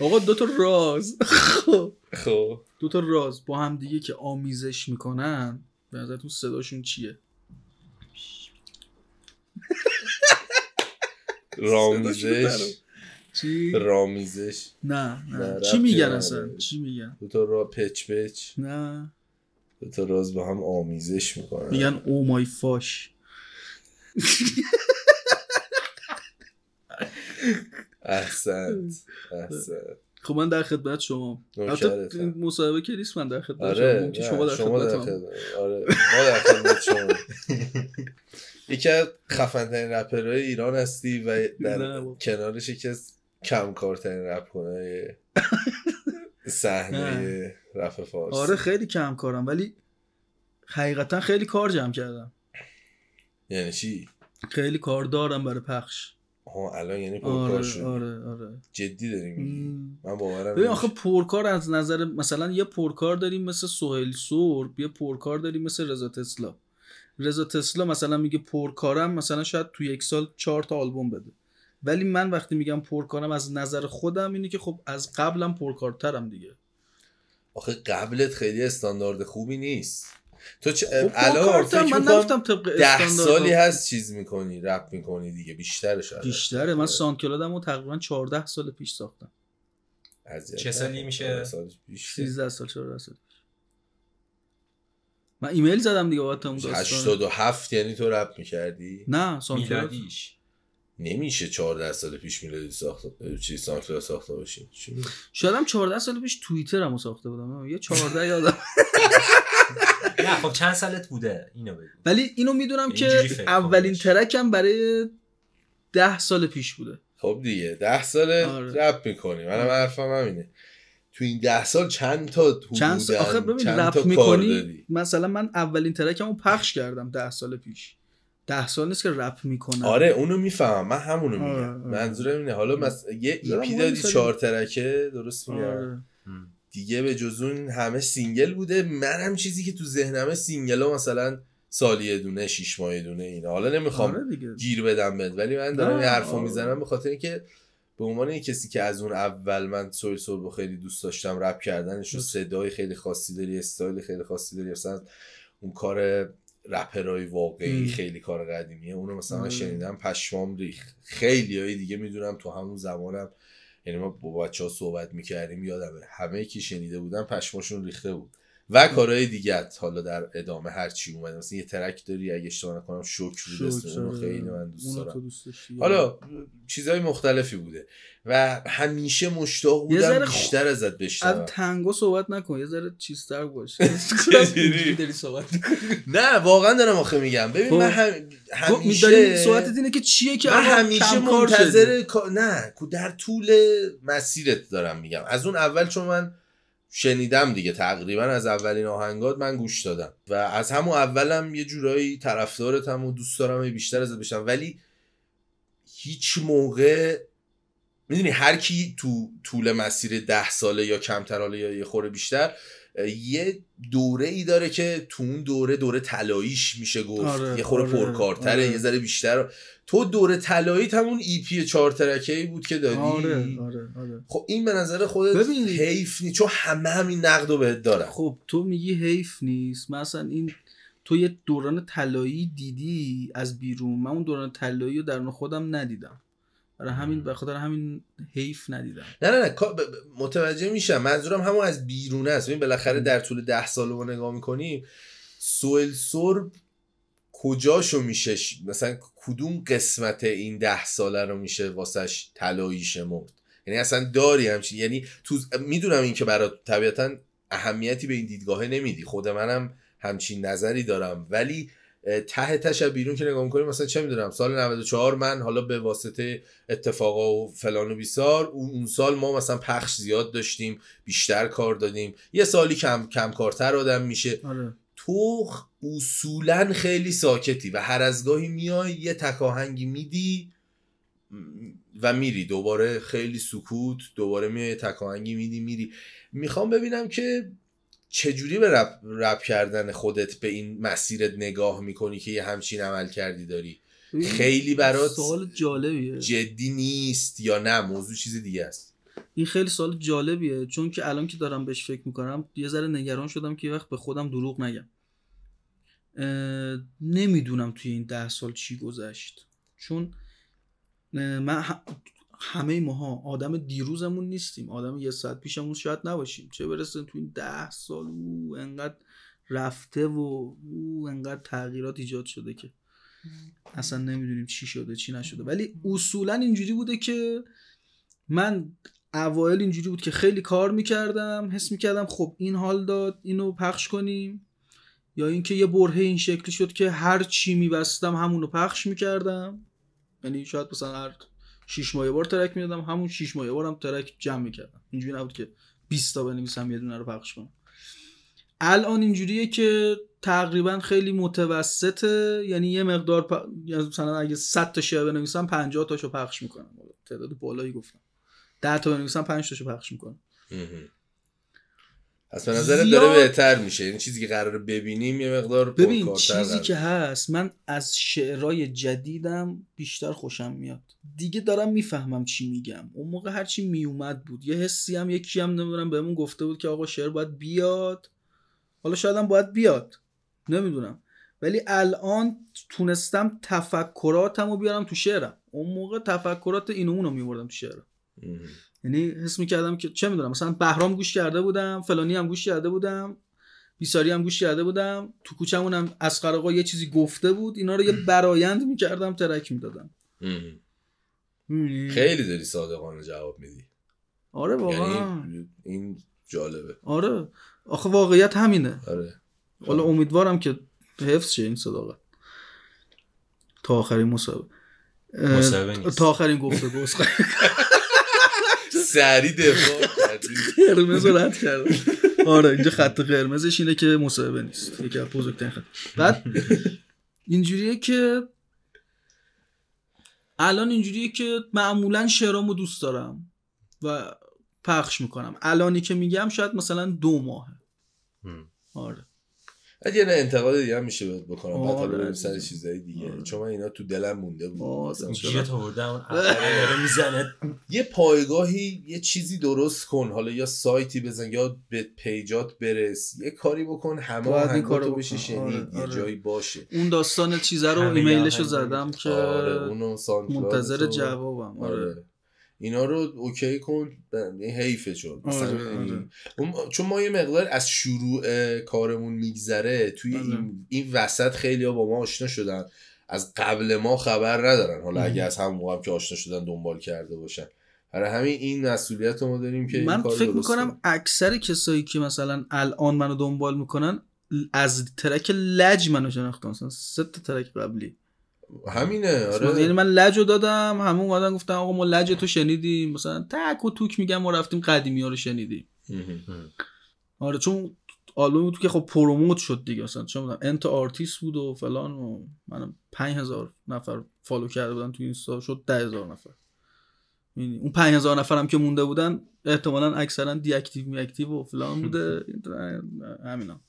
آقا دو تا راز. خب. دو تا راز با هم دیگه که آمیزش می‌کنن به نظرتون صداشون چیه؟ رامیزش. چی؟ رامیزش. نه نه، چی میگن. اصلا؟ چی میگن؟ دو تا را پچ پچ. نه. دو تا راز با هم آمیزش می‌کنن. میگن او مای فاش. احسنت احسنت. خب من در خدمت شما. البته این مصاحبه که نیست من در خدمت آره شما که شما در خدمت هم. آره ما در خدمت شما. یکی از خفنترین رپرهای ایران هستی و در. کنارش یکی از کمکارترین رپ کنه صحنه رپ فارسی. آره خیلی کم کارم ولی حقیقتا خیلی کار جمع کردم. یعنی چی؟ خیلی کار دارم برای پخش. آها الان یعنی پرکار آره شدی. آره آره. جدی داری میگی. من باورم ببین. آخه پرکار از نظر مثلا یه پرکار داریم مثل سهیل سرب یه پرکار داریم مثل رضا تسلا. رضا تسلا مثلا میگه پرکارم مثلا شاید تو یک سال چهار تا آلبوم بده. ولی من وقتی میگم پرکارم از نظر خودم اینه که خب از قبلم پرکارترم دیگه. آخه قبلت خیلی استاندارد خوبی نیست. تو چه خب الان من نفتم طبق ده استاندارد. سالی هست چیز می‌کنی رپ می‌کنی دیگه بیشتره شاید بیشتره. من سانکلادم رو تقریبا 14 سال پیش ساختم. چه سالی. میشه؟ آره، سال پیش 13 سال 14 سال من ایمیل زدم دیگه بابت اون داستان. 87 یعنی تو رپ می‌کردی؟ نه سانکلاد میلادیش. نمیشه 14 سال پیش میلادی ساخت چی سانکلاد ساخته باشی؟ شاید هم 14 سال پیش توییترمو ساخته بودم. یه 14 یادم. نه خب چند سالت بوده؟ اینو بگو. ولی اینو می‌دونم اینجوری که اولین. track م برای 10 سال پیش بوده. خب دیگه 10 ساله آره. رپ می‌کنی منم حرفم همینه. تو این 10 سال چند تا چند سال؟ آخه ببین رپ می‌کنی؟ مثلا من اولین track مو پخش کردم 10 سال پیش. 10 سال نیست که رپ می‌کنم. آره اونو می‌فهمم من همونو آره، میگم آره. منظورم اینه. حالا مس... یه EP دادی چهار track ه درست میگم؟ آره. دیگه به جز اون همه single بوده منم چیزی که تو ذهنمه single ها مثلا سالی دونه شیش ماه دونه اینا حالا نمی‌خوام آره گیر بدم بهت ولی من دارم یه حرفو آره. می‌زنم به خاطر اینکه به عنوان کسی که از اون اول من سوی سربو خیلی دوست داشتم رپ کردنش و. صدای خیلی خاصی داری استایل خیلی خاصی داری اصلا اون کار رپرای واقعی ام. خیلی کار قدیمیه اونو مثلا آره. شنیدم پشمام ریخت خیلی های دیگه می‌دونم تو همون زمانم یعنی ما با بچه ها صحبت می‌کردیم یادمه. همه کی شنیده بودن پشماشون ریخته بود. و کارهای دیگه حالا در ادامه هر چی اومده مثلا یه ترک داری اگه اشتباه نکنم شکر بود اسم شکر، اونو آره. خیلی من دوست دارم. حالا چیزهای مختلفی بوده و همیشه مشتاق بودم بیشتر ازت از بشنوم تنگو صحبت نکن یه ذره چیزتر باش؟ داری صحبت. نه واقعا دارم آخه میگم ببین. من هم... خب همیشه صحبتت اینه که چیه که من همیشه. منتظر نه در طول مسیرت دارم میگم از اون اول چون من شنیدم دیگه تقریبا از اولین آهنگات من گوش دادم. و از همون اولم یه جورایی طرفدارتم و دوست دارم بیشتر ازت بشم. ولی هیچ موقع می‌دونی هر کی تو طول مسیر ده ساله یا کمتر حالا یا یه خوره بیشتر یه دوره ای داره که تو اون دوره دوره طلاییش میشه گفت. آره، یه خوره آره، پرکارتره آره. یه ذره بیشتر. تو دوره طلایی همون ای پی چهار ترکه ای بود که دادی؟ آره آره آره. خب این به نظر خودت ببین. حیف نیست چون همه همین نقد رو بهت دارن. خب تو میگی حیف نیست. مثلا این تو یه دوران طلایی دیدی از بیرون؟ من اون دوران طلایی رو درون خودم ندیدم. برای همین به خاطر همین حیف ندیدم. نه نه نه متوجه میشم. منظورم همون از بیرون است. ببین بالاخره در طول ده سال رو نگاه می‌کنیم سوئل سرب کجاشو میشه مثلا کدوم قسمت این ده ساله رو میشه واسش طلایی شمرد یعنی اصلا داری همچین یعنی تو می‌دونم این که برات طبیعتا اهمیتی به این دیدگاهه نمیدی. خود منم همچین نظری دارم. ولی ته تش بیرون که نگاه می‌کنیم مثلا چه می‌دونم سال 94 من حالا به واسطه اتفاقا و فلان و بیسار اون سال ما مثلا پخش زیاد داشتیم بیشتر کار دادیم. یه سالی کم کم کارتر آدم میشه. آره. تو اصولا خیلی ساکتی و هر از گاهی میای یه تکاهنگی میدی و میری. دوباره خیلی سکوت دوباره میای تکاهنگی میدی میری. می‌خوام ببینم که چجوری به رپ, رپ کردن خودت به این مسیرت نگاه می‌کنی که یه همچین عمل کردی داری؟ خیلی برات سوال جالبیه. جدی نیست یا نه؟ موضوع چیز دیگه است. این خیلی سوال جالبیه چون که الان که دارم بهش فکر می‌کنم یه ذره نگران شدم که یه وقت به خودم دروغ نگم. نمی‌دونم توی این ده سال چی گذشت. چون من همه ماها آدم دیروزمون نیستیم. آدم یه ساعت پیشمون شاید نباشیم. چه برسه تو این ده سال او انقدر رفته و او انقدر تغییرات ایجاد شده که اصلا نمی‌دونیم چی شده چی نشده. ولی اصولا اینجوری بوده که من اوایل اینجوری بود که خیلی کار می‌کردم حس می‌کردم خب این حال داد اینو پخش کنیم. یا اینکه یه برهه این شکلی شد که هر چی میبستم همونو پخش می‌کردم. یعنی شاید مثلا هر شیش ماه یه بار ترک می‌دادم. همون شیش ماه یه بارم ترک جمع می‌کردم. اینجوری نبود که 20 تا بنویسم یه دونه رو پخش کنم. الان اینجوریه که تقریبا خیلی متوسطه. یعنی یه مقدار پ... یعنی مثلا اگه 100 تا شعر بنویسم 50 تاشو پخش می‌کنم. تعداد بالایی گفتم. 10 تا بنویسم 5 تاشو پخش می‌کنم. پس به نظرت زیاد- داره بهتر میشه. این چیزی که قراره ببینیم یه مقدار ببین چیزی. که هست من از شعرهای جدیدم بیشتر خوشم میاد. دیگه دارم می‌فهمم چی میگم. اون موقع هرچی میومد بود. یه حسی هم یکی هم نمی‌دونم بهمون گفته بود که آقا شعر باید بیاد. حالا شاید هم باید بیاد. نمی‌دونم. ولی الان تونستم تفکراتم رو بیارم تو شعرم. اون موقع تفکرات این و اون رو میبردم تو شعرم. یعنی حس می‌کردم که چه می‌دونم مثلا بهرام گوش کرده بودم فلانی هم گوش کرده بودم بیساری هم گوش کرده بودم تو کوچمون هم آقا یه چیزی گفته بود اینا رو یه برایند می‌کردم ترک می‌دادم. خیلی داری صادقانه جواب میدی. آره واقعا. یعنی این جالبه. آره. آخه واقعیت همینه. آره. حالا امیدوارم که حفظ شه این صداقت. تا آخرین مصاحبه. نیست. تا آخرین گفته سری دفاع قرمز رد کردم. آره اینجا خط قرمزش اینه که مصاحبه نیست. یکی از بزرگترین خط. بعد اینجوریه که الان اینجوریه که معمولا شعرامو دوست دارم و پخش می‌کنم. الانی که میگم شاید مثلا دو ماهه. آره. یه انتقاد دیگه هم میشه بهت بکنم بعد حالا آره. بریم سر چیزای دیگه. آره. چون من اینا تو دلم مونده بود. مثلا داره می‌زنه. یه پایگاهی یه چیزی درست کن. حالا یا سایتی بزن یا به پیجات برس. یه کاری بکن همه این کارو. بشه شنید آره، یه. جایی باشه. اون داستان چیزه رو ایمیلشو زدم که منتظر جوابم. آره. اینا رو اوکی کن حیفه چون مثلا آره، می‌دونی؟ آره. چون ما یه مقدار از شروع کارمون میگذره توی. این, این وسط خیلی با ما آشنا شدن از قبل ما خبر ندارن حالا. اگه از همون موقع هم که آشنا شدن دنبال کرده باشن برای همین این مسئولیت رو ما داریم که من فکر می‌کنم کنیم. اکثر کسایی که مثلا الان منو دنبال می‌کنن از ترک لج منو شناختن مثلا سه ترک قبلی همینه یعنی آره. من لج رو دادم همه اومدن گفتن آقا ما لج تو شنیدیم. مثلا تک و توک میگم ما رفتیم قدیمی ها رو شنیدیم. آره چون آلبوم بود که خب promote شد دیگه مثلا چون می‌دونم انت آرتیست بود و فلان و منم 5000 نفر follow کرده بودن تو اینستا شد 10000 نفر. می‌بینی؟ اون 5000 نفرم که مونده بودن احتمالا اکثرا deactive می active و فلان بوده. همینا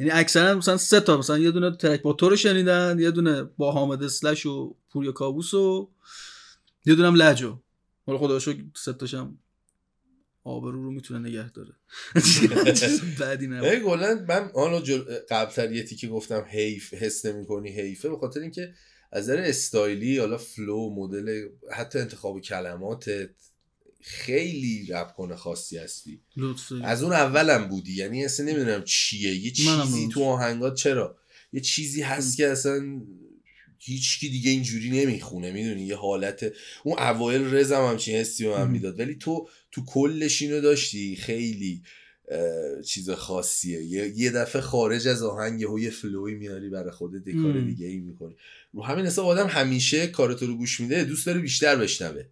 یعنی اکثرا مثلا سه تا مثلا یه دونه track با تو رو شنیدن یه دونه با حامد اسلش و پوریا کابوس و یه دونه هم لجو. حالا خدا شکر سه تاشم آبرو رو می‌تونه نگه داره. ای نه. گلن من حالا جل... قبلتر یه تیکه گفتم حیف حس نمی کنی حیفه به خاطر اینکه از نظر استایلی حالا فلو مدل حتی انتخاب کلماتت خیلی کنه خاصی هستی. لطف داری. از اون اولم بودی یعنی اصلا نمی‌دونم چیه. یه چیزی. تو آهنگات چرا؟ یه چیزی هست که اصلا هیچکی دیگه اینجوری نمی‌خونه می‌دونی؟ یه حالت اون اوایل رزم همچین حسی به من. می‌داد. ولی تو تو کلش اینو داشتی. خیلی چیز خاصیه. یه, یه دفعه خارج از آهنگ یهو یه فلوی میاری برای خودت یه کار. دیگه ای می‌کنی. رو همین حساب آدم همیشه کارتو رو گوش میده دوست داره بیشتر بشنوه.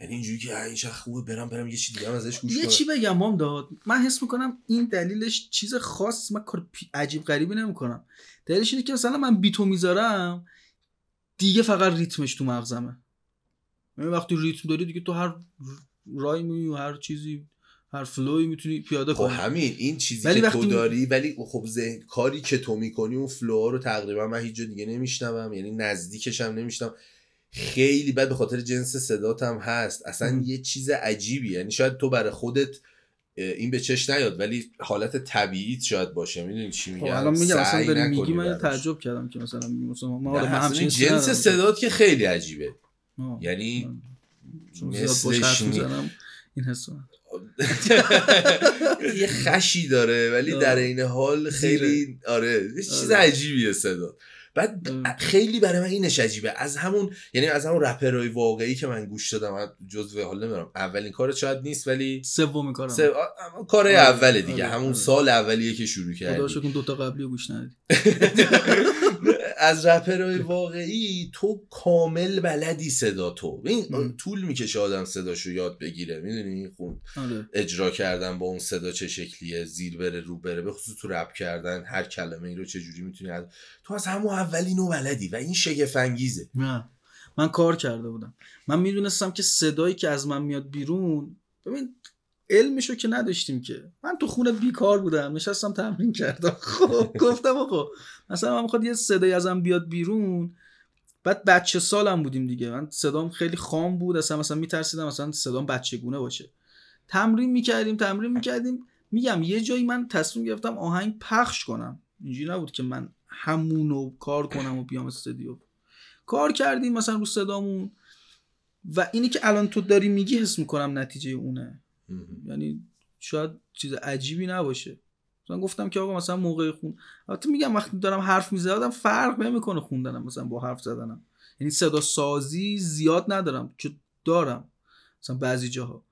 یعنی اینجوری که چقدر خوبه برم برم یه چی دیگه ازش گوش یه چی بگم مام داد؟ من حس می‌کنم این دلیلش چیز خاص من کار عجیب غریبی نمی‌کنم. دلیلش اینه که مثلا من بیتو می‌ذارم دیگه فقط ریتمش تو مغزمه. یعنی وقتی ریتم داری دیگه تو هر رایمی و هر چیزی هر فلوی می‌تونی پیاده خب کنی. همین این چیزی ولی که تو داری ولی خب ذهن کاری که تو می‌کنی اون فلوها رو تقریبا من هیچ جا دیگه نمیشنوم یعنی نزدیکش هم نمیشنم خیلی بد به خاطر جنس صدات هم هست اصلا ام. یه چیز عجیبی یعنی شاید تو برای خودت این به چش نیاد ولی حالت طبیعیت شاید باشه می‌دونی چی خب میگم الان میگم اصلا داری میگی من. تعجب کردم که مثلا مثلا ما همچین حسی جنس. صدات که خیلی عجیبه آه. یعنی مثلش این حسو یه خشی داره ولی. در این حال خیلی آره یه چیز آره. عجیبیه صدا بعد. خیلی برای من اینش عجیبه از همون یعنی از همون رپرهای واقعی که من گوش دادم جزو حال نمی‌دونم اولین کار شاید نیست ولی سومی کارم. آ- کارهای آره، اوله دیگه آره، همون آره. سال اولیه که شروع خدا کردی شکر اون دوتا قبلی گوش ندی از رپرهای واقعی تو کامل بلدی صدا تو. این. طول می‌کشه آدم صداشو یاد بگیره می‌دونی؟ خون آره. اجرا کردن با اون صدا چه شکلیه زیر بره رو بره به خصوص تو رپ کردن هر کلمه ای رو چه جوری می‌تونی از... تو از همون اولینو بلدی و این شگفت انگیزه. نه. من کار کرده بودم. من می‌دونستم که صدایی که از من میاد بیرون ببین علمشو که نداشتیم که. من تو خونه بیکار بودم نشستم تمرین کردم. خب گفتم آقا مثلا من می‌خواد یه صدایی ازم بیاد بیرون بعد بچه سالم بودیم دیگه. من صدام خیلی خام بود. اصلا مثلا میترسیدم مثلا صدام بچگونه باشه. تمرین می‌کردیم تمرین می‌کردیم. میگم یه جایی من تصمیم گرفتم آهنگ پخش کنم. اینجوری نبود که من همونو کار کنم و بیام استودیو. کار کردیم مثلا رو صدامون. و اینی که الان تو داری میگی حس می‌کنم نتیجه اونه. یعنی شاید چیز عجیبی نباشه. مثلا گفتم که آقا مثلا موقع خون البته میگم وقتی دارم حرف می‌زدم فرق نمی‌کنه خوندنم مثلا با حرف زدنم. یعنی صدا سازی زیاد ندارم که دارم. مثلا بعضی جاها.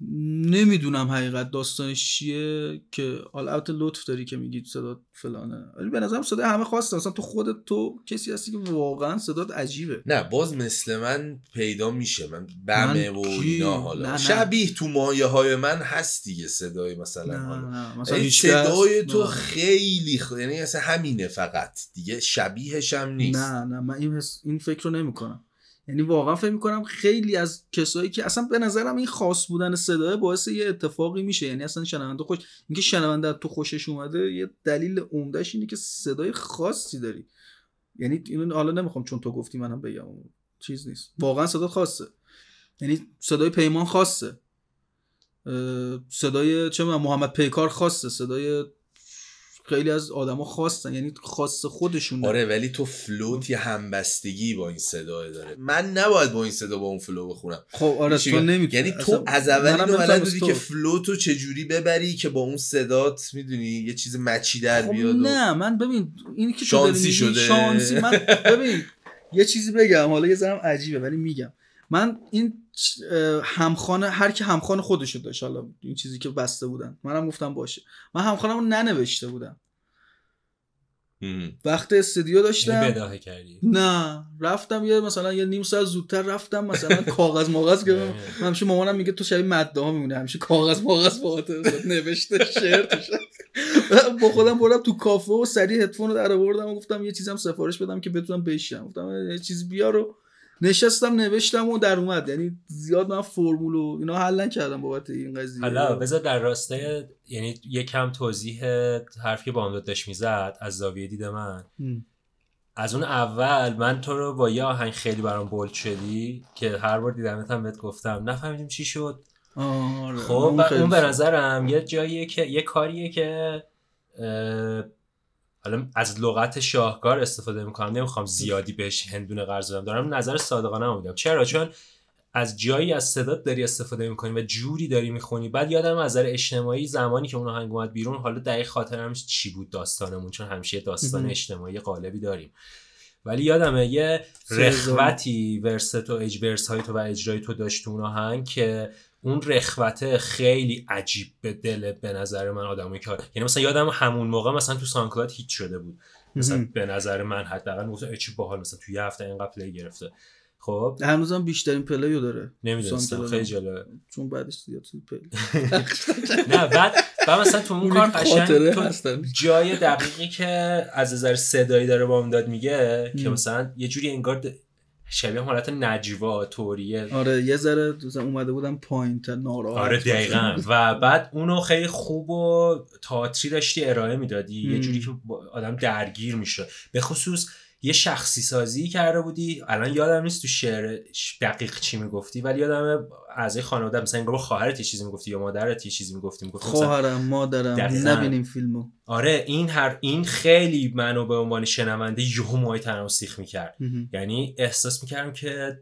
نمی‌دونم حقیقت داستانش چیه که حالا البته لطف داری که میگی صدا فلانه. ولی به نظرم صدا همه خواسته مثلا تو خودت تو کسی هستی که واقعا صدات عجیبه. نه باز مثل من پیدا میشه. من بمه من و؟ اینا نه، حالا. نه. شبیه تو مایه های من هست دیگه صدای مثلا نه حالا. نه. مثلا صدای تو نه. خیلی خ... یعنی اصلا همینه فقط. دیگه شبیهش هم نیست. نه نه. من این, حس- این فکر رو نمی کنم یعنی واقعا فکر می‌کنم خیلی از کسایی که اصلا به نظرم این خاص بودن صدای باعث یه اتفاقی میشه. یعنی اصلا شنونده خوش اینکه شنونده تو خوشش اومده یه دلیل عمدهش اینه که صدای خاصی داری. یعنی اینو حالا نمی‌خوام چون تو گفتی منم بگم. چیز نیست. واقعا صدا خاصه. یعنی صدای پیمان خاصه. صدای چه محمد پیکار خاصه. صدای خیلی از آدما خاصن یعنی خاص خودشونه آره ولی تو flow ت یه همبستگی با این صدا داره من نباید با این صدا با اون flow بخونم خب آره تو؟ نمی‌تونی یعنی تو از اول اینو بلد بودی. که flow تو چجوری ببری که با اون صدات می‌دونی یه چیز مچی در خب بیاد و- نه من ببین اینی که شانسی شده. شانسی من ببین یه چیزی بگم حالا یه ذرم عجیبه ولی میگم من این اه، همخانه هر کی همخانه خودشو داشت حالا این چیزی که بسته بودن. منم گفتم باشه. من همخانه‌مو ننوشته بودم. وقت استودیو داشتم. یعنی کردی؟ نه. رفتم یه مثلا یه نیم ساعت زودتر رفتم مثلا کاغذ ماغذ گرفتم. من همیشه مامانم میگه تو شبیه مدده ها میمونه همیشه کاغذ ماغذ با نوشته شعر توش با خودم بردم تو کافه و سریع هدفون رو در آوردم و گفتم یه چیزم سفارش بدم که بتونم بشم گفتم یه چیز بیا رو نشستم نوشتم و در اومد. یعنی زیاد من فرمول و اینا حل نکردم بابت این قضیه. حالا بذار در راستای یعنی یکم توضیح حرفی که با داشت می‌زد از زاویه دید من. هم. از اون اول من تو رو با یه آهنگ خیلی برام بولد شدی که هر بار دیدمت هم بهت گفتم. نفهمیدیم چی شد. آره خب اون اون به. نظرم یه جاییه که یه کاریه که حالا از لغت شاهکار استفاده می‌کنم نمی‌خوام زیادی بهش هندونه قرض بدم. دارم نظر صادقانه میدم. چرا؟ چون از جایی از صدات داری استفاده می‌کنی و جوری داری می‌خونی. بعد یادم از نظر اجتماعی زمانی که اون آهنگ اومد بیرون حالا دقیق خاطرم چی بود داستانمون؟ چون همیشه داستان. اجتماعی غالبی داریم. ولی یادمه یه. رخوتی ورست و اج ورس های تو و اجرای تو داشت تو اون آهنگ که اون رخوته خیلی عجیب به دل به نظر من آدمی که یعنی مثلا یادم همون موقع مثلا تو سانکلاد هیچ شده بود مثلا. به نظر من حداقل گفتم ای چی باحال مثلا تو یه هفته اینقدر play گرفته خب هنوزم بیشترین play و داره نمی‌دونستم. خیلی جالبه چون بعدش زیاد play نه بعد بعد مثلا تو اون کار قشنگ تو. جای دقیقی که از نظر صدایی داره با می‌داد میگه که. مثلا یه جوری انگار شبیه حالت نجوا توریه آره یه ذره اومده بودم پایین تا ناراحت آره. دقیقا. و بعد اونو خیلی خوب و تئاتری داشتی ارائه می‌دادی. یه. جوری که آدم درگیر میشه به خصوص یه شخصی سازی کرده بودی. الان یادم نیست تو شعر دقیق چی می‌گفتی ولی یادم اعضای خانواده مثلا انگار با خواهرت یه چیزی می‌گفتی یا مادرت یه چیزی می‌گفتی می‌گفتی خواهرم مادرم. نبینیم فیلمو. آره این هر این خیلی منو به عنوان شنونده یهو موهای تنم سیخ می‌کرد. یعنی احساس می‌کردم که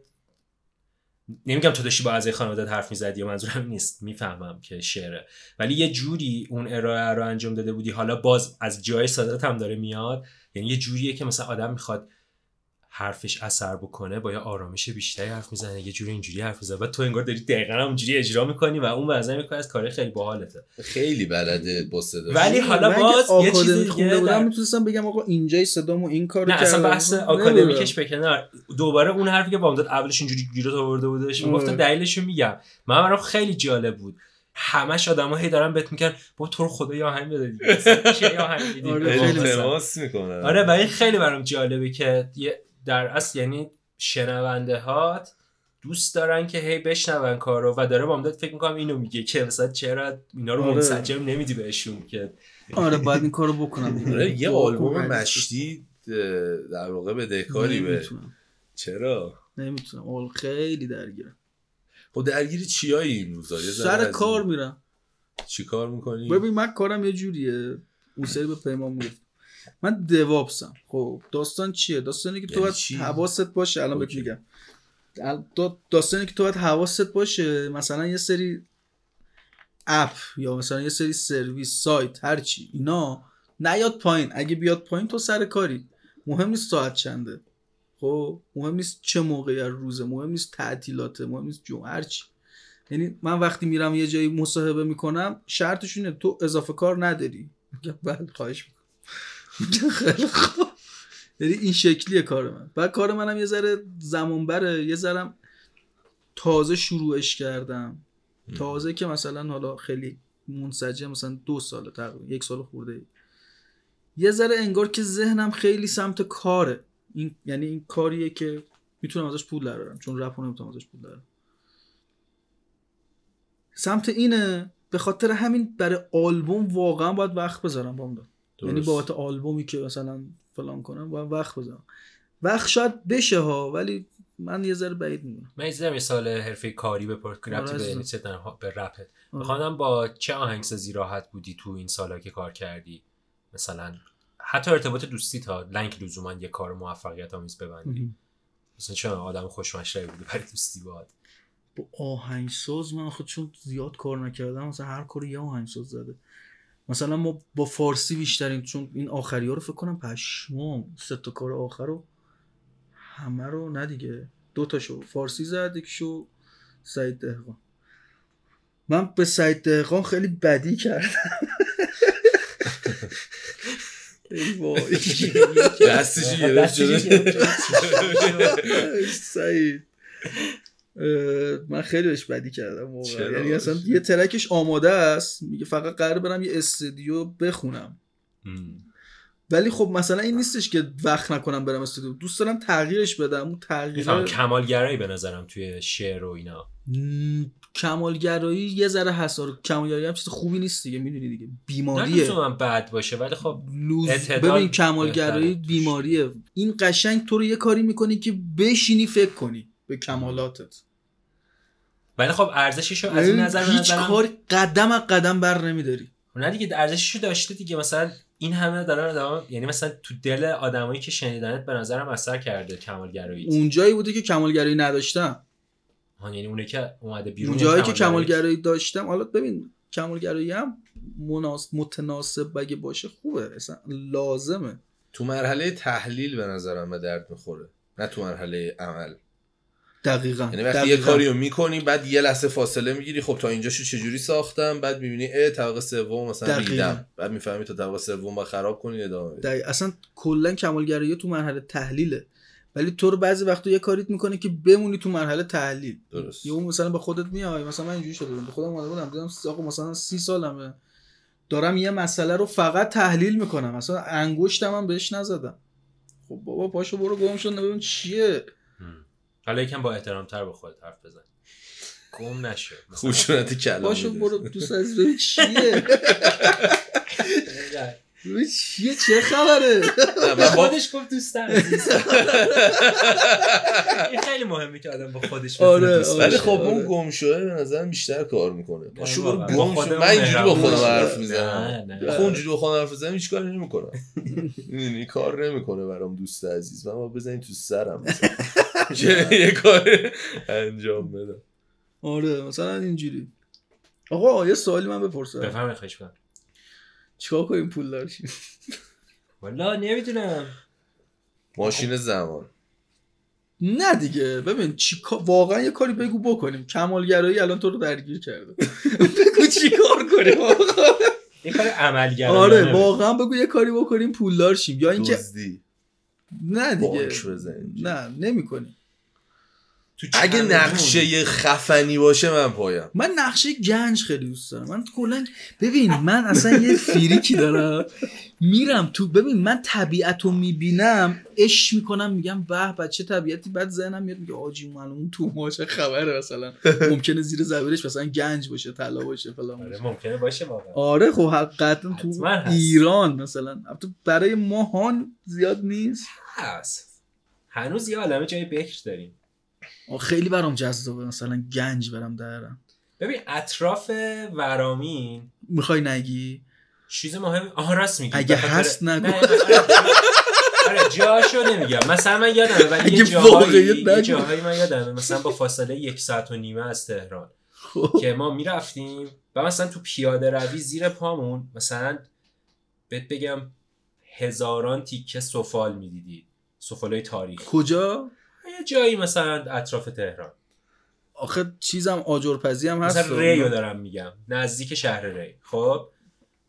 نمیگم تو داشتی با اعضای خانواده حرف می‌زدی و منظورم نیست می‌فهمم که شعره. ولی یه جوری اون ارائه رو انجام داده بودی. حالا باز از جای سادت هم داره میاد. یعنی یه جوریه که مثلا آدم می‌خواد حرفش اثر بکنه با یه آرامش بیشتری حرف می‌زنه یه جوری اینجوری حرف می‌زنه. و تو انگار داری دقیقا همونجوری اجرا می‌کنی و اون وزن می‌کنه از کار خیلی باحالته. خیلی بلده با صدا. ولی حالا من باز یه چیز آکادمی دیگه خونده بودم در- می‌تونستم بگم آقا اینجای صدامو این کارو نه اصلا. بحث. آکادمیکش به کنار. دوباره اون حرفی که بامداد اولش اینجوری گیرت آورده بودش. آره. دلیلش رو میگم. من برام خیلی جالب بود. همش آدما هی دارن بهت میگن با تو رو خدا یه آهنگ بده چه آهنگ میدی آره، خیلی می‌کنن آره و این خیلی برام جالبه که یه- در اصل یعنی شنونده هات دوست دارن که هی بشنون کارو و داره بامداد فکر می‌کنم اینو میگه که مثلا چرا اینا رو آره. منسجم نمیدی بهشون که آره باید این کارو بکنم. آره، یه آلبوم. مشتی در واقع به دهکاری به چرا؟ نمی‌تونم. اول خیلی درگیرم. خب درگیر چیایی این روزا؟ یه ذره سر کار میرم. چی کار می‌کنی؟ ببین من کارم یه جوریه. اون سری به پیمان می‌گفت من دوابسم خب داستان چیه؟ داستانی که تو یعنی باید چی؟ حواست باشه الان بهت. میگم. داستانی که تو باید حواست باشه. مثلا یه سری اپ یا مثلا یه سری سرویس سایت هرچی اینا نیاد پایین. اگه بیاد پایین تو سر کاری. مهم نیست ساعت چنده. خب مهم نیست چه موقعی از روزه مهم نیست تعطیلاته مهم نیست جمعه هرچی یعنی من وقتی میرم یه جایی مصاحبه می‌کنم شرطش اینه تو اضافه کار نداری. میگم بله خواهش می‌کنم. خیلی خوب. یعنی این شکلیه کار من. بعد کار منم یه ذره زمان بره یه ذرم تازه شروعش کردم. تازه که مثلا حالا خیلی منسجم مثلا دو ساله تقریبا یک سال خورده یه ذره انگار که ذهنم خیلی سمت کاره. این یعنی این کاریه که می‌تونم ازش پول درارم چون رپ نمی‌تونم ازش پول درارم سمت اینه به خاطر همین برای آلبوم واقعا باید وقت بذارم بام یعنی. بابت آلبومی که مثلا فلان کنم باید وقت بذارم. وقت شاید بشه ها ولی من یه ذره بعید می‌دونم. من یه سال حرفه کاری آره، ربطی به در- به رپت. آره. می‌خوام با چه آهنگسازی راحت بودی تو این سالا که کار کردی؟ مثلا حتی ارتباط دوستی تا لنک لزوما یه کار موفقیت آمیز ببندی. مثلا چون آدم خوشمشربی بودی برای دوستی باهات؟ با آهنگساز من خود چون زیاد کار نکردم مثلا هر کاری یه آهنگساز زده. مثلا ما با فارسی بیشترین چون این آخری ها رو فکر کنم پشمام سه تا کار آخر رو همه رو نه دیگه. دو تاشو فارسی زد یکیشو سعید دهقان. من به سعید دهقان خیلی بدی کردم. دستش گرفت سعید. من خیلی بهش بدی کردم واقعا؟ یعنی اصلا یه ترکش آماده است میگه فقط قرار برم یه استودیو بخونم. ولی خب مثلا این نیستش که وقت نکنم برم استودیو. دوست دارم تغییرش بدم. اون تغییر کمالگرایی به نظرم توی شعر و اینا. کمالگرایی یه ذره هست. آره، کمالگرایی هم چیز خوبی نیست دیگه می‌دونی دیگه. نه بیماریه لزوما بد باشه ولی خب لوز... ببین کمالگرایی. بیماریه. این قشنگ تو رو یه کاری می‌کنی که بشینی فکر کنی به کمالاتت. ولی خب ارزشش رو از این نظر به هیچ نظرم کار قدم از قدم بر نمیداری. نه دیگه ارزشش رو داشته دیگه. مثلا این همه دارن آدم یعنی مثلا تو دل آدمایی که شنیدنت به نظرم اثر کرده کمالگرایی اونجایی بوده که کمالگرایی نداشتم. ها یعنی اونه که اومده بیرون اونجایی که کمالگرایی- داشتم حالا ببین کمالگرایی هم مناس... متناسب اگه باشه خوبه اصلا لازمه. تو مرحله تحلیل به نظرم به درد می‌خوره نه تو مرحله عمل. دقیقا یعنی وقتی یه کاری رو می‌کنی بعد یه لحظه فاصله می‌گیری خب تا اینجاشو چجوری ساختم؟ بعد می‌بینی اه طبقه سوم مثلا دقیقاً. ریدم بعد می‌فهمی تا طبقه سوم با خراب کنی ادامه بدی دقیقا. اصلا کلا کمالگرایی تو مرحله تحلیله. ولی تو رو بعضی وقتا یه کاریت می‌کنه که بمونی تو مرحله تحلیل. درست. یه اون مثلا به خودت میای مثلا من اینجوری شده بودم. به خودم اومده بودم دیدم آقا مثلا سی سالمه. دارم یه مسئله رو فقط تحلیل می‌کنم. مثلا انگشتم هم بهش نزدم. خب بابا پاشو برو گم شد ببین چیه؟ حالا یکم با احترام تر به خودت حرف بزن گم نشو مثلا- خشونت کلام باشو. برو دوست از ببین چیه چیه چه خبره با- خودش گفت دوست عزیز این خیلی مهمه که آدم با خودش آره، آره. ولی. خب اون آره. گم شده به نظرم بیشتر کار می‌کنه باشو برو. با گم شو خودمون من اینجوری با خودم. حرف می‌زنم آخه اونجوری با خودم حرف بزنم هیچ کاری نمی‌کنم کار نمی‌کنه برام دوست عزیز من با بزنین تو سرم. که یه کار انجام بدم آره مثلا اینجوری. آقا یه سوالی من بپرسم. بفهم خواهش کنم چیکار کنیم پول دارشیم والا نمی‌دونم. ماشین زمان. نه دیگه. ببین چی واقعا یه کاری بگو بکنیم. کمالگرایی الان تو رو درگیر کرده. بگو چی کار کنیم آقا. این کار عملگرا آره واقعا بگو یه کاری بکنیم پولدار شیم. یا اینکه نه دیگه. نه نمی‌کنیم تو اگه. نقشه یه خفنی باشه من پایم. من نقشه گنج خیلی دوست دارم. من کلا ببین من اصلا یه فیریکی دارم. میرم تو ببین من طبیعت رو می‌بینم اش می‌کنم میگم به بچه طبیعتی؟ بعد ذهنم میاد میگه آجی معلوم اون تو ما چه خبره مثلا. ممکنه زیر زبیرش مثلا گنج باشه طلا باشه فلان آره ممکنه باشه واقعا. آره خب حقیقتا تو. ایران مثلا. برای ما هان زیاد نیست. هست. هنوز یه عالمه جای بکر داریم. خیلی برام جذابه مثلا گنج برم درم ببین اطراف ورامین. می‌خوای نگی؟ چیز مهم آها راست میگی. اگه هست نگو. نه، آره، آره جاشو نمیگم. مثلا من یادمه ولی یه جاهایی یه. جاهایی من یادمه. مثلا با فاصله یک ساعت و نیمه از تهران. خب. که ما می‌رفتیم و مثلا تو پیاده روی زیر پامون مثلا بهت بگم هزاران تیکه سفال می‌دیدی. سفالای تاریخ. کجا؟ یه جایی مثلا اطراف تهران. آخه چیزم آجرپزی هم هست مثلا ریو دارم میگم نزدیک شهر ری خب؟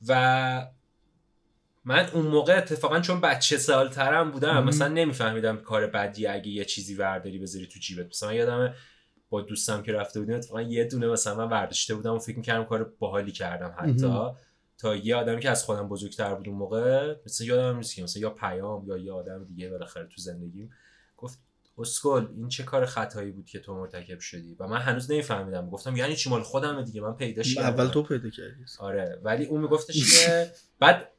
و من اون موقع اتفاقا چون بچه سال ترم بودم مهم. مثلا نمیفهمیدم کار بدی اگه یه چیزی ورداری بذاری تو جیبت. مثلا یادم با دوستم که رفته بودیم اتفاقا یه دونه مثلا من ورداشته بودم و فکر می‌کردم کار باحالی کردم حتی. تا یه آدمی که از خودم بزرگتر بود اون موقع مثلا یادم نیست که مثلا یا پیام یا یه آدم دیگه بالاخره تو زندگیم گفت اسکل این چه کار خطایی بود که تو مرتکب شدی؟ و من هنوز نمیفهمیدم. گفتم یعنی چی؟ مال خودمه دیگه من پیداش کردم اول تو پیدا کردی. آره ولی اون میگفتش که بعد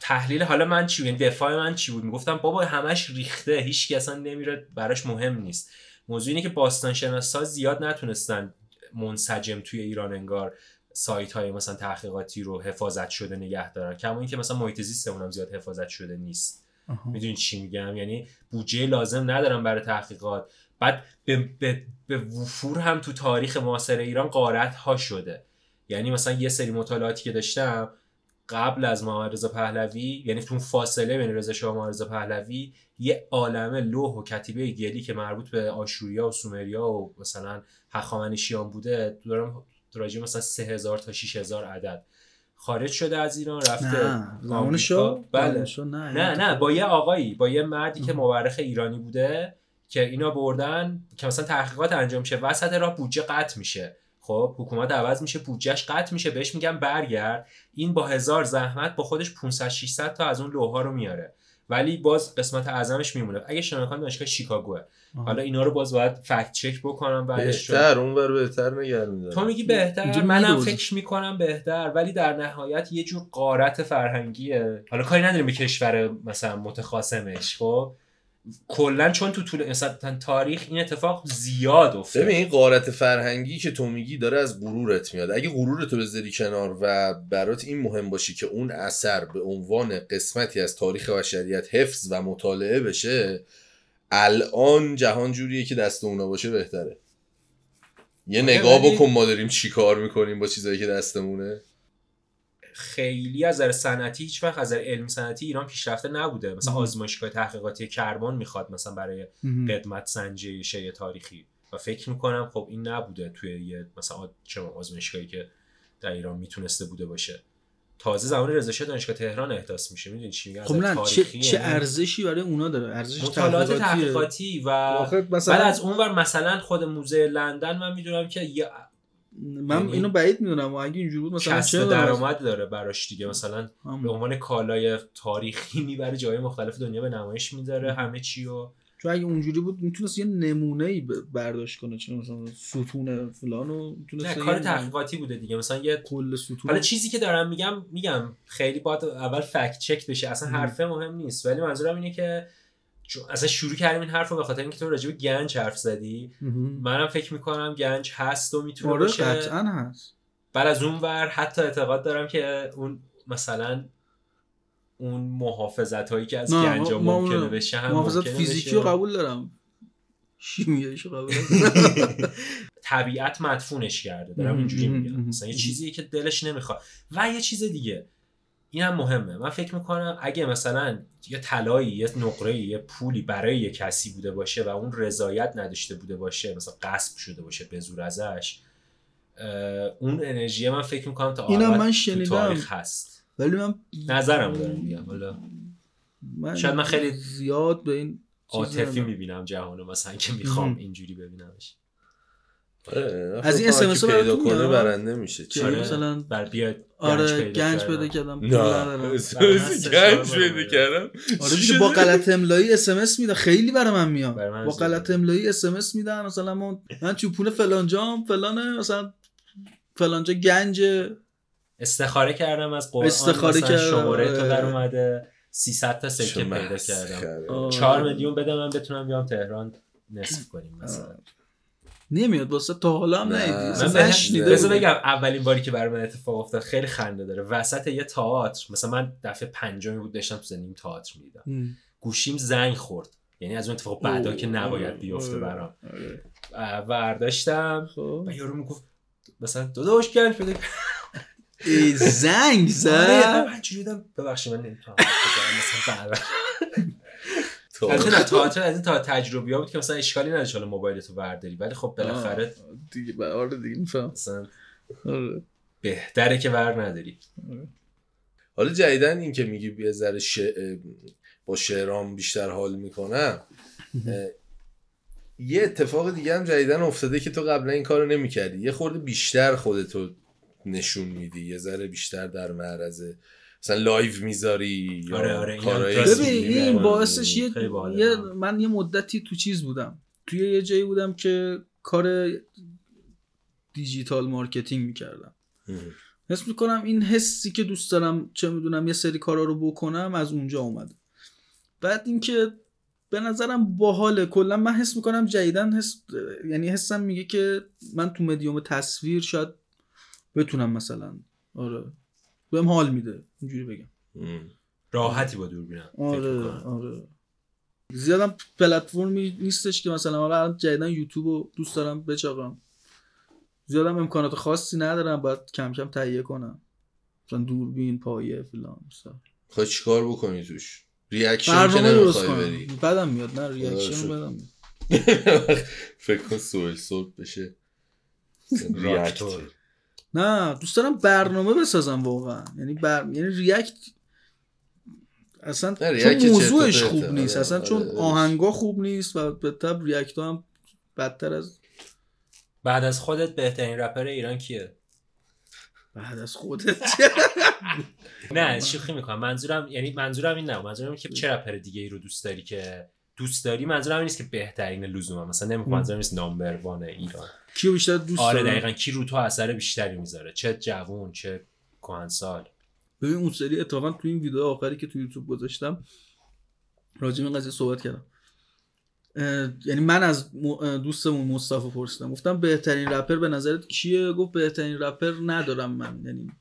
تحلیل حالا من چی؟ بود یعنی دفاع من چی بود؟ می‌گفتم بابا همش ریخته هیچ اصلا نمیره براش مهم نیست. موضوع اینه که باستان شناسا زیاد نتونستن منسجم توی ایران انگار سایت های مثلا تحقیقاتی رو حفاظت شده نگه دارن. کما اینکه مثلا محیط زیستمون هم زیاد حفاظت شده نیست. می‌دونی چی میگم؟ یعنی بودجه لازم ندارم برای تحقیقات. بعد به, به, به وفور هم تو تاریخ معاصر ایران قارت ها شده. یعنی مثلا یه سری مطالعاتی که داشتم قبل از رضا پهلوی یعنی تو فاصله بین رضا شاه و محمد پهلوی یه عالمه لوح و کتیبه گلی که مربوط به آشوریا و سومریا و مثلا هخامنشیان بوده. دارم راجع مثلا 3000 تا 6000 عدد. خارج شده از ایران رفته نه. شاه بله. شاه نه نه نه با یه آقایی با یه مردی که. مورخ ایرانی بوده که اینا بردن که مثلا تحقیقات انجام شه وسط راه بودجه قطع میشه. خب حکومت عوض میشه بودجهش قطع میشه بهش میگن برگرد. این با هزار زحمت با خودش 500 600 تا از اون لوها رو میاره. ولی باز قسمت اعظمش میمونه. اگه شناکان دانشگاه شیکاگوه. حالا اینا رو باز باید فکت چک بکنم بعدش بهتر اون بر بهتر نگر میدارم تو میگی بهتر منم. فکر می‌کنم بهتر ولی در نهایت یه جور قارت فرهنگیه. حالا کاری نداریم به کشور مثلا متخاصمش خب؟ کلا چون تو طول مثلا تاریخ این اتفاق زیاد افتاد. ببین این قارت فرهنگی که تو میگی داره از غرورت میاد. اگه غرورتو بذاری کنار و برات این مهم باشی که اون اثر به عنوان قسمتی از تاریخ بشریت حفظ و مطالعه بشه الان جهان جوریه که دست اونا باشه بهتره. یه آره، نگاه بکن ما داریم چی کار می‌کنیم با چیزایی که دستمونه. خیلی از نظر صنعتی هیچ وقت از علمی صنعتی ایران پیشرفته نبوده. مثلا. آزمایشگاه تحقیقاتی کرمان می‌خواد مثلا برای. قدمت سنجی شی تاریخی. و فکر می‌کنم خب این نبوده توی یه مثلا چه آزمایشگاهی که در ایران می‌تونسته بوده باشه. تازه زمان رضا شاه دانشگاه تهران احداث میشه. می‌دونی چی میگم؟ خب چه, چه ارزشی برای اونا داره؟ ارزش مطالعات. تحقیقاتی و آخه بعد مثلا از اونور مثلا خود موزه لندن من می‌دونم که یه من یعنی اینو بعید می‌دونم و اگه اینجوری بود مثلا چه درآمد داره براش دیگه. مثلا هم. به عنوان کالای تاریخی می‌بره جای مختلف دنیا به نمایش می‌ذاره همه چی و چون اگه اونجوری بود می‌تونست یه نمونه ای برداشت کنه چون مثلا ستون فلان و نه کار تحقیقاتی بوده دیگه. مثلا یه کل ستون. حالا چیزی که دارم میگم میگم خیلی باید اول فکت چک بشه. اصلا حرفه مهم نیست. ولی منظورم اینه که اصلا شروع کردیم این حرف رو به خاطر اینکه تو راجع به گنج حرف زدی. منم فکر می‌کنم گنج هست و می‌تونه آره باشه. قطعا هست. بعد از اون ور حتی اعتقاد دارم که اون مثلا اون محافظت هایی که از گنج ممکنه بشه هم محافظت فیزیکی رو قبول دارم. شیمیاییش قبول طبیعت مدفونش کرده دارم اینجوری میگم. مثلا یه چیزی که دلش نمی‌خواد. و یه چیز دیگه. این هم مهمه. من فکر می‌کنم اگه مثلا یه طلایی یه نقره یه پولی برای یه کسی بوده باشه و اون رضایت نداشته بوده باشه مثلا قصب شده باشه به زور ازش اون انرژی من فکر می‌کنم تا اینم من شنیدم. هست. ولی من نظرم دارم میگم. حالا من شاید من خیلی زیاد به این عاطفی می‌بینم جهانو مثلا که می‌خوام اینجوری ببینمش. از این اسمس رو پیدا کنه برنده میشه. چی مثلا بر بیاد آره گنج پیدا کردم. نه. گنج پیدا کردم. آره با غلط املایی اس ام اس میده. خیلی برای من میاد. با غلط املایی اس ام اس میدن. مثلا من من چوپون فلان جام فلانه مثلا فلانجا گنج استخاره کردم از قرآن استخاره کردم. شماره تو در اومده. 300 تا سکه پیدا کردم. 4 میلیون بده من بتونم بیام تهران نصف کنیم مثلا. نمیاد واسه تا حالا هم نیدی بذار بگم اولین باری که برای من اتفاق افتاد خیلی خنده داره. وسط یه تئاتر مثلا من دفعه پنجمی بود داشتم تو زندگیم تئاتر می‌دیدم. گوشیم زنگ خورد. یعنی از اون اتفاق بعدا که نباید بیفته برام. برداشتم خب. و یارو می‌گفت مثلا دو داداش گنج بده. زنگ زد؟ آره، من چجوری ببخشید من نمی‌تونم. مثلا البته نه تئاتر از این تا تجربی ها بود که مثلا اشکالی نداشت حالا موبایل تو برداری ولی خب بالاخره دیگه آره دیگه میفهم مثلا آره. بهتره که ور نداری آره. حالا جدیدن این که میگی یه ذره ش... با شعرام بیشتر حال می‌کنم یه اتفاق دیگه هم جدیدن افتاده که تو قبلا این کارو نمی‌کردی یه خورده بیشتر خودتو نشون میدی یه ذره بیشتر در معرض مثلا لایو می‌ذاری یا آره آره ببین این باعثش یه, یه من یه مدتی تو چیز بودم. توی یه جایی بودم که کار digital marketing می‌کردم. حس می‌کنم این حسی که دوست دارم چه می‌دونم یه سری کارا رو بکنم از اونجا اومده. بعد اینکه به نظرم باحاله. کلا من حس می‌کنم جدیدن حس یعنی حسم میگه که من تو مدیوم تصویر شاید بتونم مثلا آره. بهم حال میده. اینجوری بگم. راحتی با دوربینم. آره آره. زیادم پلتفرمی نیستش که مثلا حالا جدیدن یوتیوب رو دوست دارم بچاقم زیادم امکانات خاصی ندارم باید کم کم تهیه کنم. مثلا دوربین پایه فلان مثلا. خواهی چیکار بکنی توش؟ reaction که نمی‌خوای بری. بدم میاد نه reaction بدم میاد. فکر کن سوال صبح بشه. reactor نه دوست دارم برنامه بسازم واقعا. یعنی بر... یعنی react اصلا چون موضوعش خوب نیست اصلا چون آهنگا خوب نیست و به تب react هم بدتر از بعد از خودت بهترین رپر ایران کیه؟ بعد از خودت. نه شوخی می‌کنم. منظورم یعنی منظورم این نه منظورم که چه رپر دیگه ای رو دوست داری که دوست داری منظورم نیست که بهترین لزوما مثلا نمی‌خوام منظورم نیست نامبر وان ایران. کیو بیشتر دوست آره دقیقا کی رو تو اثر بیشتری می‌ذاره؟ چه جوون چه کهنسال. ببین اون سری اتفاقا تو این ویدیو آخری که تو یوتیوب گذاشتم راجع به قضیه صحبت کردم. یعنی من از دوستمون مصطفی پرسیدم. گفتم بهترین رپر به نظرت کیه؟ گفت بهترین رپر ندارم من. یعنی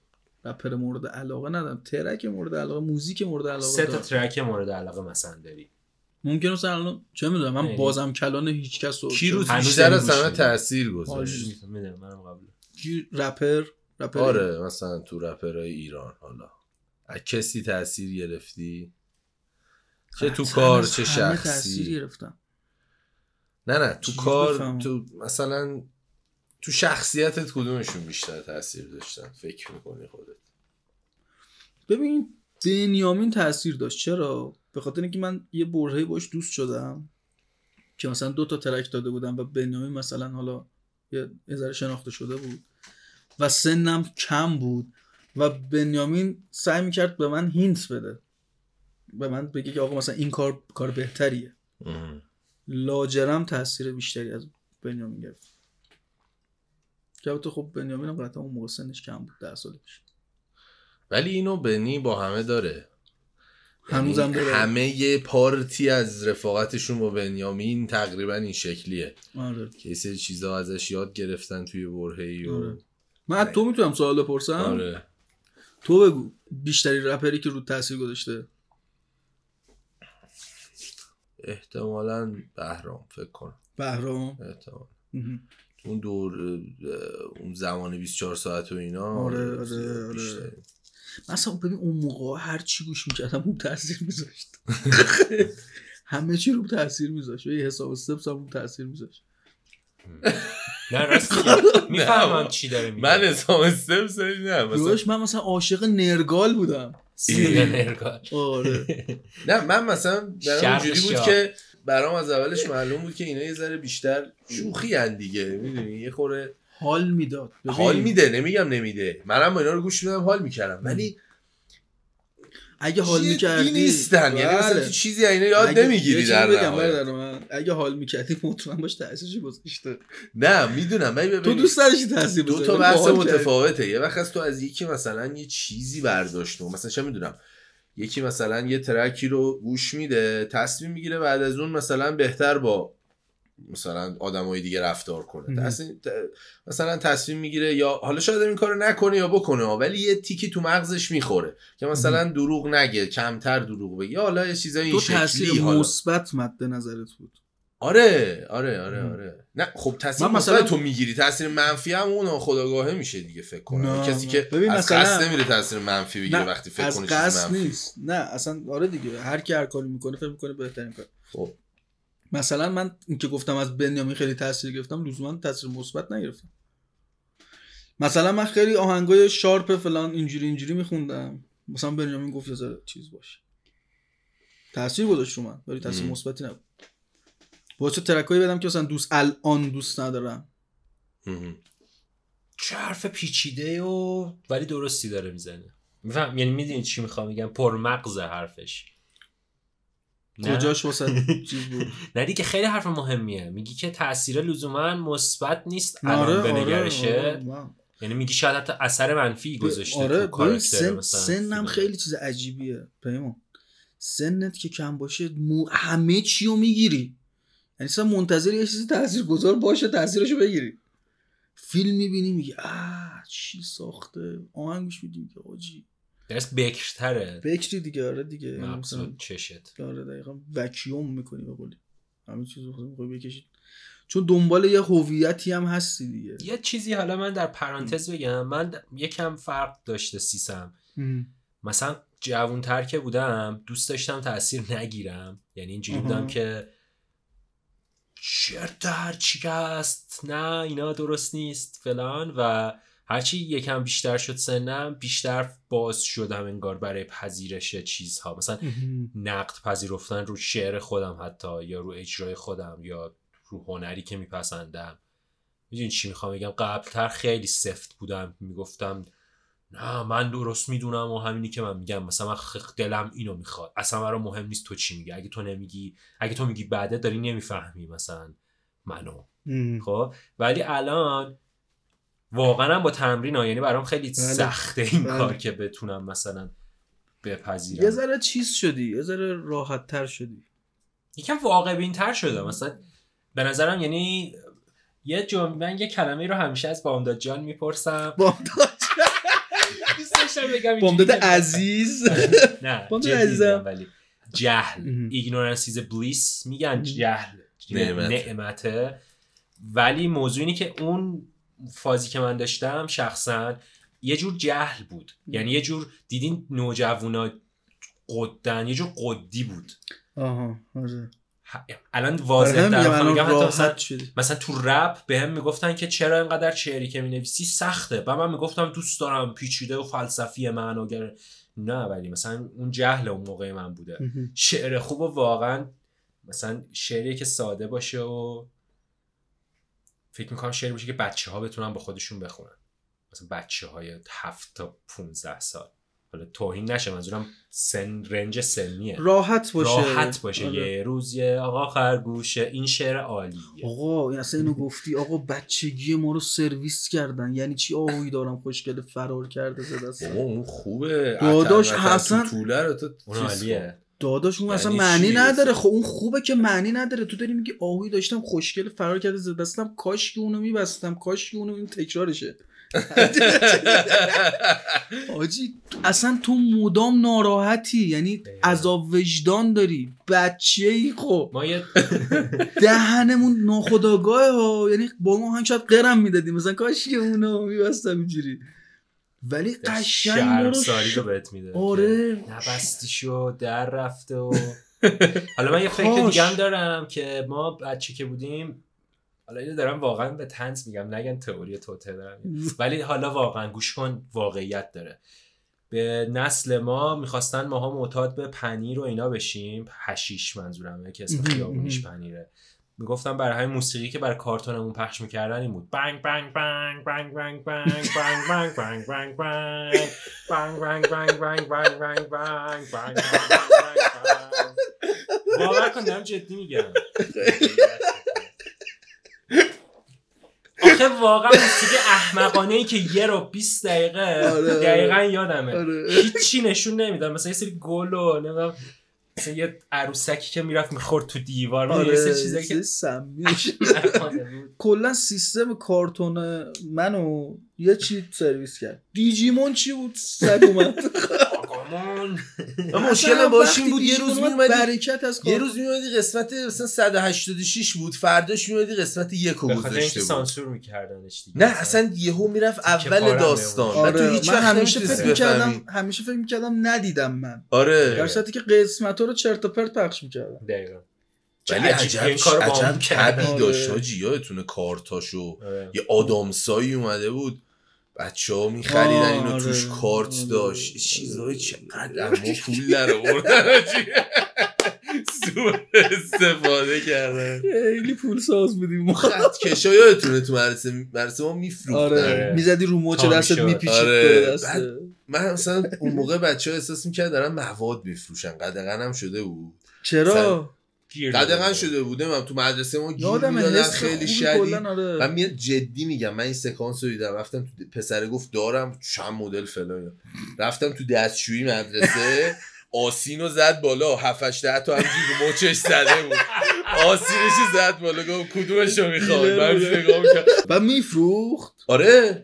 رپر مورد علاقه ندارم. ترک مورد علاقه موزیک مورد علاقه سه تا ترک مورد علاقه مثلا داری. ممکنه مثلا الان چه می‌دونم من بازم کلان هیچ کس رو کی رو بیشتر از همه تاثیر گذاشت. می‌دونم منم قبول کی رپر؟ رپر آره مثلا تو رپرای ایران حالا. از کسی تاثیر گرفتی؟ چه تو کار چه شخصی؟ تاثیر گرفتم. نه نه تو کار تو مثلا تو شخصیتت کدومشون بیشتر تاثیر داشتن؟ فکر می‌کنی خودت؟ ببین بنیامین تاثیر داشت. چرا؟ به خاطر اینکه من یه برهه باش دوست شدم که مثلا دو تا ترک داده بودم و بنیامین مثلا حالا یه ذره شناخته شده بود و سنم کم بود و بنیامین سعی می‌کرد به من هینت بده. به من بگه که آقا مثلا این کار کار بهتریه. لاجرم تاثیر بیشتری از بنیامین گرفت. که خب بنیامین هم قطعا اون موقع سنش کم بود ده سال پیش ولی اینو بنی با همه داره. هنوزم یعنی داره. همه یه پارتی از رفاقتشون با بنیامین تقریبا این شکلیه. آره. که سری چیزا ازش یاد گرفتن توی برهی و آره. من تو می‌تونم سوال بپرسم؟ آره. تو بگو بیشتری رپری که رو تاثیر گذاشته؟ احتمالا بهرام فکر کنم بهرام. احتمال. اون دور اون زمان 24 ساعت و اینا آره، آره، آره. مثلا ببین اون موقع هر چی گوش می‌کردم اون تاثیر میذاشت. همه چی رو تاثیر میذاشت. یه حساب استپس هم تاثیر میذاشت. نه راست می‌فهمم چی داره میگه. من اسام استپس نه مثلا من مثلا عاشق نرگال بودم. نرگال. آره. نه من مثلا اینجوری بود. که برام از اولش معلوم بود که اینا یه ذره بیشتر شوخی هن دیگه. می‌دونی؟ یه خوره حال می‌داد. حال میده نمیگم نمیده. منم با اینا رو گوش میدم حال می‌کردم. ولی اگه حال می‌کردی نیستن. یعنی مثلا بله. تو چیزی اینا یاد اگه- نمی‌گیری در نهایت. من اگه حال می‌کردی مطمئن باش تاثیرش گذاشته. نه می‌دونم. ولی تو دوست داشتی تاثیر دو تا بحث. متفاوته. یه وقت از تو از یکی مثلا یه چیزی برداشت مثلا چه می‌دونم یکی مثلا یه ترکی رو گوش میده تصمیم می‌گیره بعد از اون مثلا بهتر با مثلا آدمای دیگه رفتار کنه. تصمیم- مثلا تصمیم می‌گیره یا حالا شاید این کارو نکنه یا بکنه ولی یه تیکی تو مغزش می‌خوره که مثلا دروغ نگه کمتر دروغ بگه. یا حالا یه چیزای این تو شکلی مثبت مد نظرت بود. آره آره آره. آره. نه خب تاثیر من مثلا تو می‌گیری. تاثیر منفی هم اون خداگاهه میشه دیگه فکر کنم. نه، کسی. که ببین از مثلا- قصد نمیره تاثیر منفی بگیره نه وقتی فکر کنه چیز منفی نیست. نه اصلا آره دیگه هر کی هر کاری می‌کنه فکر می‌کنه بهترین کار. خب. مثلا من این که گفتم از بنیامین خیلی تاثیر گرفتم لزوما تاثیر مثبت نگرفتم. مثلا من خیلی آهنگای شارپ فلان اینجوری اینجوری میخوندم. مثلا بنیامین گفت یه ذره چیز باشه. تاثیر گذاشت رو من ولی تاثیر. مثبتی نبود. باعث ترکایی بدم که مثلا دوست الان دوست ندارم. چه حرف پیچیده و ولی درستی داره می‌زنه. میفهم یعنی می‌دونی چی می‌خوام میگم پرمغز حرفش؟ کجاش واسه چیز بود. نه دیگه خیلی حرف مهمیه. میگی که تاثیر لزوما مثبت نیست آره الان آره بنگرشه. آره واو. یعنی میگی شاید حتی اثر منفی گذاشته آره تو سن سنم. خیلی چیز عجیبیه پیمان سنت که کم باشه مو همه چی رو می‌گیری. یعنی اصلا منتظر یه چیزی تاثیرگذار باشه تاثیرشو بگیری. فیلم می‌بینی میگی آه چی ساخته؟ آهنگ گوش میدی میگه آجی. درست بکرتره بکری دیگه آره دیگه. یعنی مثلا چشت. آره دقیقا. وکیوم می‌کنی به قولی. همه چیز رو می‌خوای بکشی چون دنبال یه هویتی هم هستی دیگه. یه چیزی حالا من در پرانتز بگم. من یکم فرق داشته سیسم. ام. مثلا جوانتر که بودم دوست داشتم تاثیر نگیرم. یعنی اینجوری. بودم که چرت هر چی هست؟ نه اینا درست نیست فلان. و هرچی یکم بیشتر شد سنم بیشتر باز شدم انگار برای پذیرش چیزها. مثلا. نقد پذیرفتن رو شعر خودم حتی یا رو اجرای خودم یا رو هنری که میپسندم. می‌دونی چی می‌خوام بگم؟ قبلتر خیلی سفت بودم. می‌گفتم نه من درست می‌دونم و همینی که من میگم. مثلا من دلم اینو می‌خواد. اصلا برام مهم نیست تو چی میگی. اگه تو نمیگی اگه تو میگی بعده داری نمی‌فهمی مثلا منو. خب؟ ولی الان واقعا هم با تمرین ها یعنی برام خیلی سخته این بله. کار که بتونم مثلا یه بپذیرم ذره چیز شدی یه ذره راحت تر شدی. یکم واقع بین تر شده مثلا به نظرم یعنی یه جمله من یه کلمه رو همیشه از بامداد جان می‌پرسم. بامداد بگم اینجوری بامداد عزیز. نه بامداد عزیزم. ولی جهل. ایگنورنس is a bliss میگن جهل. نعمت. نعمته. ولی موضوع اینه که اون فازی که من داشتم شخصا یه جور جهل بود. یعنی یه جور دیدین نوجوانا قدن یه جور قدی بود. آها آره. ه- الان واضح همین در میگم حتی مثلا مثلا تو رپ به هم می‌گفتن که چرا اینقدر شعری که می‌نویسی سخته. و من می‌گفتم دوست دارم پیچیده و فلسفی معناگر نه ولی مثلا اون جهل اون موقع من بوده. شعر خوب و واقعا مثلا شعری که ساده باشه و فکر می‌کنم شعری باشه که بچه ها بتونن با خودشون بخونن. مثلا بچه های هفت تا 15 سال. حالا توهین نشه منظورم سن رنج سنیه. راحت باشه. راحت باشه. آره. یه روز یه آقا خرگوشه این شعر عالیه. آقا این اصلا اینو گفتی. آقا بچگی ما رو سرویس کردن. یعنی چی آهوی دارم خوشگل فرار کرده ز بابا دستم اون خوبه. داداش حسن- تو طوله رو تو عالیه داداش اون اصلا یعنی معنی؟ نداره. خب اون خوبه که معنی نداره. تو داری میگی آهوی داشتم خوشگل فرار کرده ز دستم کاش که اونو میبستم کاش که اونو این تکرارشه. آجی اصلا تو مدام ناراحتی. یعنی. عذاب وجدان داری. بچه ای خب. ما یه دهنمون ناخداگاه ها. یعنی با ما هم شاید قرم می‌دادیم. مثلا کاش که اونو میبستم اینجوری. ولی قشنگ رو شرمساری ش- رو بهت میده آره. که نبستی شو در رفته و حالا من یه فکر. دیگه هم دارم که ما بچه که بودیم حالا اینو دارم واقعا به تنز میگم نگن تئوری توته دارم ولی حالا واقعا گوش کن واقعیت داره به نسل ما می‌خواستن ماها معتاد به پنیر و اینا بشیم هشیش منظورمه که اسم خیابونیش. پنیره می‌گفتم برای همین موسیقی که برای کارتونمون پخش می‌کردن این بود بنگ بنگ بنگ بنگ بنگ بنگ بنگ بنگ بنگ بنگ بنگ بنگ بنگ بنگ بنگ بنگ بنگ بنگ بنگ باور کن دارم جدی میگم آخه واقعا موسیقی احمقانه ای که یه رو 20 دقیقه آره. دقیقا یادمه آره. هیچی نشون نمی‌داد مثلا یه سری گل و نمی‌دونم مثلا یه عروسکی که می‌رفت می‌خورد تو دیوار. آره چیزایی که. کلا سیستم کارتون منو یه چی سرویس کرد. دیجیمون چی بود؟ سگ اومد. و مشکل باش این بود یه روز میومدی برکت از یه. روز میومدی قسمت مثلا 186 بود فرداش میومدی قسمت یک رو گذاشته بود. سانسور میکردنش دیگه. نه اصلا یهو می‌رفت اول داستان. و تو آره هیچ من وقت همیشه فکر می‌کردم همیشه فکر می‌کردم ندیدم من. آره. در صورتی که قسمت رو چرت و پرت پخش می‌کردم. دقیقا. ولی عجب عجب آره. داشت حاجی یادتونه کارتاشو. آره. یه آدامسایی اومده بود. بچه ها میخریدن اینو آره. توش کارت آره. داشت. چیزهای چقدر اما پول در آوردن. استفاده کردن. خیلی پول ساز بودیم ما. خط کشا یادتونه تو مدرسه مدرسه ما میفروختن. آره. می‌زدی رو تا دستت. میپیچید آره. من مثلا اون موقع بچه ها احساس می‌کرد دارن مواد میفروشن. قدغن هم شده بود. چرا؟ قدغن بود. شده بوده. من تو مدرسه ما گیر می‌دادن خیلی شدید. آره. من میاد جدی میگم من این سکانس رو دیدم. رفتم تو پسره گفت دارم چند مدل فلان رفتم تو دستشویی مدرسه. آسین رو زد بالا هفتش ده تا همجوری رو مچش زده بود. آسینش زد بالا گفت کدومش رو می‌خواد من نگاه. و میفروخت؟ آره.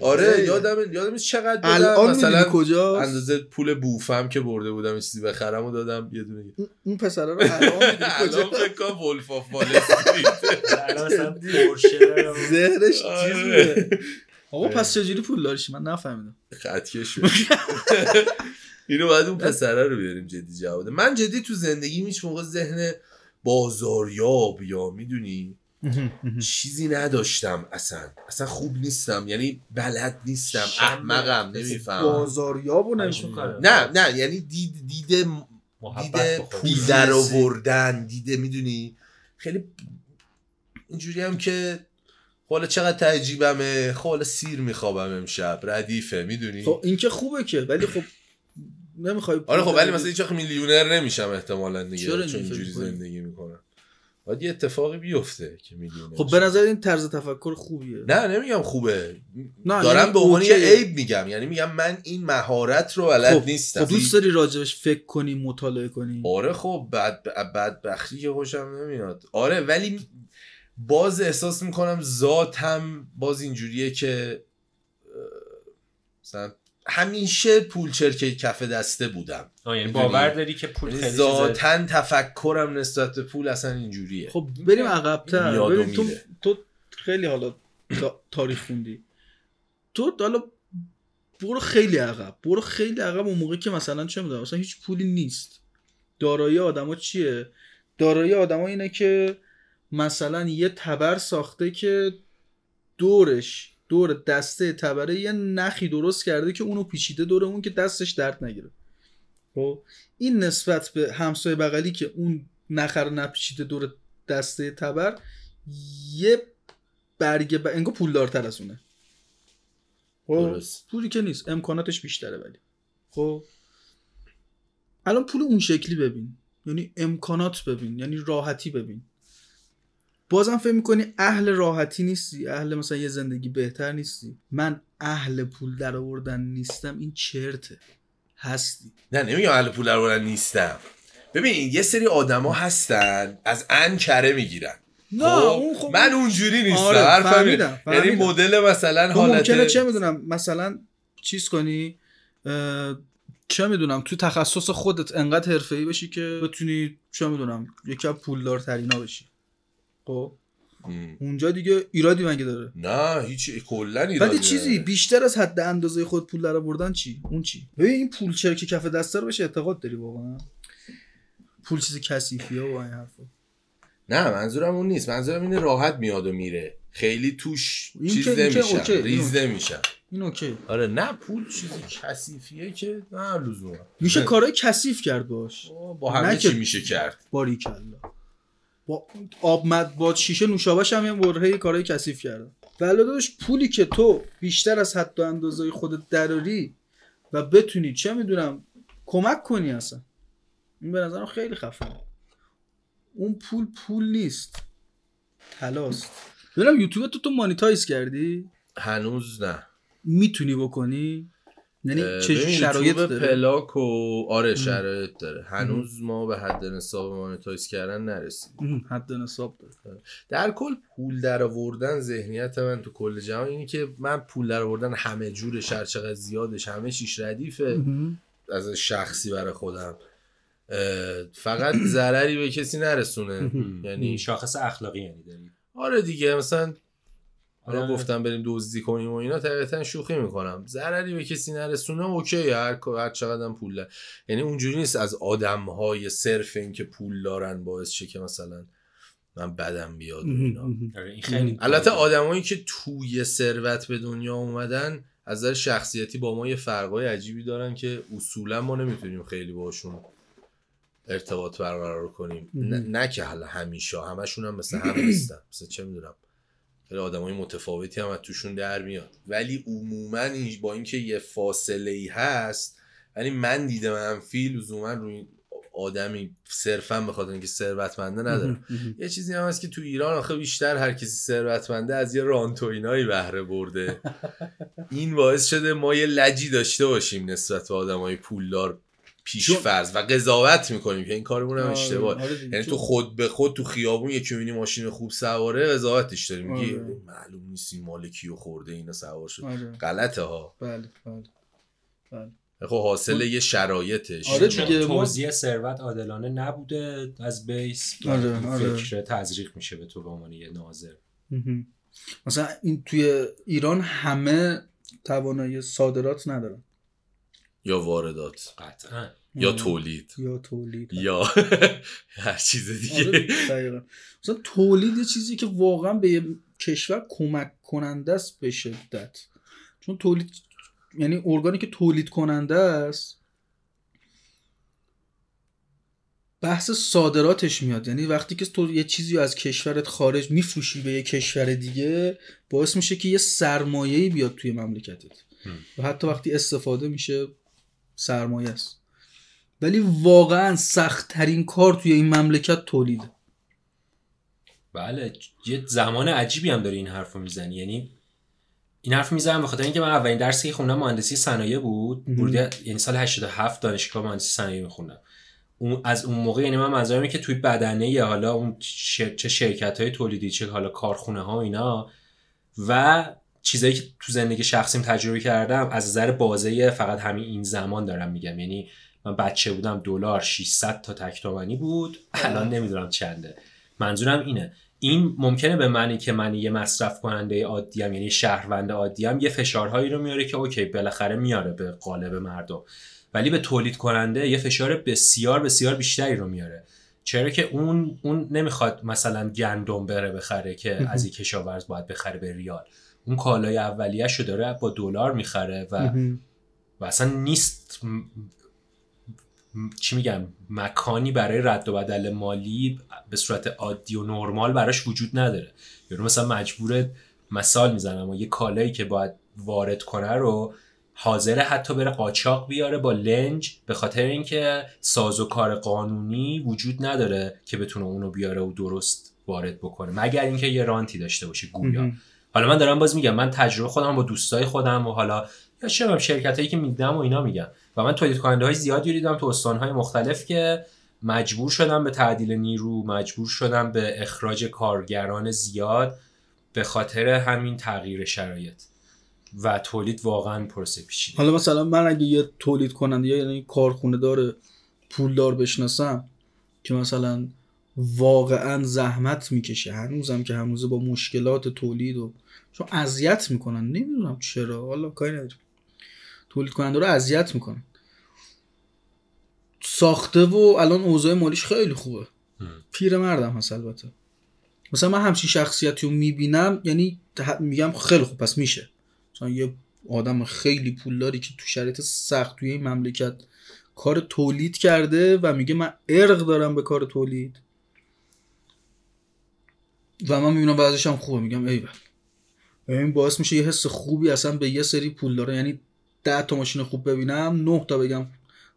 آره یادم یادم چقدر دادم. الان مثلا کجا اندازه پول بوفم که برده بودم یه چیزی بخرم و دادم یه دونه. اون پسره رو الان کجا فکر کنم Wolf of Wall Street الان زهرش چیز آره. بوده. آقا آره. پس چجوری پول داشتی من نفهمیدم. خطکش شد اینو بعد اون پسره رو بیاریم جدی جواب بده. من جدی تو زندگی هیچ موقع ذهن بازاریاب یا می‌دونی؟ چیزی نداشتم اصلا. اصلا خوب نیستم. یعنی بلد نیستم. احمقم نمی‌فهمم. نمیشه می‌کنم. نه نه. یعنی دید دید دیده بخور. پول در آوردن دیده می‌دونی؟ خیلی اینجوری هم که حالا چقدر تعجیبمه خب حالا سیر میخوابم امشب. ردیفه می‌دونی؟ خب این که خوبه که. ولی خب نمی‌خوای آره خب ولی مثلا هیچ وقت میلیونر نمیشم احتمالا دیگه چون اینجوری؟ زندگی می‌کنم. باید یه اتفاقی بیفته که میلیونر خب. به نظر این طرز تفکر خوبیه. نه نمیگم خوبه. نه، دارم یعنی به عنوان یه. عیب میگم. یعنی میگم من این مهارت رو بلد خب نیستم. خب دوست داری راجبش فکر کنی مطالعه کنی؟ آره خب بد بدبختی که خوشم نمیاد. آره ولی باز احساس می‌کنم ذاتم باز اینجوریه که مثلا همیشه پول چرک کف دسته بودم. یعنی؟ باور داری که پول یعنی خیلی چیزه؟ ذاتا تفکرم نسبت به پول اصلا اینجوریه. خب بریم عقبتر. بریم تو. تو خیلی حالا تا- تاریخ خوندی. تو حالا برو خیلی عقب. برو خیلی عقب اون موقع که مثلا چه می‌دونم مثلا هیچ پولی نیست. دارایی آدما چیه؟ دارایی آدما اینه که مثلا یه تبر ساخته که دورش دور دسته تبره یه نخی درست کرده که اونو پیچیده دور اون که دستش درد نگیره. خب این نسبت به همسایه بغلی که اون نخر نپیچیده دور دسته تبر یه برگ ب... انگار پولدارتر از اونه. خب پولی که نیست امکاناتش بیشتره ولی. خب الان پول اون شکلی ببین. یعنی امکانات ببین. یعنی راحتی ببین. بازم فکر می‌کنی اهل راحتی نیستی؟ اهل مثلا یه زندگی بهتر نیستی؟ من اهل پول در آوردن نیستم این چرته هستی. نه نمیگم اهل پول در آوردن نیستم. ببین یه سری آدما هستن از ان کره می‌گیرن. نه خب، اون خب من اونجوری نیستم آره، فهمیدم،. یعنی. مدل مثلا ممکنه حالت چه می‌دونم مثلا چیز کنی؟ اه، چه می‌دونم تو تخصص خودت انقدر حرفه‌ای بشی که بتونی چه می‌دونم یکی از پولدارترینا بشی. خب. اونجا دیگه ایرادی مگه داره؟ نه هیچ کلا ایرادی ولی چیزی. بیشتر از حد اندازه خود پول در آوردن چی؟ اون چی؟ ببین این پول چرا که کف دسته رو بهش اعتقاد داری واقعا؟ پول چیز کثیفیه و این حرفا. نه منظورم اون نیست. منظورم اینه راحت میاد و میره. خیلی توش چیز این ریز. نمیشن. این اوکی. آره نه پول چیزی کثیفیه که نه لزوما. میشه کارهای کثیف کرد باش. با همه چی میشه کرد. باریکلا. با آب مد با شیشه نوشابهش هم یه برهه کارهای کثیف کرده ولی داداش پولی که تو بیشتر از حد و اندازه خودت دراری و بتونی چه می‌دونم کمک کنی اصلا. این به نظرم خیلی خفنه. اون پول پول نیست. تلاست. ببینم یوتیوب تو تو مانیتایز کردی؟ هنوز نه. می‌تونی بکنی؟ یعنی چه شرایط داره؟ پلاک و آره شرایط داره. هنوز ما به حد نصاب مانیتایز کردن نرسیدیم. حد نصاب داره. در کل پول در آوردن ذهنیت من تو کل جهان اینه که من پول در آوردن همه جورش هر چقدر زیادش همه چیش ردیفه. از شخصی برای خودم. فقط ضرری به کسی نرسونه. یعنی شاخص اخلاقی یعنی داری. آره دیگه مثلا حالا آره. گفتم بریم دزدی کنیم و اینا طبیعتا شوخی می‌کنم. ضرری به کسی نرسونه اوکی هر هر چقدر پول دار. یعنی اونجوری نیست از آدم های صرف این که پول دارن باعث شه که مثلا من بدم بیاد و اینا. آره البته آدمایی که توی ثروت به دنیا اومدن از نظر شخصیتی با ما یه فرقای عجیبی دارن که اصولا ما نمی‌تونیم خیلی باشون ارتباط برقرار کنیم. نه, نه که حالا همیشه همشون هم مثل هم نیستن. مثل چه می‌دونم؟ خیلی آدمای متفاوتی هم از توشون در میاد. ولی عموما این- با اینکه یه فاصله ای هست ولی من دیده منفی لزوما روی آدمی صرفا به خاطر اینکه ثروتمنده ندارم یه چیزی هم هست که تو ایران آخه بیشتر هر کسی ثروتمنده از یه رانتوینایی بهره برده. این باعث شده ما یه لجی داشته باشیم نسبت به آدمای پولدار. پیش چون- فرض و قضاوت می‌کنیم که این کارمون هم اشتباه آره. یعنی تو خود به خود تو خیابون یکی می‌بینی ماشین خوب سواره قضاوتش داری میگی آره. معلوم نیست این مال کیو خورده اینا سوار شد آره. غلطه ها بله بله بله خب حاصل یه شرایطش آره چون دیگه، توزیع ثروت عادلانه نبوده از بیس آره، آره. فکر تزریق میشه به تو به عنوان یه ناظر. مثلا این توی ایران همه توانایی صادرات ندارن یا واردات. قطعا. یا آره. تولید. یا تولید. یا هر چیز آره دیگه دقیقاً. مثلا تولید یه چیزی که واقعا به یه کشور کمک کننده است به شدت. چون تولید یعنی ارگانی که تولید کننده است بحث صادراتش میاد. یعنی وقتی که تو یه چیزی رو از کشورت خارج میفروشی به یه کشور دیگه باعث میشه که یه سرمایه‌ای بیاد توی مملکتت. و حتی وقتی استفاده میشه سرمایه است. ولی واقعا سخت ترین کار توی این مملکت تولیده بله یه زمان عجیبی هم داری این حرف رو می‌زنی. یعنی این حرف می‌زنم به خاطر اینکه من اولین درسی که خوندم مهندسی صنایع بود. ورودی یعنی سال 87 دانشگاه مهندسی صنایع میخوندم اون از اون موقع یعنی من منظورم که توی بدنه یا حالا اون چه شرکت های تولیدی چه حالا کارخونه ها اینا. و چیزایی که تو زندگی شخصیم تجربه کردم از نظر بازه فقط همین این زمان دارم میگم. یعنی من بچه بودم دلار 600 تا تک تومانی بود. الان نمی‌دونم چنده. منظورم اینه. این ممکنه به معنی که من یه مصرف کننده عادیم یعنی شهروند عادیم یه فشارهایی رو میاره که اوکی بالاخره میاره به قالب مردم. ولی به تولید کننده یه فشار بسیار بسیار بیشتری رو میاره. چرا که اون اون نمی‌خواد مثلا گندم بره بخره که از یک کشاورز باید بخره به ریال. اون کالای اولیه‌شو داره با دلار می‌خره و و اصلا نیست م- م- چی میگم مکانی برای رد و بدل مالی به صورت عادی و نرمال براش وجود نداره. یعنی مثلا مجبور مثال می‌زنم و یه کالایی که باید وارد کنه رو حاضره حتی بره قاچاق بیاره با لنج به خاطر اینکه ساز و کار قانونی وجود نداره که بتونه اونو بیاره و درست وارد بکنه. مگر اینکه یه رانتی داشته باشه گویا. حالا من دارم باز میگم من تجربه خودم با دوستای خودم و حالا یا چه شرکت هایی که میدم و اینا میگم و من تولید کننده های زیادی دیدم تو استان های مختلف که مجبور شدم به تعدیل نیرو مجبور شدم به اخراج کارگران زیاد به خاطر همین تغییر شرایط و تولید واقعا پروسه پیچیده حالا مثلا من اگه یه تولید کننده یا یعنی کارخونه دار پولدار بشناسم که مثلا واقعا زحمت می‌کشه هنوزم که هنوزه با مشکلات تولید و چون اذیت می‌کنن. نمی‌دونم چرا. حالا کاری نداریم. تولید کننده رو اذیت می‌کنن. ساخته و الان اوضاع مالیش خیلی خوبه. پیر مردم هست البته. مثلا من همچین شخصیتی رو می‌بینم یعنی میگم خیلی خوب پس میشه. مثلا یه آدم خیلی پولداری که تو شرایط سخت توی این مملکت کار تولید کرده و میگه من ارق دارم به کار تولید. و من می‌بینم بعضش هم خوبه. میگم ای بل این باعث میشه یه حس خوبی اصلا به یه سری پول داره. یعنی ده تا ماشین خوب ببینم نه تا بگم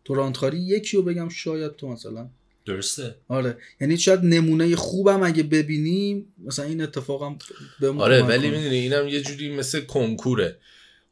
تو راندخاری یکی رو بگم شاید تو مثلا. درسته. آره. یعنی شاید نمونه خوبم اگه ببینیم مثلا این اتفاقم به آره ولی. می‌دونی اینم یه جوری مثل کنکوره.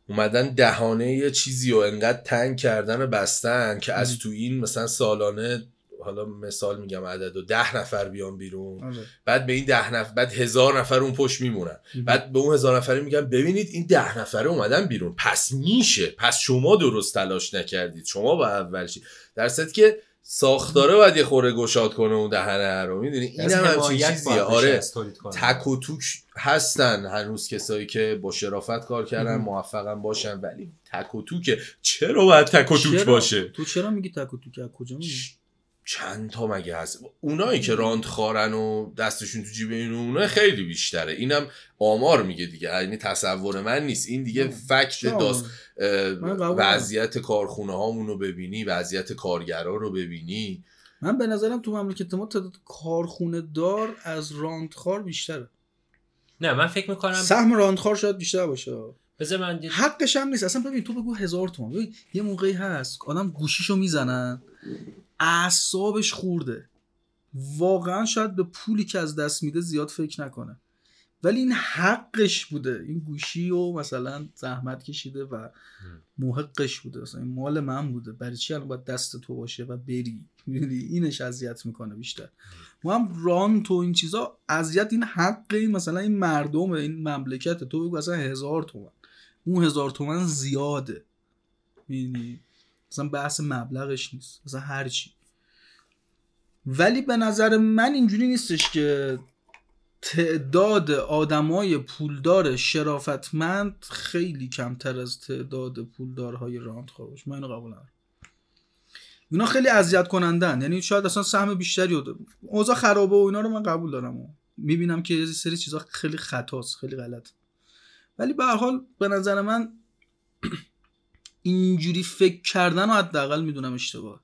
اومدن دهانه یه چیزی رو انقدر تنگ کردن و بستن که از تو این مثلا سالانه حالا مثال میگم عدد و ده نفر بیان بیرون. آره. بعد به این ده نفر بعد هزار نفر اون پشت میمونن. بعد به اون هزار نفره میگن ببینید این ده نفره اومدن بیرون. پس میشه. پس شما درست تلاش نکردید. شما با اول شید در که ساختاره باید یه خوره گشاد کنه اون دهنه رو. می‌دونی؟ این هم همچین چیزیه. آره. تک و توک هستن هنوز کسایی که با شرافت کار کردن مهم. موفقن باشن ولی تک و توکه. چرا باید تک و توک؟ باشه؟ تو چرا میگی تک و توک؟ از کجا میگی چند تا مگه هست اونایی که راند خارن و دستشون تو جیب این اونها خیلی بیشتره. اینم آمار میگه دیگه. یعنی تصور من نیست. این دیگه. فکت؟ داست. وضعیت کارخونه هامون رو ببینی وضعیت کارگرا رو ببینی. من به نظرم تو مملکت ما تعداد کارخونه دار از راندخار بیشتره. نه من فکر می‌کنم سهم راندخار شاید بیشتر باشه. بذار من یه- حقش هم نیست. اصلا ببین تو بگو هزار تومن ببین یه موقعی هست آدم گوشیشو می‌زنن. اعصابش خورده. واقعا شاید به پولی که از دست میده زیاد فکر نکنه. ولی این حقش بوده. این گوشی و مثلا زحمت کشیده و محقش بوده. مثلا این مال من بوده. برای چی الان باید دست تو باشه و بری؟ می‌دونی؟ اینش اذیت می‌کنه بیشتر. ما هم ران تو این چیزا اذیت این حق این مثلا این مردم این مملکت تو بگو اصلا هزار تومن. اون هزار تومن زیاده. می‌دونی؟ مثلا بحث مبلغش نیست. مثلا هر چی. ولی به نظر من اینجوری نیستش که تعداد آدمای پولدار شرافتمند خیلی کمتر از تعداد پولدارهای راندخواه باشه من اینو قبول ندارم. اینا خیلی اذیت کنندن. یعنی شاید اصلا سهم بیشتری. اوضاع خرابه و اینا رو من قبول دارم. می‌بینم که یه سری چیزا خیلی خطاست خیلی غلط ولی به حال به نظر من اینجوری فکر کردن رو حداقل می‌دونم اشتباه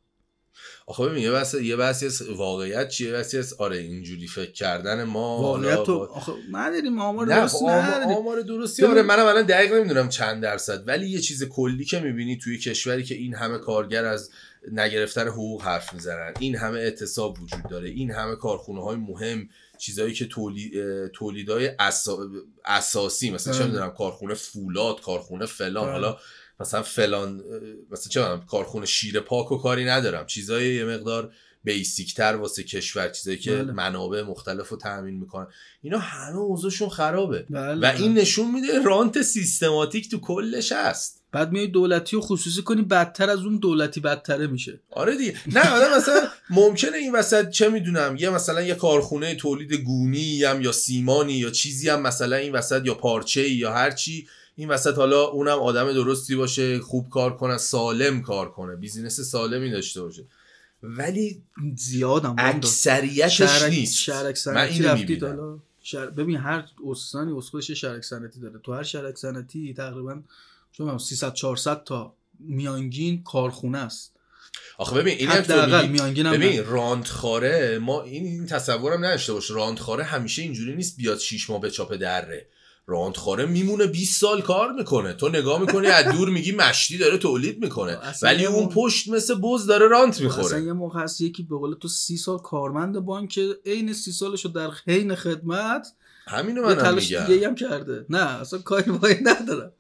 آخه ببین یه بحث یه بحثی از واقعیت چیه یه بحثی از آره اینجوری فکر کردن ما واقعیت تو آخه نداریم آمار درست خب نداریم آمار درستی آره منم الان دقیق نمی‌دونم چند درصد ولی یه چیز کلی که می‌بینی توی کشوری که این همه کارگر از نگرفتن حقوق حرف می‌زنن این همه اعتصاب وجود داره این همه کارخونه های مهم چیزایی که تولید اسا... اساسی مثلا چه بله. می‌دونم کارخونه فولاد کارخونه فلان بله. حالا مثلا فلان مثلا چه کارخونه شیر پاک و کاری ندارم. چیزای یه مقدار بیسیک تر واسه کشور چیزایی که بله. منابع مختلف رو تامین می‌کنن. اینا همه اوضاعشون خرابه. بله. و این نشون میده رانت سیستماتیک تو کلش هست. بعد میای دولتی و خصوصی کنی بدتر از اون دولتی بدتره میشه. آره دیگه. نه آدم مثلا ممکنه این وسط چه می‌دونم یه مثلا یه کارخونه تولید گونی هم یا سیمانی یا چیزی هم مثلا این وسط یا پارچه یا هر چی این وسط حالا اونم آدم درستی باشه خوب کار کنه سالم کار کنه. بیزینس سالمی داشته باشه. ولی زیادم اکثریتش شهرک نیست. شهرک من اینو رفتید می‌بینم. حالا. شهر... ببین هر استانی اسکلش شهرک صنعتی داره. تو هر شهرک صنعتی تقریبا شما 300 400 تا میانگین کارخونه است. آخه ببین این هم تو حداقل میگی میانگین هم ببین راندخاره ما این این تصورم نداشته باش. راندخاره همیشه اینجوری نیست بیاد شیش ماه به چاپ دره. راندخاره میمونه 20 سال کار می‌کنه. تو نگاه می‌کنی از دور میگی مشتی داره تولید می‌کنه. اصلا ولی اون پشت مثل بز داره رانت اصلا می‌خوره. یه موقع هست یکی به قول تو سی سال کارمند بانک عین سی سالشو در حین خدمت همینو منم تلاش میگم. دیگه هم کرده. نه اصلا کاری با ندارم.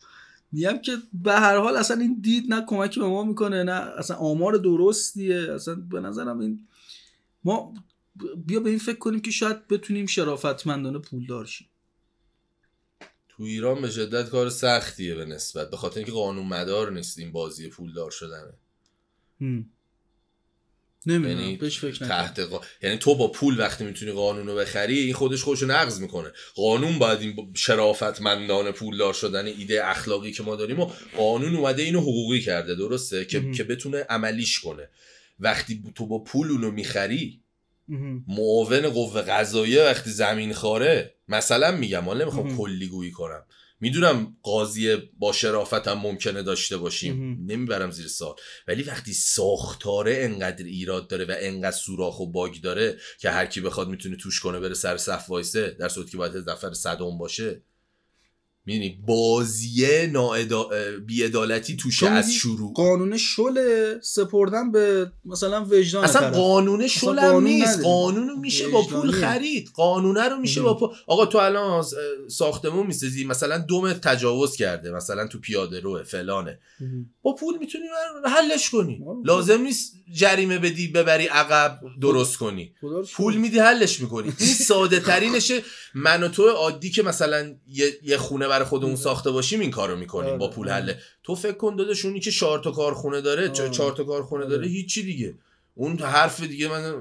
میگم که به هر حال اصلا این دید نه کمکی به ما می‌کنه نه اصلا آمار درستیه. اصلا به نظرم این ما بیا به این فکر کنیم که شاید بتونیم شرافتمندانه پولدار شیم. تو ایران به شدت کار سختیه به نسبت به خاطر اینکه قانون مدار نیست این بازی پولدار شدنه. نمی‌دونم یعنی بهش فکر تحت قا... یعنی تو با پول وقتی می‌تونی قانون رو بخری این خودش خودشو نقض می‌کنه قانون باید این شرافتمندانه پولدار شدن ایده اخلاقی که ما داریم و قانون اومده اینو حقوقی کرده درسته که. که بتونه عملیش کنه وقتی تو با پول اونو می‌خری. معاون قوه قضاییه وقتی زمین خاره. مثلا میگم حالا نمی‌خوام. کلی گویی کنم. می‌دونم قاضی با شرافت هم ممکنه داشته باشیم. نمی‌برم زیر سال ولی وقتی ساختاره انقدر ایراد داره و انقدر سوراخ و باگ داره که هر کی بخواد می‌تونه توش کنه بره سر صف وایسه در صورتی که باید نفر صدم باشه. می‌دونی بازی ناعدا... بیعدالتی توشه تو از شروع قانون شله سپردن به مثلا وجدان اصلا طرف. قانون شلم قانون نیست. قانون رو میشه با پول. خرید قانونه رو میشه با. پول آقا تو الان ساختمون می‌سازی مثلا دو متر تجاوز کرده مثلا تو پیاده روه فلانه هم. با پول می‌تونی حلش کنی آره. لازم نیست جریمه بدی ببری عقب درست کنی رو. پول میدی حلش می‌کنی این ساده ترینشه من و تو عادی که مثلا یه خونه برای خودمون ساخته باشیم این کارو می‌کنیم آره، با پول آره. حله تو فکر کن داداش اونی که چهار تا کارخونه داره چه- آره. چهار تا کارخونه داره. هیچی دیگه اون حرف دیگه من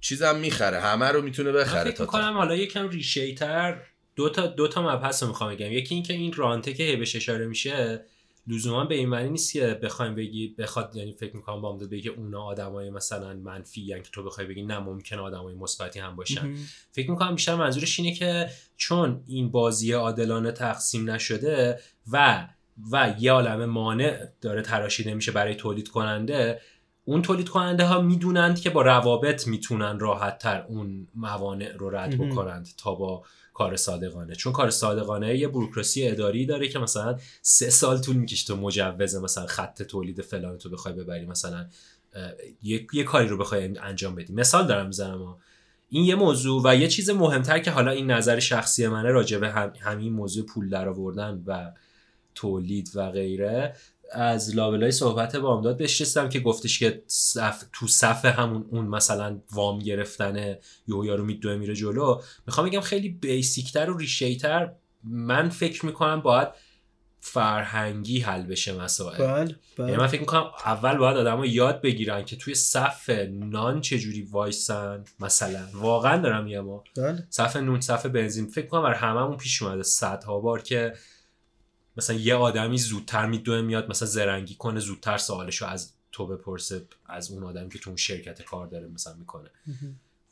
چیزم می‌خره همه رو می‌تونه بخره فکر می‌کنم حالا یکم ریشه تر دو تا دو تا مبحث رو می‌خوام بگم یکی اینکه این رانته که هی بهش اشاره میشه لزوما به این معنی نیست که بخوایم بگی بخواد یعنی فکر می‌کنم با بگی که اونا آدمای مثلا منفی یعنی که تو بخوای بگی نه ممکن آدمای مثبتی هم باشن. فکر می‌کنم بیشتر منظورش اینه که چون این بازی عادلانه تقسیم نشده و و یه عالم مانع داره تراشیده میشه برای تولید کننده اون تولید کننده ها می‌دونند که با روابط می‌تونن راحت تر اون موانع رو رد. بکنند تا با کار صادقانه. چون کار صادقانه یه بروکراسی اداری داره که مثلا سه سال طول می‌کشه تو مجوز مثلا خط تولید فلان تو بخوای ببری مثلا یه, یه کاری رو بخوای انجام بدی. مثال دارم می‌زنم. این یه موضوع و یه چیز مهمتر که حالا این نظر شخصی منه راجع به هم همین موضوع پول درآوردن و تولید و غیره. از لابلای صحبت بامداد بهش رسیدم که گفتش که صف تو صف همون اون مثلا وام گرفتن یهو یارو میدوه میره جلو. می‌خوام بگم خیلی بیسیکتر و ریشیتر من فکر می‌کنم باید فرهنگی حل بشه مسائل. بله یعنی بله من فکر می‌کنم اول باید آدم یاد بگیرن که توی صف نان چجوری وایسن مثلا. واقعا دارم میگم. بله. صف نون صف بنزین فکر کنم برای هممون پیش اومده. صدها بار که مثلا یه آدمی زودتر میدوه میاد مثلا زرنگی کنه زودتر سوالشو از تو بپرسه از اون آدمی که تو اون شرکت کار داره مثلا می‌کنه.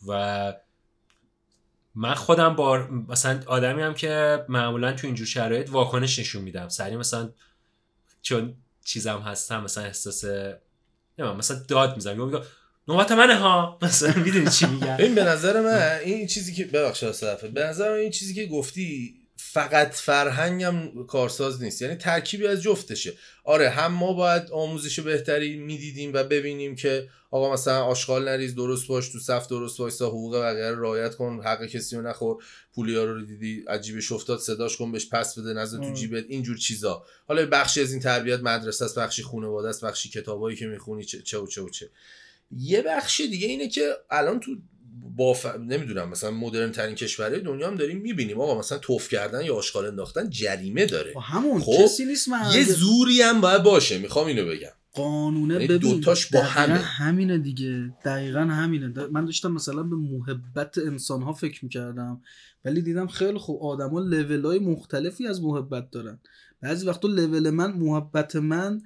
و من خودم بار مثلا آدمی هم که معمولا تو اینجور شرایط واکنش نشون میدم. سری مثلا چون چیزم هستم مثلا احساس نمی‌دونم مثلا داد می‌زنم. یا میگم نوبت منه ها. مثلا می‌دونی چی میگم. این به نظر من این چیزی که ببخشید صرفت به نظر من این چیزی که گفتی فقط فرهنگم کارساز نیست. یعنی ترکیبی از جفتشه. آره هم ما باید آموزش بهتری می‌دیدیم و ببینیم که آقا مثلا آشغال نریز درست باش تو صف درست وایسا حقوق بقیه رو رعایت کن حق کسی رو نخور پولیا رو دیدی عجیبش افتاد صداش کن بهش پس بده نزد تو. جیبت اینجور چیزا. حالا بخشی از این تربیت مدرسه است بخشی خانواده است بخشی کتابایی که می‌خونی چه چه و چه و چه. یه بخش دیگه اینه که الان تو با ف... نمی‌دونم مثلا مدرن ترین کشورهای دنیا هم داریم می‌بینیم. آقا مثلا توف کردن یا آشغال انداختن جریمه داره. با همون خب، کسی نیست من یه زوری هم باید باشه می‌خوام اینو بگم. قانونه یعنی ببین دوتاش با همه. همینه دیگه دقیقا همینه. د- من داشتم مثلا به محبت انسان ها فکر می‌کردم ولی دیدم خیلی خوب آدما لول های مختلفی از محبت دارن. بعضی وقتا لول من محبت من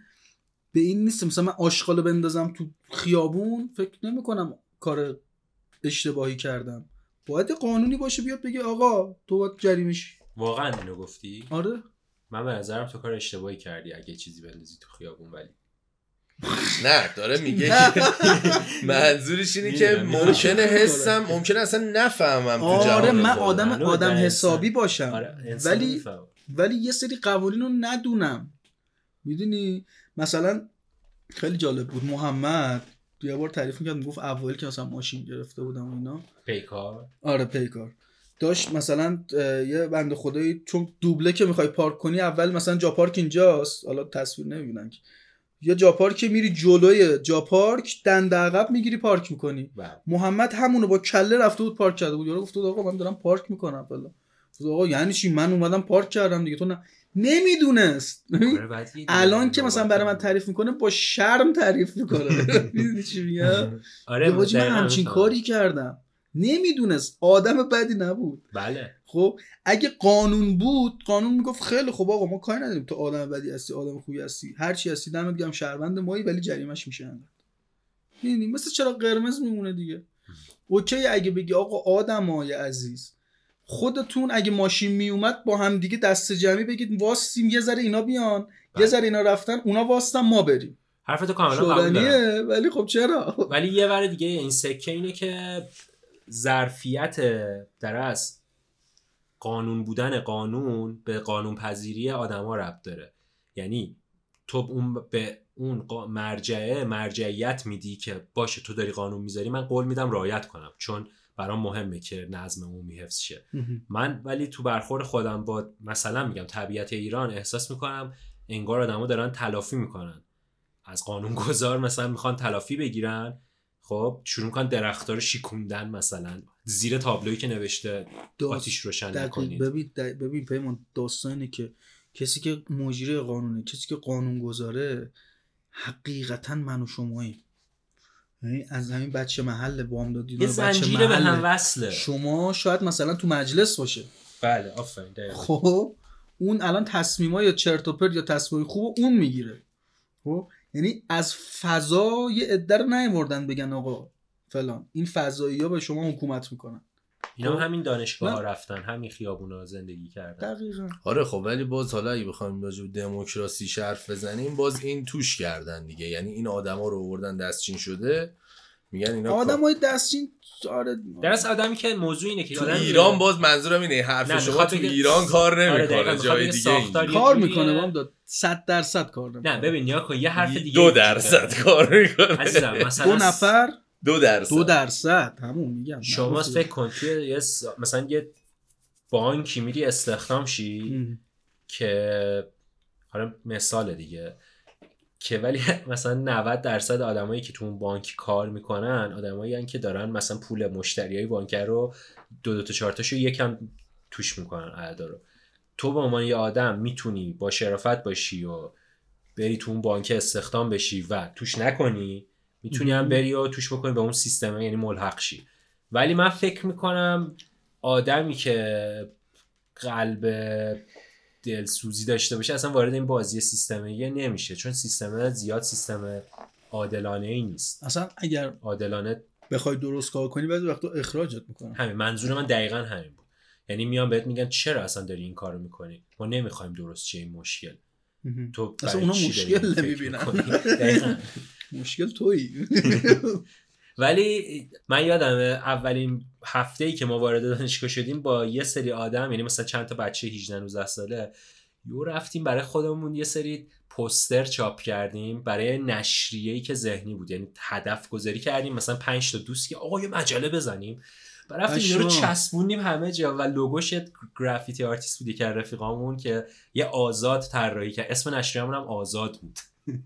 به این نیست مثلا من آشغال بندازم تو خیابون. فکر نمی‌کنم کار اشتباهی کردم باید یه قانونی باشه بیاد بگه آقا تو باید جریمش واقعا اینو گفتی آره من به نظرم تو کار اشتباهی کردی اگه چیزی بندازی تو خیابون ولی نه داره میگه منظورش اینه که. ممکنه حسم ممکنه اصلا نفهمم آره من. آدم آدم حسابی. باشم آره ولی. ولی یه سری قوانین رو ندونم می‌دونی مثلا خیلی جالب بود محمد یه بار تعریف می‌کرد می‌گفت اول که مثلا ماشین گرفته بودم اینا. پیکار؟ آره پیکار. داشت مثلا یه بنده خدایی چون دوبله که می‌خوای پارک کنی اول مثلا جا پارک اینجاست. حالا تصویر نمی‌بینن که. یا جا پارک میری جلوی جا پارک دنده عقب می‌گیری پارک می‌کنی. بله. محمد همونو با کله رفته بود پارک کرده بود. یارو گفت آقا من دارم پارک می‌کنم فلان. گفت آقا یعنی چی؟ من اومدم پارک کردم دیگه. تو نه. نمی‌دونست. آره، الان که مثلا برای من تعریف می‌کنه با شرم تعریف می‌کنه. می‌دونی چی میگم؟ آره حاجی من همچین. کاری کردم. نمی‌دونست. آدم بدی نبود. بله. خب اگه قانون بود قانون می‌گفت خیلی خب آقا ما کاری نداریم. تو آدم بدی هستی آدم خوبی هستی. هر چی هستی دمت گرم شهروند مایی ولی جریمش میشه انقدر می‌دونی؟ مثل چرا قرمز میمونه دیگه. اوکی اگه بگی آقا آدمای عزیز خودتون اگه ماشین میومد با هم دیگه دست جمعی بگید واسیم یه ذره اینا بیان. یه بله. ذره اینا رفتن اونا واستن ما بریم. حرفتو کاملا قبول دارم. ولی خب چرا؟ ولی یه ور دیگه این سکه اینه که ظرفیت در از قانون بودن قانون به قانون پذیری آدما ربط داره. یعنی تو اون به اون مرجعه مرجعیت میدی که باشه تو داری قانون می‌ذاری من قول میدم رعایت کنم. چون برام مهمه که نظم عمومی حفظ شه. من ولی تو برخورد خودم با مثلا میگم طبیعت ایران احساس می‌کنم انگار آدما دارن تلافی می‌کنن. از قانون گذار مثلا می‌خوان تلافی بگیرن خب شروع می‌کنن درختار رو شیکوندن مثلا. زیر تابلویی که نوشته آتیش روشن نکنید. ببین ببین پیمان داستان اینه که کسی که مجری قانونه کسی که قانون گذاره حقیقتا من و شماییم. از همین بچه محل وام دادی یه زنجیره به هم وصله. شما شاید مثلا تو مجلس باشه. بله آفرین. خب اون الان تصمیما یا چرت و پرت یا تصمیم خوب اون می‌گیره. خب یعنی از فضا یه عده رو نیاوردن بگن آقا فلان این فضایی ها به شما حکومت می‌کنن. اینا خب. هم همین دانشگاه ها. رفتن همین خیابونا زندگی کردن دقیقا آره خب ولی باز حالا اگه بخوایم راجع به دموکراسی حرف بزنیم باز این توش کردن دیگه یعنی این آدما رو آوردن دستچین شده میگن اینا آدم های دستچین آره در از آدمی که موضوع اینه که تو آدم ایران باز منظورم اینه نه، حرف شما تو بگه- ایران کار آره،. نمی‌کنه می‌خواد جای دیگه کار می‌کنه بام داد 100 درصد کار نمی‌کنه نه ببین نیا کن یه حرف دیگه دو درصد. کار می‌کنه عزیزم مثلا دو نفر دو درصد. دو درصد. همون میگم. شما. فکر کن توی یه س- مثلا یه بانکی میری استخدام شی ام. که حالا مثال دیگه. که ولی مثلا 90 درصد آدمایی که تو اون بانک کار می‌کنن آدمایی که دارن مثلا پول مشتری های بانک رو دو دو تا چهار تاشو یکم توش می‌کنن اعدا رو. تو به عنوان یه آدم می‌تونی با شرافت باشی و بری تو اون بانک استخدام بشی و توش نکنی. می‌تونی هم. بری و توش بکنی به اون سیستم یعنی ملحق شی ولی من فکر می‌کنم آدمی که قلب دلسوزی داشته باشه اصلا وارد این بازی سیستمی نمیشه چون سیستم زیاد سیستم عادلانه ای نیست. اصلا اگر عادلانه بخوای درست کار کنی بعضی وقتا اخراجت می‌کنن. همین منظور من دقیقا همین بود. یعنی میان بهت میگن چرا اصلا داری این کارو می‌کنی؟ ما نمی‌خوایم درست چه این مشکل. تو اصلا اونا مشکل نمی‌بینن. مشکل تویی. ولی من یادم اولین هفته ای که ما وارد دانشگاه شدیم با یه سری آدم یعنی مثلا چند تا بچه 18 19 ساله یو رفتیم برای خودمون یه سری پوستر چاپ کردیم برای نشریه ای که ذهنی بود. یعنی هدف گذاری کردیم مثلا 5 تا دوست که آقا یه مجله بزنیم. رفتیم رو پشمام. چسبوندیم همه جا و لوگوش graffiti artist بودی که رفیقامون که یه آزاد طراحی کرد. اسم نشریه‌مون هم آزاد بود.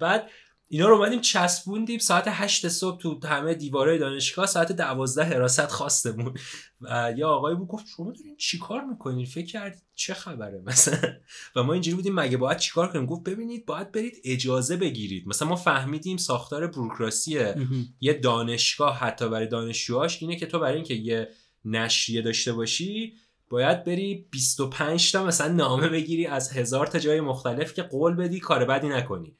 بعد اینا رو اومدیم چسبوندیم ساعت هشت صبح تو همه دیواره دانشگاه ساعت دوازده حراست خواستمون. و یه آقایی بود گفت شما دارین چیکار می‌کنین؟ فکر کردید چه خبره مثلا؟ و ما اینجوری بودیم مگه باید چیکار کنیم؟ گفت ببینید باید برید اجازه بگیرید. مثلا ما فهمیدیم ساختار بروکراسی یه دانشگاه حتی برای دانشجوهاش اینه که تو برای اینکه یه نشریه داشته باشی باید بری 25 تا مثلا نامه بگیری از هزار تا جای مختلف که قول بدی کار بدی نکنی.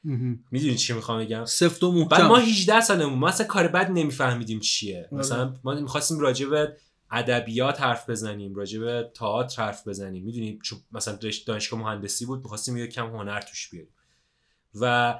می‌دونی چی می‌خوام بگم؟ سفت و بعد محکم ما 18 سالمون ما اصلا کار بد نمیفهمیدیم چیه. آره. مثلا ما می‌خواستیم راجع به ادبیات حرف بزنیم راجع به تئاتر حرف بزنیم. می‌دونی؟ چون مثلا دانش- دانشگاه مهندسی بود می‌خواستیم یه کم هنر توش بیاریم. و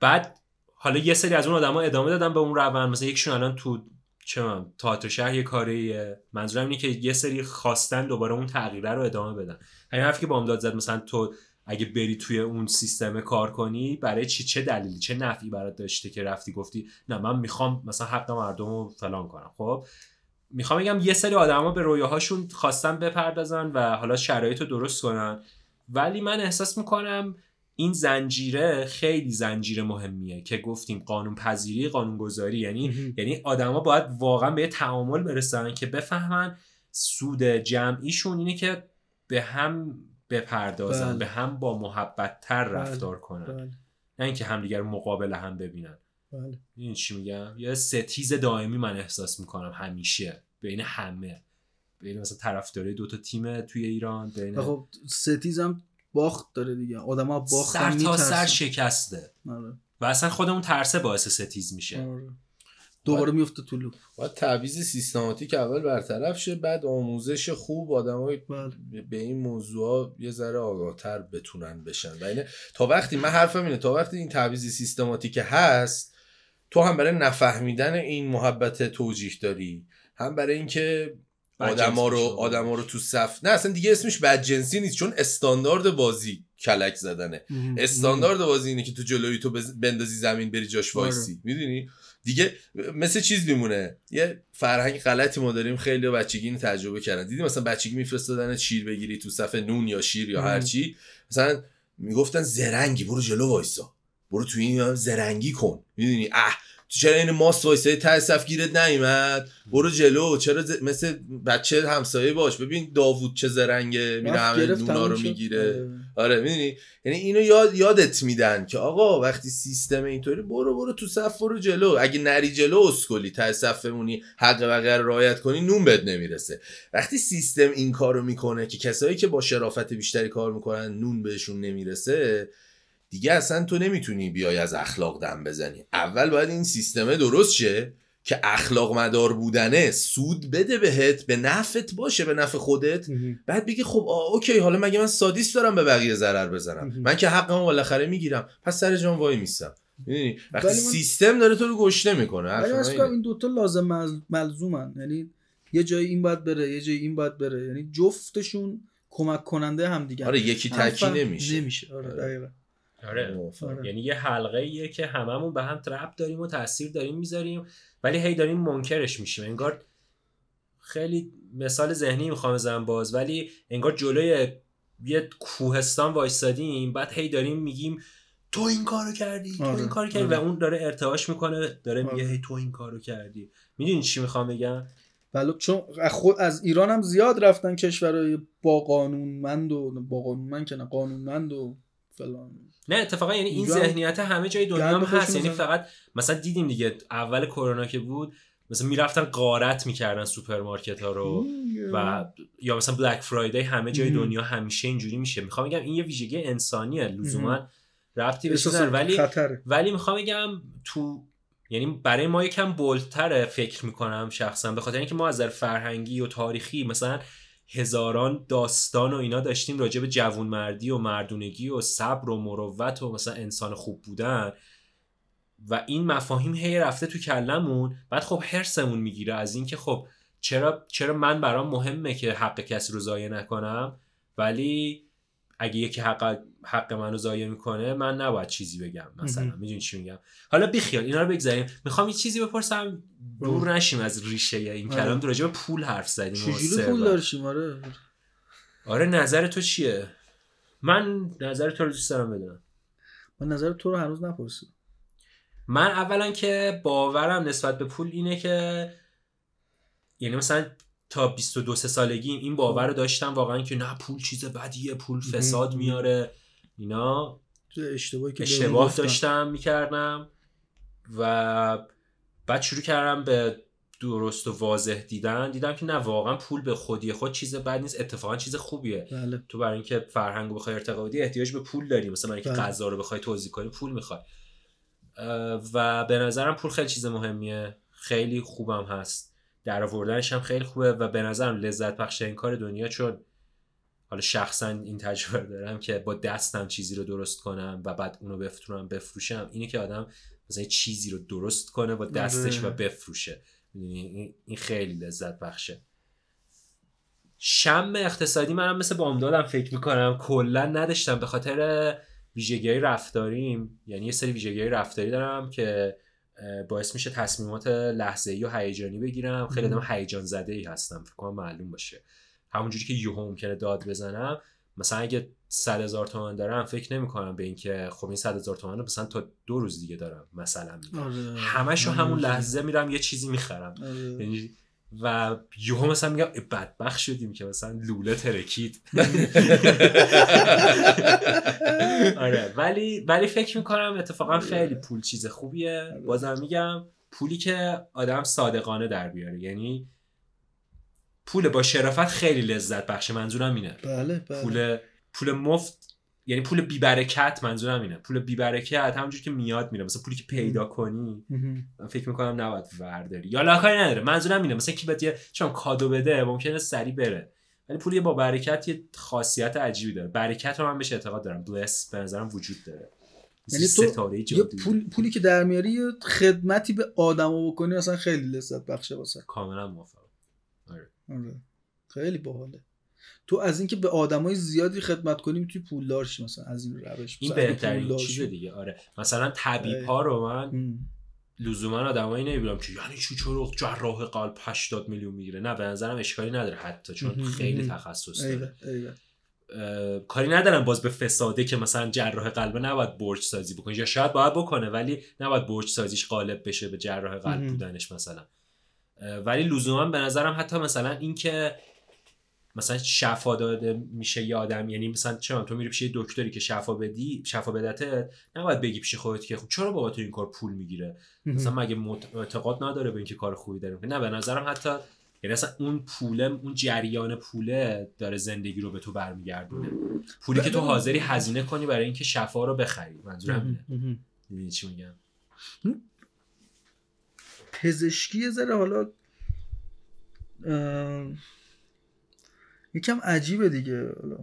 بعد حالا یه سری از اون آدما ادامه دادن به اون روند. مثلا یکشون الان تو چه من تئاتر شهر یه کاریه. منظورم اینه که یه سری خواستن دوباره اون تغییره رو ادامه بدن. همین حرفی که با داد زد مثلا تو اگه بری توی اون سیستم کار کنی برای چی؟ چه دلیلی چه نفعی برات داشته که رفتی گفتی نه من می‌خوام مثلا حق مردم رو فلان کنم. خب می‌خوام بگم یه سری آدما به رویاهاشون خواستن بپردازن و حالا شرایط رو درست کنن. ولی من احساس می‌کنم این زنجیره خیلی زنجیره مهمیه که گفتیم قانون پذیری قانون گذاری یعنی یعنی آدما باید واقعا به تعامل برسن که بفهمن سود جمعیشون اینه که به هم بپردازن بله. به هم با محبت تر بله. رفتار کنن. بله. نه اینکه همدیگر مقابل هم ببینن. بله. این چی میگم؟ یه ستیز دائمی من احساس می‌کنم همیشه بین همه. بین مثلا طرفدارای دو تا تیم توی ایران بین خب ستیزم باخت داره دیگه آدما باخت سر تا سر. شکسته آره. و اصلا خود اون ترسه باعث ستیز میشه آره. دوباره میفته تو loop باید تبعیض سیستماتیک اول برطرف شه بعد آموزش خوب آدمای بله به این موضوع یه ذره آگاهتر بتونن بشن و اینه تا وقتی من حرفم اینه تا وقتی این تعویض سیستماتیک هست تو هم برای نفهمیدن این محبت توجیه داری هم برای اینکه آدما رو. آدما رو تو صف نه اصلا دیگه اسمش بدجنسی نیست چون استاندارد بازی کلک زدنه. استاندارد بازی اینه که تو جلوی تو بندازی زمین بری جاش آره. وایسی. می‌دونی؟ دیگه مثل چیز میمونه. یه فرهنگ غلطی ما داریم خیلی بچگی اینو تجربه کردن. دیدی مثلا بچگی میفرستادن شیر بگیری تو صف نون یا شیر یا هر. چی؟ مثلا می‌گفتن زرنگی برو جلو وایسا. برو تو این زرنگی کن. می‌دونی؟ اه. چرا این ماست وایسای ته صف گیرت نیومد؟ برو جلو چرا ز... مثل بچه همسایه باش. ببین داوود چه زرنگه میره همه نونا رو. می‌گیره. آره. آره می‌دونی؟ یعنی اینو یاد یادت میدن که آقا وقتی سیستم اینطوری برو برو تو صف برو جلو. اگه نری جلو اسکلی. ته صف بمونی حق بقیه رو رعایت کنی نون بد نمی‌رسه. وقتی سیستم این کارو می‌کنه که کسایی که با شرافت بیشتری کار می‌کنن نون بهشون نمی‌رسه دیگه اصلا تو نمی‌تونی بیای از اخلاق دم بزنی. اول باید این سیستمه درست شه که اخلاق مدار بودنه سود بده بهت به نفت باشه به نفع خودت. بعد بگی خب آه اوکی حالا مگه من سادیست دارم به بقیه ضرر بزنم؟ مهم. من که حقمو بالاخره می‌گیرم. پس سر جان وای میستم. می‌دونی؟ وقتی من- سیستم داره تو رو گشته می‌کنه. ولی من این دوتا لازم مل- ملزومن. یعنی یه جایی این باید بره یه جایی این باید بره. یعنی جفتشون کمک کننده هم دیگه آره یکی تکی نمیشه. نمیشه. آره آره. آره. آره. یعنی یه حلقه ایه که هممون به هم ربط داریم و تاثیر داریم می‌ذاریم ولی هی داریم منکرش میشیم. انگار خیلی مثال ذهنی می‌خوام بزنم باز ولی انگار جلوی یه کوهستان وایستادیم بعد هی داریم میگیم تو این کارو کردی تو آره، این کارو کردی. آره. و اون داره ارتعاش می‌کنه داره میگه آره. هی تو این کارو کردی. می‌دونی چی می‌خوام بگم؟ بله چون خود از ایران هم زیاد رفتن کشورهای با قانونمند و با قانونمند که نه قانونمند و فلان. نه اتفاقا یعنی این ذهنیت همه جای دنیا هم هست یعنی. فقط مثلا دیدیم دیگه اول کرونا که بود مثلا می‌رفتن غارت می‌کردن سوپرمارکت ها رو و یا مثلا Black Friday همه جای. دنیا همیشه اینجوری میشه می‌خوام بگم این یه ویژگی انسانیه لزوما. ربطی به. ولی خطره ولی می‌خوام بگم تو یعنی برای ما یکم بولتره فکر می‌کنم شخصا به خاطر اینکه ما از نظر فرهنگی و تاریخی مثلا هزاران داستان و اینا داشتیم راجع به جوونمردی و مردونگی و صبر و مروت و مثلا انسان خوب بودن. و این مفاهیم هی رفته تو کلمون. بعد خب هرسمون می‌گیره از اینکه خب چرا چرا من برام مهمه که حق کسی رو ضایع نکنم؟ ولی اگه یکی حق حق منو ضایع می‌کنه من نباید چیزی بگم مثلا. می‌دونی چی میگم؟ حالا بیخیال اینا رو بگذاریم. می‌خوام یه چیزی بپرسم. دور. نشیم از ریشه این آره. کلام. راجع به پول حرف زدیم چجوری پول. داشتیم آره. آره نظر تو چیه؟ من نظر تو رو دوست دارم بدونم. من نظر تو رو هنوز نپرسیدم. من اولا که باورم نسبت به پول اینه که یعنی مثلا تا 22 سه سالگی این باور رو داشتم واقعا که نه پول چیز بدیه پول فساد. میاره. اینا اشتباهی که اشتباه. داشتم می‌کردم. و بعد شروع کردم به درست و واضح دیدن. دیدم که نه واقعا پول به خودی خود چیز بد نیست اتفاقا چیز خوبیه. بله. تو برای اینکه فرهنگ رو بخوای ارتقا بدی احتیاج به پول داری. مثلا برای اینکه بله. غذا رو بخوای توزیع کنی پول می‌خوای. و به نظرم پول خیلی چیز مهمیه. خیلی خوبم هست. در آوردنش هم خیلی خوبه و به نظرم لذت بخش این کار دنیا چون حالا شخصا این تجربه دارم که با دستم چیزی رو درست کنم و بعد اونو بفتونم بفروشم اینه که آدم مثلا چیزی رو درست کنه با دستش و آره. بفروشه؟ این- خیلی لذت بخشه. شم اقتصادی منم مثل بامدادم فکر می‌کنم. کلا نداشتم. به خاطر ویژگی رفتاریم. یعنی یه سری ویژگی رفتاری دارم که باعث میشه تصمیمات لحظه ای و هیجانی بگیرم خیلی. آدم هیجان زده ای هستم فکر کنم معلوم باشه همونجوری که یهو ممکنه داد بزنم مثلا اگه صد هزار تومن دارم فکر نمی‌کنم به اینکه خب این صد هزار تومن رو مثلا تا دو روز دیگه دارم مثلا. آره همشو همون. لحظه میرم یه چیزی می‌خرم آره. یعنی و یهو مثلا میگم اه، بدبخت شدیم که مثلا لوله ترکید. آره ولی ولی فکر می‌کنم اتفاقا خیلی پول چیز خوبیه. بازم میگم پولی که آدم صادقانه در بیاره. یعنی پول با شرافت خیلی لذت بخشه. منظورم اینه. بله بله. پول پول مفت یعنی پول بیبرکت منظورم اینه. پول بیبرکت همونجور که میاد میره. مثلا پولی که پیدا کنی. من فکر می‌کنم نباید ورداری. یا لاکاری نداره. منظورم اینه. مثلا کی بهت یه چون کادو بده ممکنه سری بره. ولی پولی با برکت یه خاصیت عجیبی داره. برکت رو من بهش اعتقاد دارم. بلس به نظرم وجود داره. یعنی تو یه. پول پولی که در میاری یه خدمتی به آدما بکنی مثلا خیلی لذت بخشه واسه. کاملا موافقم. آره. خیلی باحاله. تو از اینکه به آدمای زیادی خدمت کنی می‌تونی پولدار شی مثلا از این روش این بهترین چیز. دیگه آره مثلا طبیب ها رو من. لزوما آدمایی نمی‌بینم که یعنی چی چرا جراح قلب 80 میلیون می‌گیره نه به نظرم اشکالی نداره حتی چون. خیلی. تخصص داره کاری ندارم باز به فساده که مثلا جراح قلب نباید برج سازی بکنه یا شاید باید بکنه ولی نباید برج سازیش غالب بشه به جراح قلب. بودنش مثلا ولی لزوما به نظرم حتی مثلا اینکه مثلا شفا داده میشه یه آدم یعنی مثلا چرا تو میری پیش یه دکتری که شفا بدی شفا بدته نباید بگی پیش خودت که خب چرا بابا تو این کار پول می‌گیره؟ مثلا مگه اعتقاد نداره به اینکه کار خوبی داره؟ نه به نظرم حتی یعنی اصلا اون پوله اون جریان پوله داره زندگی رو به تو برمیگردونه. پولی که تو. حاضری هزینه کنی برای اینکه شفا رو بخری. منظورم اینه. چی میگم؟ پزشکی ذره حالا یکم عجیبه دیگه. حالا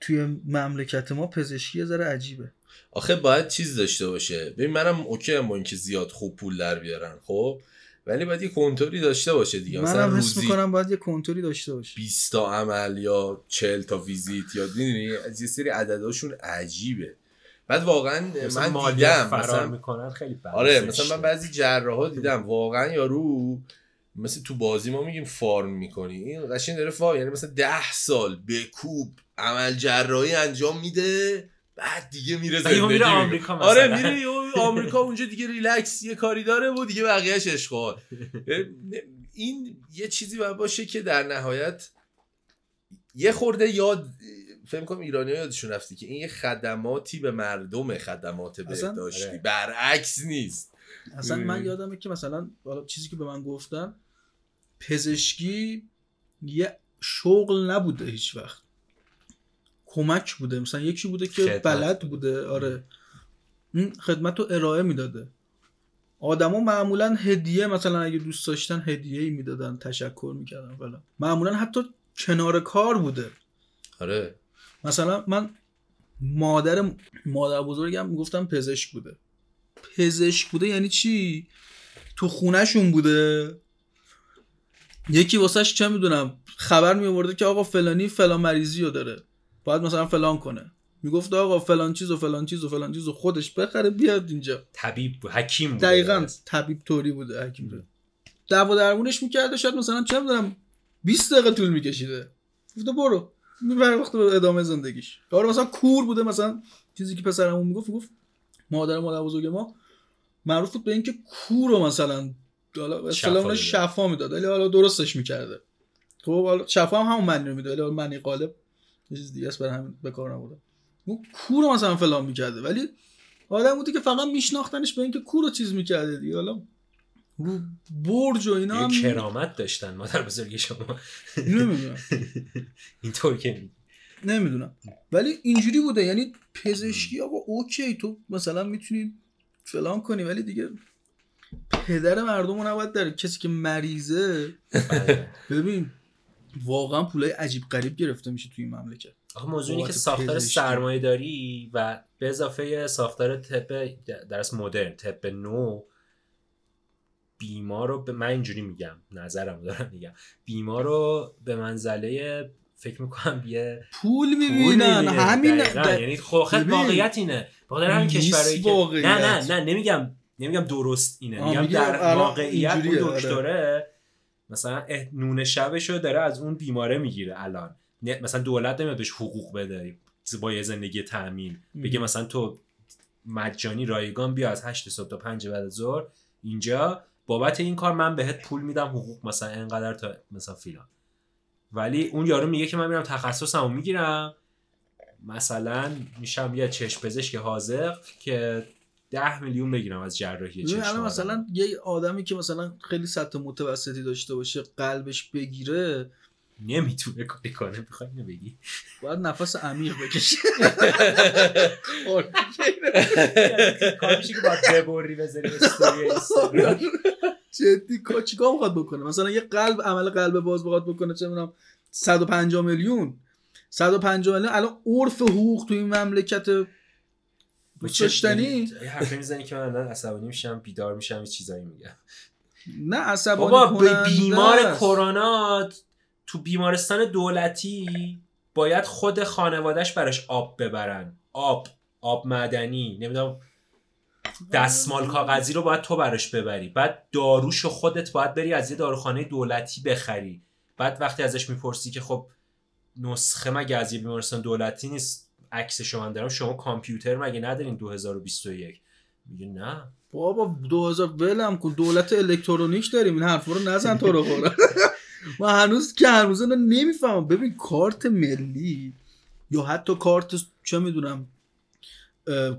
توی مملکت ما پزشکی یه ذره عجیبه. آخه باید چیز داشته باشه. ببین منم اوکی هم با اینکه زیاد خوب پول در بیارن خب؟ ولی باید یه کنتوری داشته باشه دیگه. مثلا منم حس روزی می‌کنم باید یه کنتوری داشته باشه. 20 تا عمل یا 40 تا ویزیت یا می‌دونی از یه سری عدداشون عجیبه. بعد واقعا من دیدم فرار مثلا می‌کنن خیلی آره. مثلا من بعضی جراحا دیدم واقعا یارو مثل تو بازی ما میگیم فارم می‌کنی این قشنگ داره فارم یعنی مثلا ده سال بکوب عمل جراحی انجام میده بعد دیگه میره زندگی میره. آمریکا مثلا. آره میره آمریکا اونجا دیگه ریلکس یه کاری داره و دیگه بقیهش اشغال این یه چیزی باید باشه که در نهایت یه خورده یاد فکر کنم ایرانی ها یادشون رفتی که این یه خدماتی به مردم خدمات بهداشتی آره. برعکس نیست اصلا من. یادمه که مثلا حالا چیزی که به من گفتن پزشکی یه شغل نبوده هیچ وقت. کمک بوده. مثلا یکی بوده که خدمت. بلد بوده. آره. این خدمت رو ارائه می‌داده. آدما معمولا هدیه مثلا اگه دوست داشتن هدیه ای می‌دادن تشکر می‌کردن فلان. معمولا حتی کنار کار بوده. آره. مثلا من مادر مادر بزرگم گفتم پزشک بوده. پزشک بوده یعنی چی؟ تو خونهشون بوده. یکی واسهش چه می‌دونم خبر میورده که آقا فلانی فلان مریضی رو داره. باید مثلا فلان کنه. می‌گفت آقا فلان چیز و فلان چیز و فلان چیز و خودش بخره بیاد اینجا. طبیب بود حکیم بود. دقیقا طبیب طوری بوده حکیم طوری. دعوا درمونش می‌کرده شاید مثلا چه می‌دونم 20 دقیقه طول میکشیده. گفته برو. می‌بره وقت به ادامه زندگیش. آره مثلا کور بوده مثلا چیزی که پسرمون می‌گفت گفت مادر مادر بزرگ ما معروف بود به اینکه کور رو مثلا حالا اصطلاح می‌داد. شفا می‌داد. ولی حالا درستش می‌کرده. خب حالا شفا هم همون معنی رو می‌داد ولی معنی غالب یه چیز دیگه است برای همین به کار نبوده. اون کور مثلا فلان می‌کرده. ولی آدم بودی که فقط میشناختنش به اینکه کور رو چیز می‌کرده دیگه. حالا رو برج و اینا هم کرامت داشتن مادر بزرگی شما. نمی‌دونم. اینطور که نمی‌دونم. ولی اینجوری بوده. یعنی پزشکی آقا اوکی تو مثلا می‌تونی فلان کنی ولی دیگه پدر مردم رو نباید داره کسی که مریضه بله. ببین واقعا پولای عجیب غریب گرفته میشه توی این مملکت آخه موضوع اینه که ساختار. سرمایه داری و به اضافه ساختار طب درس مدرن طب نو بیمار رو به من اینجوری میگم نظرم دارم میگم بیمار رو به منزله فکر می‌کنم یه پول می‌بینن. همین یعنی خب خیلی ببین. واقعیت اینه بخاطر همین نیست کشورهایی که. نه نه نه نمیگم نمیگم درست اینه میگم در واقعیت اون آره. دکتره مثلا نون شبشو داره از اون بیماره می‌گیره الان. مثلا دولت نمیاد بهش حقوق بده با یه زندگی تامین بگه مثلا تو مجانی رایگان بیا از 8 صبح تا 5 بعد از ظهر اینجا بابت این کار من بهت پول میدم حقوق مثلا اینقدر تا مثلا فیلان. ولی اون یارو میگه که من میرم تخصصمو می‌گیرم. مثلا میشم یه چشم پزشک حاضق که ده میلیون بگیرم از جراحی چشم. مثلا یه آدمی که مثلا خیلی سطح متوسطی داشته باشه قلبش بگیره نمی‌تونه کاری کنه می‌خوای اینو بگی باید نفس عمیق بکشه کار میشه که باید ببری بذاری. جدی کا- چیکار می‌خواد بکنه مثلا یه قلب عمل قلب باز بخواد بکنه چه می‌دونم 150 میلیون 150 میلیون الان عرف حقوق تو این مملکت داشتنی یه حرفی می‌زنی که من الان عصبانی میشم بیدار میشم یه چیزایی میگم. نه عصبانی بابا به بیمار. کرونا تو بیمارستان دولتی باید خود خانوادهش براش آب ببرن. آب آب معدنی نمی‌دونم دستمال کاغذی رو باید تو براش ببری. بعد داروشو خودت باید بری از یه داروخانه دولتی بخری. بعد وقتی ازش می‌پرسی که خب نسخه مگه از یه بیمارستان دولتی نیست؟ عکسشو من دارم. شما کامپیوتر مگه ندارین 2021 میگه نه. بابا 2000 ولم کن. دولت الکترونیک داریم. این حرفا رو نزن تو رو من هنوز که هنوز نمی‌فهمم. ببین کارت ملی یا حتی کارت چه می‌دونم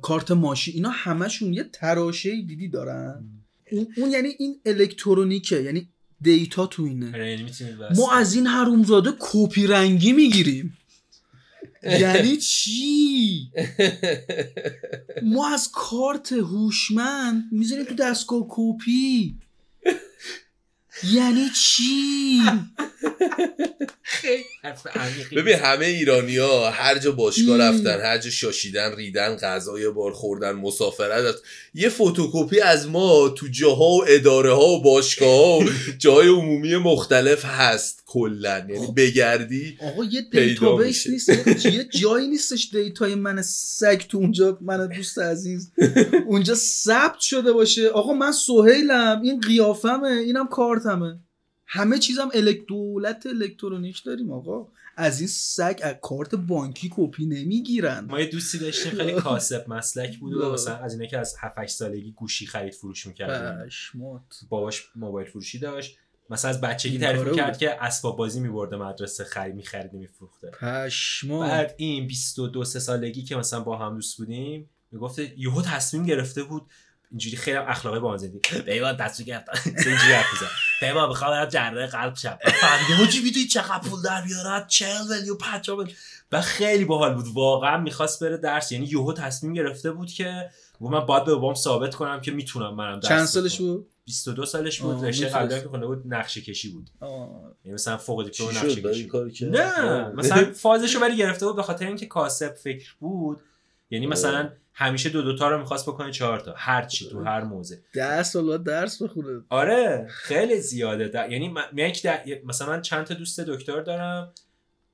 کارت ماشین اینا همشون یه تراشه دیدی دارن؟ اون, اون یعنی این الکترونیکه. یعنی دیتا تو اینه. آره، یعنی ما از این حرومزاده کپی رنگی می‌گیریم. یعنی چی ما از کارت هوشمند می‌ذاریم تو دستگاه کپی یعنی چی ببین همه ایرانی ها هر جا باشگاه. رفتن هر جا شاشیدن ریدن غذای بار خوردن مسافرت. یه فتوکپی از ما تو جاها و اداره ها و باشگاه ها و جای عمومی مختلف هست کلا. یعنی خب. بگردی آقا یه database میشه. نیست یه- جایی نیستش data ی من سگ تو اونجا من دوست عزیز. اونجا ثبت شده باشه. آقا من سهیلم این قیافمه اینم کارتمه. همه چیزم الک دولت الکترونیک داریم آقا. از این سگ از کارت بانکی کپی نمی‌گیرن. ما یه دوستی داشتیم خیلی کاسب مسلک بود و نه. مثلا از اینه که از 7 8 سالگی گوشی خرید فروش می‌کرد باباش موبایل فروشی داشت. مثلا از بچگی تعریف کرد. که اسباب بازی میبرده مدرسه خرید می‌خرید میفروخته. پشمات بعد این 22 سه سالگی که مثلا با هم دوست بودیم می‌گفته یهو تصمیم گرفته بود اینجوری خیلی هم اخلاقی با من زدی بیوان تصمیم گرفتم اینجوری حرف می‌زد. پیمان می‌خوام برم جراح قلب شم. فهمیده حاجی می‌دونی چقدر پول در بیارد 40 میلیون 50 میلیون. و خیلی باحال بود. واقعا می‌خواست بره درس. یعنی یهو تصمیم گرفته بود که من باید به بابام ثابت کنم که می‌تونم منم درس چند سالش. بود؟ 22 سالش بود رشته. قبلی که خونده بود نقشه کشی بود. یعنی مثلا فوق دیپلم نقشه کشی؟ نه مثلا فازشو ولی گرفته بود به خاطر اینکه کاسب فکر بود. یعنی مثلا همیشه دو دوتا رو می‌خواست بکنه چهار تا. هر چی تو هر موزه سال باید درس بخونه. آره خیلی زیاده. در... یعنی من من در... مثلا من چند تا دوست دکتر دارم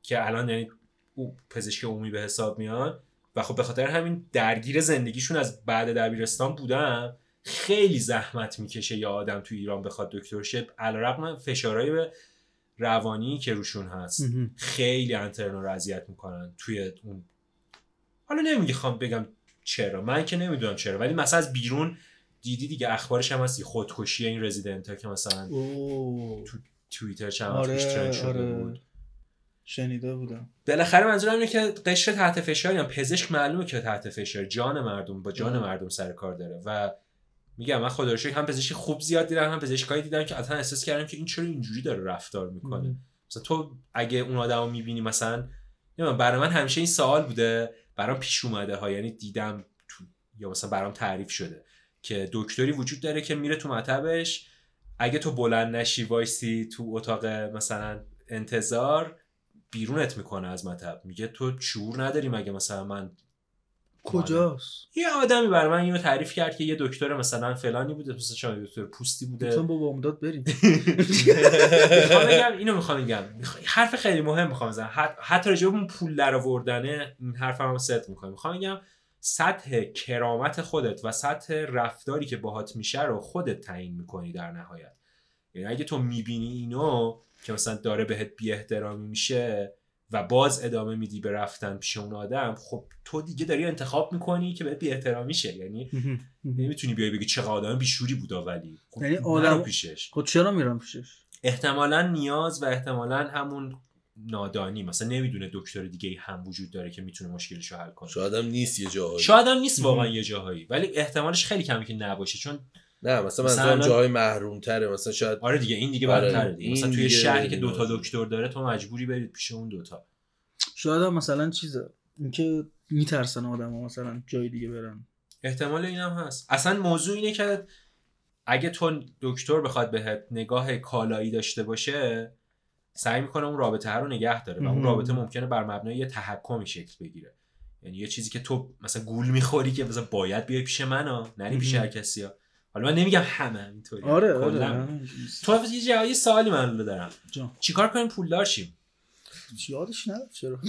که الان یعنی او پزشک عمومی به حساب میان و خب به خاطر همین درگیر زندگیشون از بعد دبیرستان بودم. خیلی زحمت می‌کشه یا آدم تو ایران بخواد دکتر شه علیرغم فشارهای به روانی که روشون هست. خیلی انترنا رو اذیت می‌کنن توی اون. حالا نمی‌خوام بگم چرا. من که نمی‌دونم چرا ولی مثلا از بیرون دیدی دیگه اخبارش هم هستی خودکشی این رزیدنت ها که مثلا اوه. تو توییتر چند ترند آره شده آره. بود. شنیده بودم. بالاخره منظورم اینه که قشر تحت فشاری هم پزشک معلومه که تحت فشار. جان مردم با جان آه. مردم سر کار داره و میگم من خدا هم پزشک خوب زیاد دیدم هم پزشکایی دیدم که اصلا احساس کردم که این چرا اینجوری داره رفتار می‌کنه. مثلا تو اگه اون آدم رو می‌بینی مثلا نمی‌دونم برای من همیشه این سوال بوده برام پیش اومده ها یعنی دیدم تو یا مثلا برام تعریف شده که دکتری وجود داره که میره تو مطبش اگه تو بلند نشی وایسی تو اتاق مثلا انتظار بیرونت می‌کنه از مطب. میگه تو شعور نداری مگه مثلا من کجاست؟ یه آدمی برای من اینو تعریف کرد که یه دکتر مثلا فلانی بوده مثلا شاید دکتر پوستی بوده. گفتم بابا امداد بریم. می‌خوام بگم اینو می‌خوام بگم. حرف خیلی مهم می‌خوام بزنم. حت- حتی راجع به اون پول در آوردنه این حرفم هم ست می‌کنم. می‌خوام بگم سطح کرامت خودت و سطح رفتاری که باهات میشه رو خودت تعیین می‌کنی در نهایت. یعنی اگه تو می‌بینی اینو که مثلا داره بهت بی احترامی میشه و باز ادامه میدی به رفتن پیش اون آدم خب تو دیگه داری انتخاب می‌کنی که بهت بی احترامی شه. یعنی نمی‌تونی بیای بگی چقدر آدم بیشوری بودا ولی. خب یعنی آدم- پیشش. خب چرا میرم پیشش؟ احتمالا نیاز و احتمالا همون نادانی. مثلا نمی‌دونه دکتر دیگه ای هم وجود داره که می‌تونه مشکلش رو حل کنه. شاید هم نیست یه جاهایی. شاید هم نیست واقعا یه جاهایی. ولی احتمالش خیلی کمه که نباشه. چون نه مثلا مثلا جاهای محروم تره مثلا شاید آره دیگه این دیگه آره، بدتره دیگه. این مثلا توی شهری که دوتا. دکتر داره تو مجبوری برید پیش اون دوتا شاید هم مثلا چیزه اینکه میترسن آدم ها مثلا جای دیگه برن. احتمال اینم هست. اصلا موضوع اینه که اگه تو دکتر بخواد بهت نگاه کالایی داشته باشه سعی می‌کنه اون رابطه رو نگه داره و اون. رابطه ممکنه بر مبنای یه تحکمی شکل بگیره. یعنی یه چیزی که تو مثلا گول می‌خوری که مثلا باید بیای پیش من ها نری پیش. هر کسی ها. حالا من نمیگم همه اینطوری آره. آره. تو یه جایی یه سوالی من رو دارم چیکار کنیم؟ پولدار شیم یادش نرفت چرا؟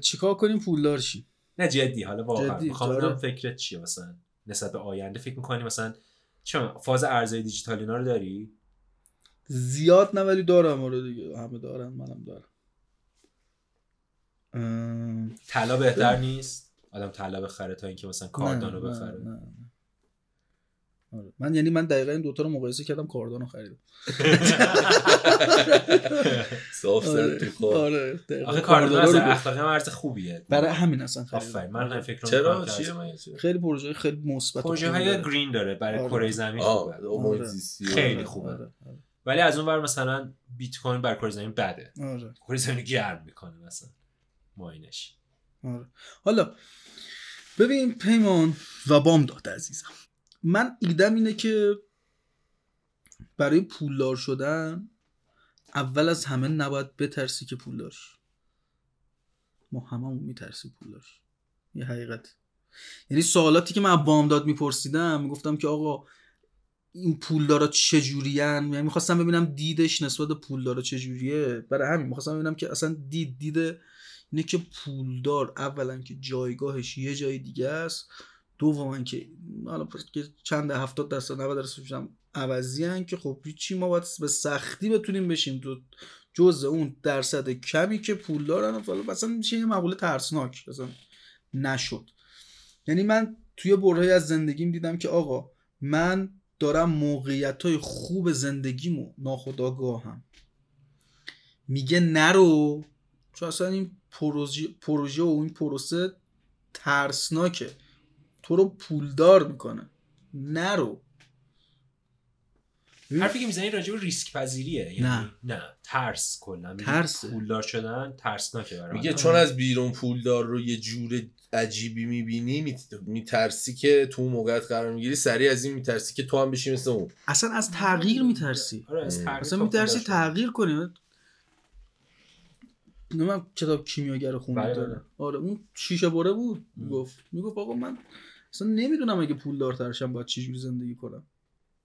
چیکار کنیم؟ پولدار شیم نه جدی. حالا واقعا. می‌خوام آره. فکرت چیه مثلا. نسبت به آینده فکر می‌کنی مثلا چون فاز ارزهای دیجیتال اینا رو داری؟ زیاد نه ولی دارم. آره دیگه همه دارن منم دارم. طلا بهتر نیست؟ آدم طلا بخره تا اینکه مثلا کاردانو بخره. نه، نه، نه. آره. من یعنی من دقیقا این دوتا رو مقایسه کردم کاردانو خریدم. صاف آره. آره آخه کاردانو گفت. اخلاقی هم ارز خوبیه. برای همین اصلا خریدم. آفرین من هم فکر چرا؟ چیه؟ خیلی پروژه خیلی مثبت پروژه های. گرین داره برای آره. کره زمین خوبه. خیلی خوبه. ولی از اون ور مثلا بیت کوین بر کره زمین بده. آره. کره زمین رو گرم می‌کنه مثلا. ماینش. آره. حالا ببین پیمان و بام داد عزیزم. من ایدم اینه که برای پولدار شدن اول از همه نباید بترسی که پولدار ما هممون میترسیم پولدار. یه حقیقت. یعنی سوالاتی که من بامداد میپرسیدم می‌گفتم که آقا این پولدارا چجورین؟ یعنی می‌خواستم ببینم دیدش نسبت پولدارا چجوریه؟ برای همین می‌خواستم ببینم که اصلا دید دیده اینه که پولدار اولا که جایگاهش یه جای دیگه است دوما که حالا که چند هفتاد درصد 90 درصد میشم عوضی هن که خب چی ما باید به سختی بتونیم بشیم. تو جزء اون درصد کمی که پولدارن و حالا مثلا میشه یه مقوله ترسناک مثلا نشد. یعنی من توی برهی از زندگیم دیدم که آقا من دارم موقعیت های خوب زندگیمو ناخداگاهم میگه نرو. چون اصلا این پروژه, پروژه و این پروسه ترسناکه تو رو پولدار می‌کنه نرو حرفی که می‌زنی راجع به ریسک پذیریه یعنی نه. نه ترس کلا ترسه. پولدار شدن ترسناکه برای میگه. چون از بیرون پولدار رو یه جور عجیبی می‌بینی میترسی که تو اون موقعیت قرار می‌گیری سریع از این میترسی که تو هم بشی مثل اون اصلا از تغییر میترسی آره از. تغییر اصلا میترسی. تغییر کنی من کتاب کیمیاگر بله، خونده بله. داره. آره اون شیشه بره بود. می‌گفت می‌گفت آقا من اصلا نمی‌دونم اگه پول دارترشم باید چجوری زندگی کنم.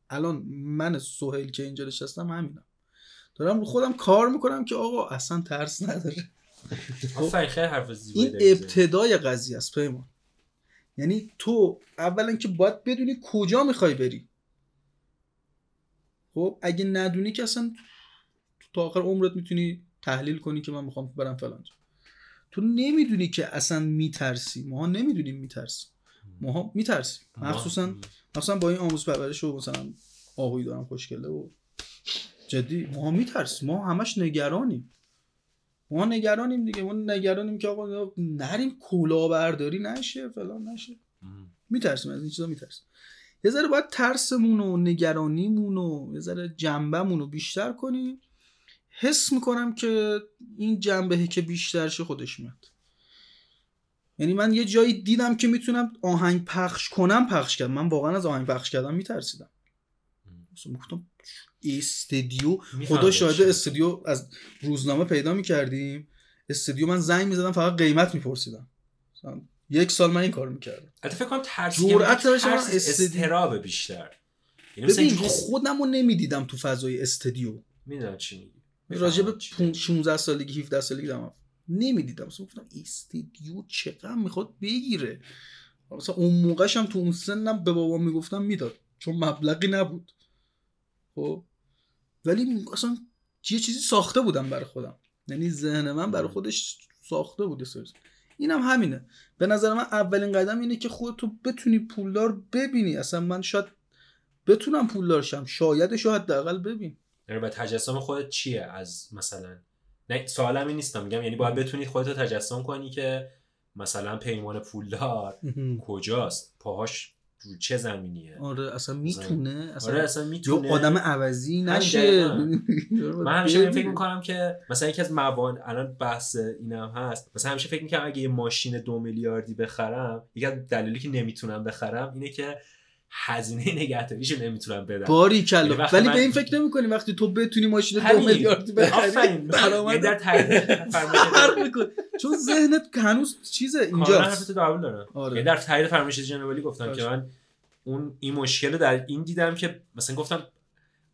الان من سهیل که اینجا نشستم همینم. دارم رو خودم کار می‌کنم که آقا اصلا ترس نداره. این. ابتدای قضیه است پیمان. یعنی تو اولا که باید بدونی کجا می‌خوای بری. خب اگه ندونی که اصلا تا آخر عمرت می‌تونی تحلیل کنی که من می‌خوام برم فلان. تو نمی‌دونی که اصلا میترسی. ماها نمی‌دونیم میترسیم. ماها میترسیم. ما- مخصوصا مخصوصا با این آموز پرورش و مثلا آهوی دارم خوشگله و جدی. ما میترسیم. ما همش نگرانیم. ما نگرانیم دیگه. ما نگرانیم که آقا نریم کلاهبرداری نشه فلان نشه. میترسیم. از این چیزا میترسیم. یه ذره باید ترسمون و نگرانیمون و یه ذره جنبمون رو بیشتر کنیم. حس می‌کنم که این جنبه که بیشتر شه خودش میاد. یعنی من یه جایی دیدم که می‌تونم آهنگ پخش کنم پخش کردم. من واقعا از آهنگ پخش کردم میترسیدم. مثلا گفتم استدیو؟ خدا شاهده چی. استودیو از روزنامه پیدا می‌کردیم. استودیو من زنگ می‌زدم فقط قیمت میپرسیدم. یک سال من این کار می‌کردم. البته فکر کنم ترس جرأت یعنی داشتم استدی- استرابه بیشتر. یعنی مثلا اینجوری خودم رو نمی‌دیدم تو فضای استودیو می‌دونم چی میگی. راجع به می‌فهمم چی پون- میگی. 16 سالگی 17 سالگی دارم. نمی‌دیدم. مثلا گفتم استودیو چقدر می‌خواد بگیره. مثلا اون موقعش هم تو اون سنم به بابام می‌گفتم می‌داد. چون مبلغی نبود. خب؟ ولی اصلا یه چیزی ساخته بودم برای خودم. یعنی ذهن من برای خودش ساخته بود سرز این هم همینه. به نظر من اولین قدم اینه که خودتو بتونی پولدار ببینی. اصلا من شاید بتونم پولدار شم. شایدش رو حداقل ببین. یعنی باید تجسم خودت چیه از مثلا؟ نه سوالم این نیستم میگم یعنی باید بتونی خودت رو تجسم کنی که مثلا پیمان پولدار کجاست؟ پاهاش رو چه زمینیه؟ آره اصلا می‌تونه اصلا آره اصلا می‌تونه. آدم عوضی نشه. من همیشه این فکر می‌کنم که مثلا یکی از موان الان بحث اینم هست. مثلا همیشه فکر می‌کنم اگه یه ماشین دو میلیاردی بخرم یکی از دلایلی که نمی‌تونم بخرم اینه که هزینه نگهداریشو نمی‌تونم بدم باری یعنی کلا. ولی من- به این فکر نمی‌کنی وقتی تو بتونی ماشین دو همین. میلیاردی بخری؟ یعنی در تایید می‌کنه. چون ذهنت هنوز چیزه اینجاست. قبول دارم آره. در تایید فرمایش جنوالی گفتم. که من اون این مشکل در این دیدم که مثلا گفتم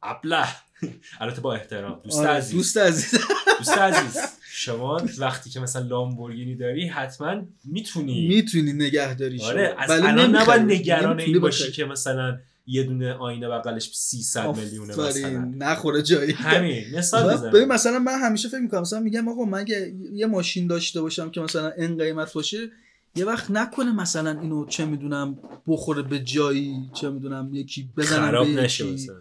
ابله. البته با احترام. دوست آره، عزیز. دوست عزیز. دوست عزیز شما وقتی که مثلا لامبورگینی داری حتما می‌تونی. می‌تونی نگهداریش آره از ولی الان. نباید نگران این باشی. که مثلا یه دونه آینه بغلش 300 میلیونه مثلا. نخوره جایی. همین مثال ببین مثلا من همیشه فکر می‌کنم مثلا میگم آقا من اگه یه ماشین داشته باشم که مثلا این قیمت باشه یه وقت نکنه مثلا اینو چه می‌دونم بخوره به جایی چه می‌دونم یکی بزنن خراب به نشه مثلا.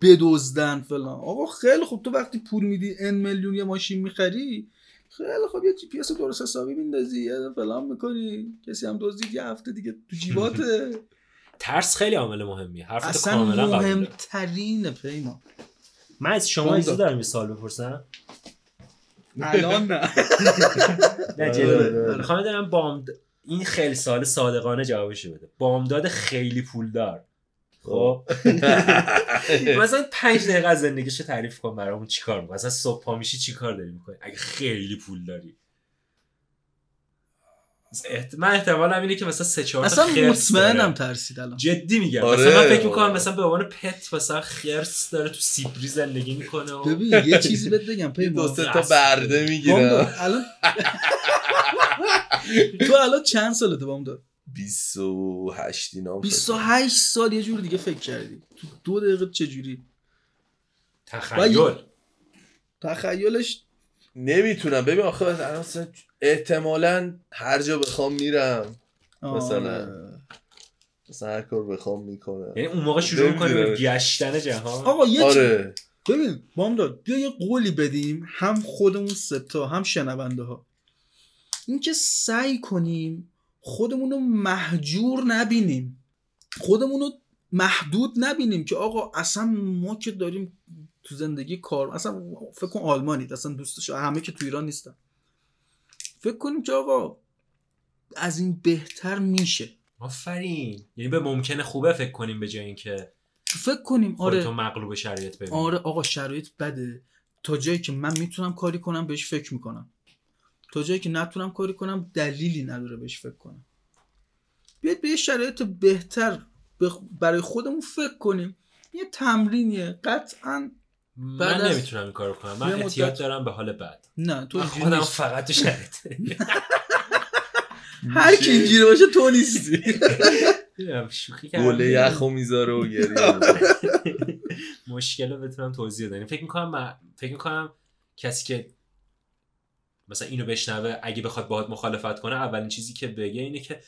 بدزدن فلان. آقا خیلی خوب تو وقتی پول میدی ان میلیون یه ماشین می‌خری خیلی خوب یه جی پی اس درست حسابی میندازی فلان می‌کنی کسی هم دزدید یه هفته دیگه تو جیباته. ترس خیلی عامل مهمیه حرفت اصلا دارم. مهمترینه پیما. من از شما. ایزو دارم یه سوال بپرسم. الان نه. نه آره، آره. می‌خوام بدونم بام این خیلی سال صادقانه جوابشو بده. بامداد خیلی پولدار. خب. مثلا پنج دقیقه از زندگیش تعریف کن برامون چیکار می‌کنی. مثلا صبح پا میشی چیکار داری می‌کنی؟ اگه خیلی پول داری. احت... من احتمالم اینه که مثلا سه چهار تا اصلا مطمئنم. ترسید الان جدی میگم. آره، مثلا من فکر می‌کنم آره. مثلا به عنوان پت مثلا خرس داره تو سیبری زندگی می‌کنه و ببین یه چیزی بهت بگم یه پیما دو سه تا برده داد. الان تو الان چند سالته بام داد 28 اینا 28 سال یه جور دیگه فکر کردی. تو دو دقیقه چه جوری؟ تخیل. تخیلش نمی‌تونم. ببین آخه الان مثلا احتمالا هر جا بخوام میرم. مثلا. آره. مثلا هر کار بخوام می‌کنم. یعنی اون موقع شروع می‌کنی به. گشتن جهان؟ آقا یه آره. ببین بام داد بیا یه قولی بدیم. هم خودمون ستا هم شنونده ها. اینکه سعی کنیم خودمون رو محجور نبینیم. خودمون رو محدود نبینیم که آقا اصلا ما که داریم تو زندگی کار اصلا فکر کن آلمانید اصلا دوستش همه که تو ایران نیستن. فکر کنیم که آقا از این بهتر میشه. آفرین. یعنی به ممکنه خوبه فکر کنیم به جای اینکه فکر کنیم آره. مغلوب شرایط ببینی آره آقا شرایط بده. تا جایی که من می‌تونم کاری کنم بهش فکر می‌کنم. تا جایی که نتونم کاری کنم دلیلی نداره بهش فکر کنم. بیاید به یه شرایط بهتر بخ- برای خودمون فکر کنیم. یه تمرینیه. قطعا بعد من از- نمی‌تونم این کارو کنم. من مدت- احتیاط دارم به حال بد. نه تو خودم. فقط تو شرایط هر کی اینجوری باشه تو نیستی. شوخی کردم. گله یخو می‌ذاره و گریه. مشکل رو بتونم توضیح بدم. فکر می‌کنم من- فکر می‌کنم کسی که مثلا اینو بشنوه اگه بخواد باهات مخالفت کنه اولین چیزی که بگه اینه که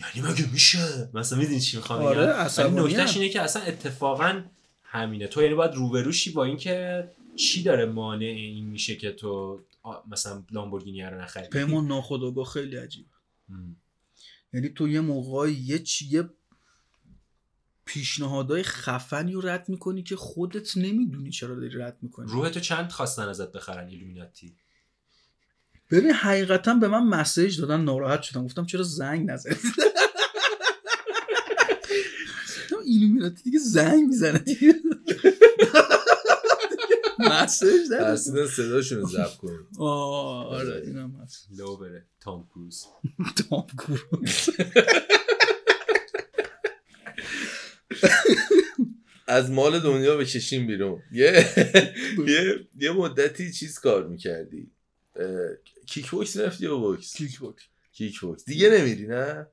یعنی مگه میشه؟ مثلا می‌دونی چی می‌خوام آره، بگم؟ عصبانی‌ام. نکتهش اینه که اصلا اتفاقا همینه. تو یعنی باید روبروشی با اینکه چی داره مانع این میشه که تو مثلا لامبورگینی رو نخری. پیمان ناخودآگاه خیلی عجیب. یعنی تو یه موقعی یه چی یه پیشنهادهای خفنی رو رد می‌کنی که خودت نمی‌دونی چرا داری رد می‌کنی. روح تو چند خواستن ازت بخرن ایلومیناتی ببین حقیقتا به من مسیج دادن ناراحت شدم. گفتم چرا زنگ نزدی گفتم ایلومیناتی دیگه زنگ می‌زنه. مسیج دادی ترسیدن صداشون رو ضبط کنیم آه، آره. اینم هست. لو بره تام کروز. تام کروز. از مال دنیا بکشیم بیرون. یه یه یه مدتی چیز کار می‌کردی. کیک بوکس رفتی یا بوکس کیک بوکس کیک بوکس دیگه نمیری نه؟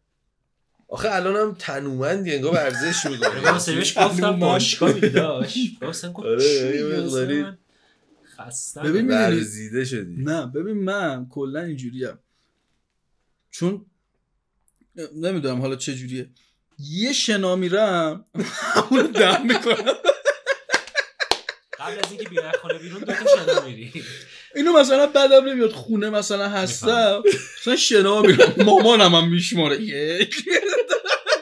آخه الانم تنومندی انگار ورزش من می‌کنی سریش گفتم باشگاه میری داشت. گفتم گفت آره،؟ خستم ببین ورزیده شدی. نه ببین من کلا اینجوریم چون نمی‌دونم حالا چه جوریه. یه شنا میرم همونو دم می‌کنم. قبل از اینکه بیای خونه بیرون دو تا شنا میری. اینو مثلا بعدم نمیاد خونه مثلا هستم. مثلا شنا میرم مامانم هم میشماره. یک.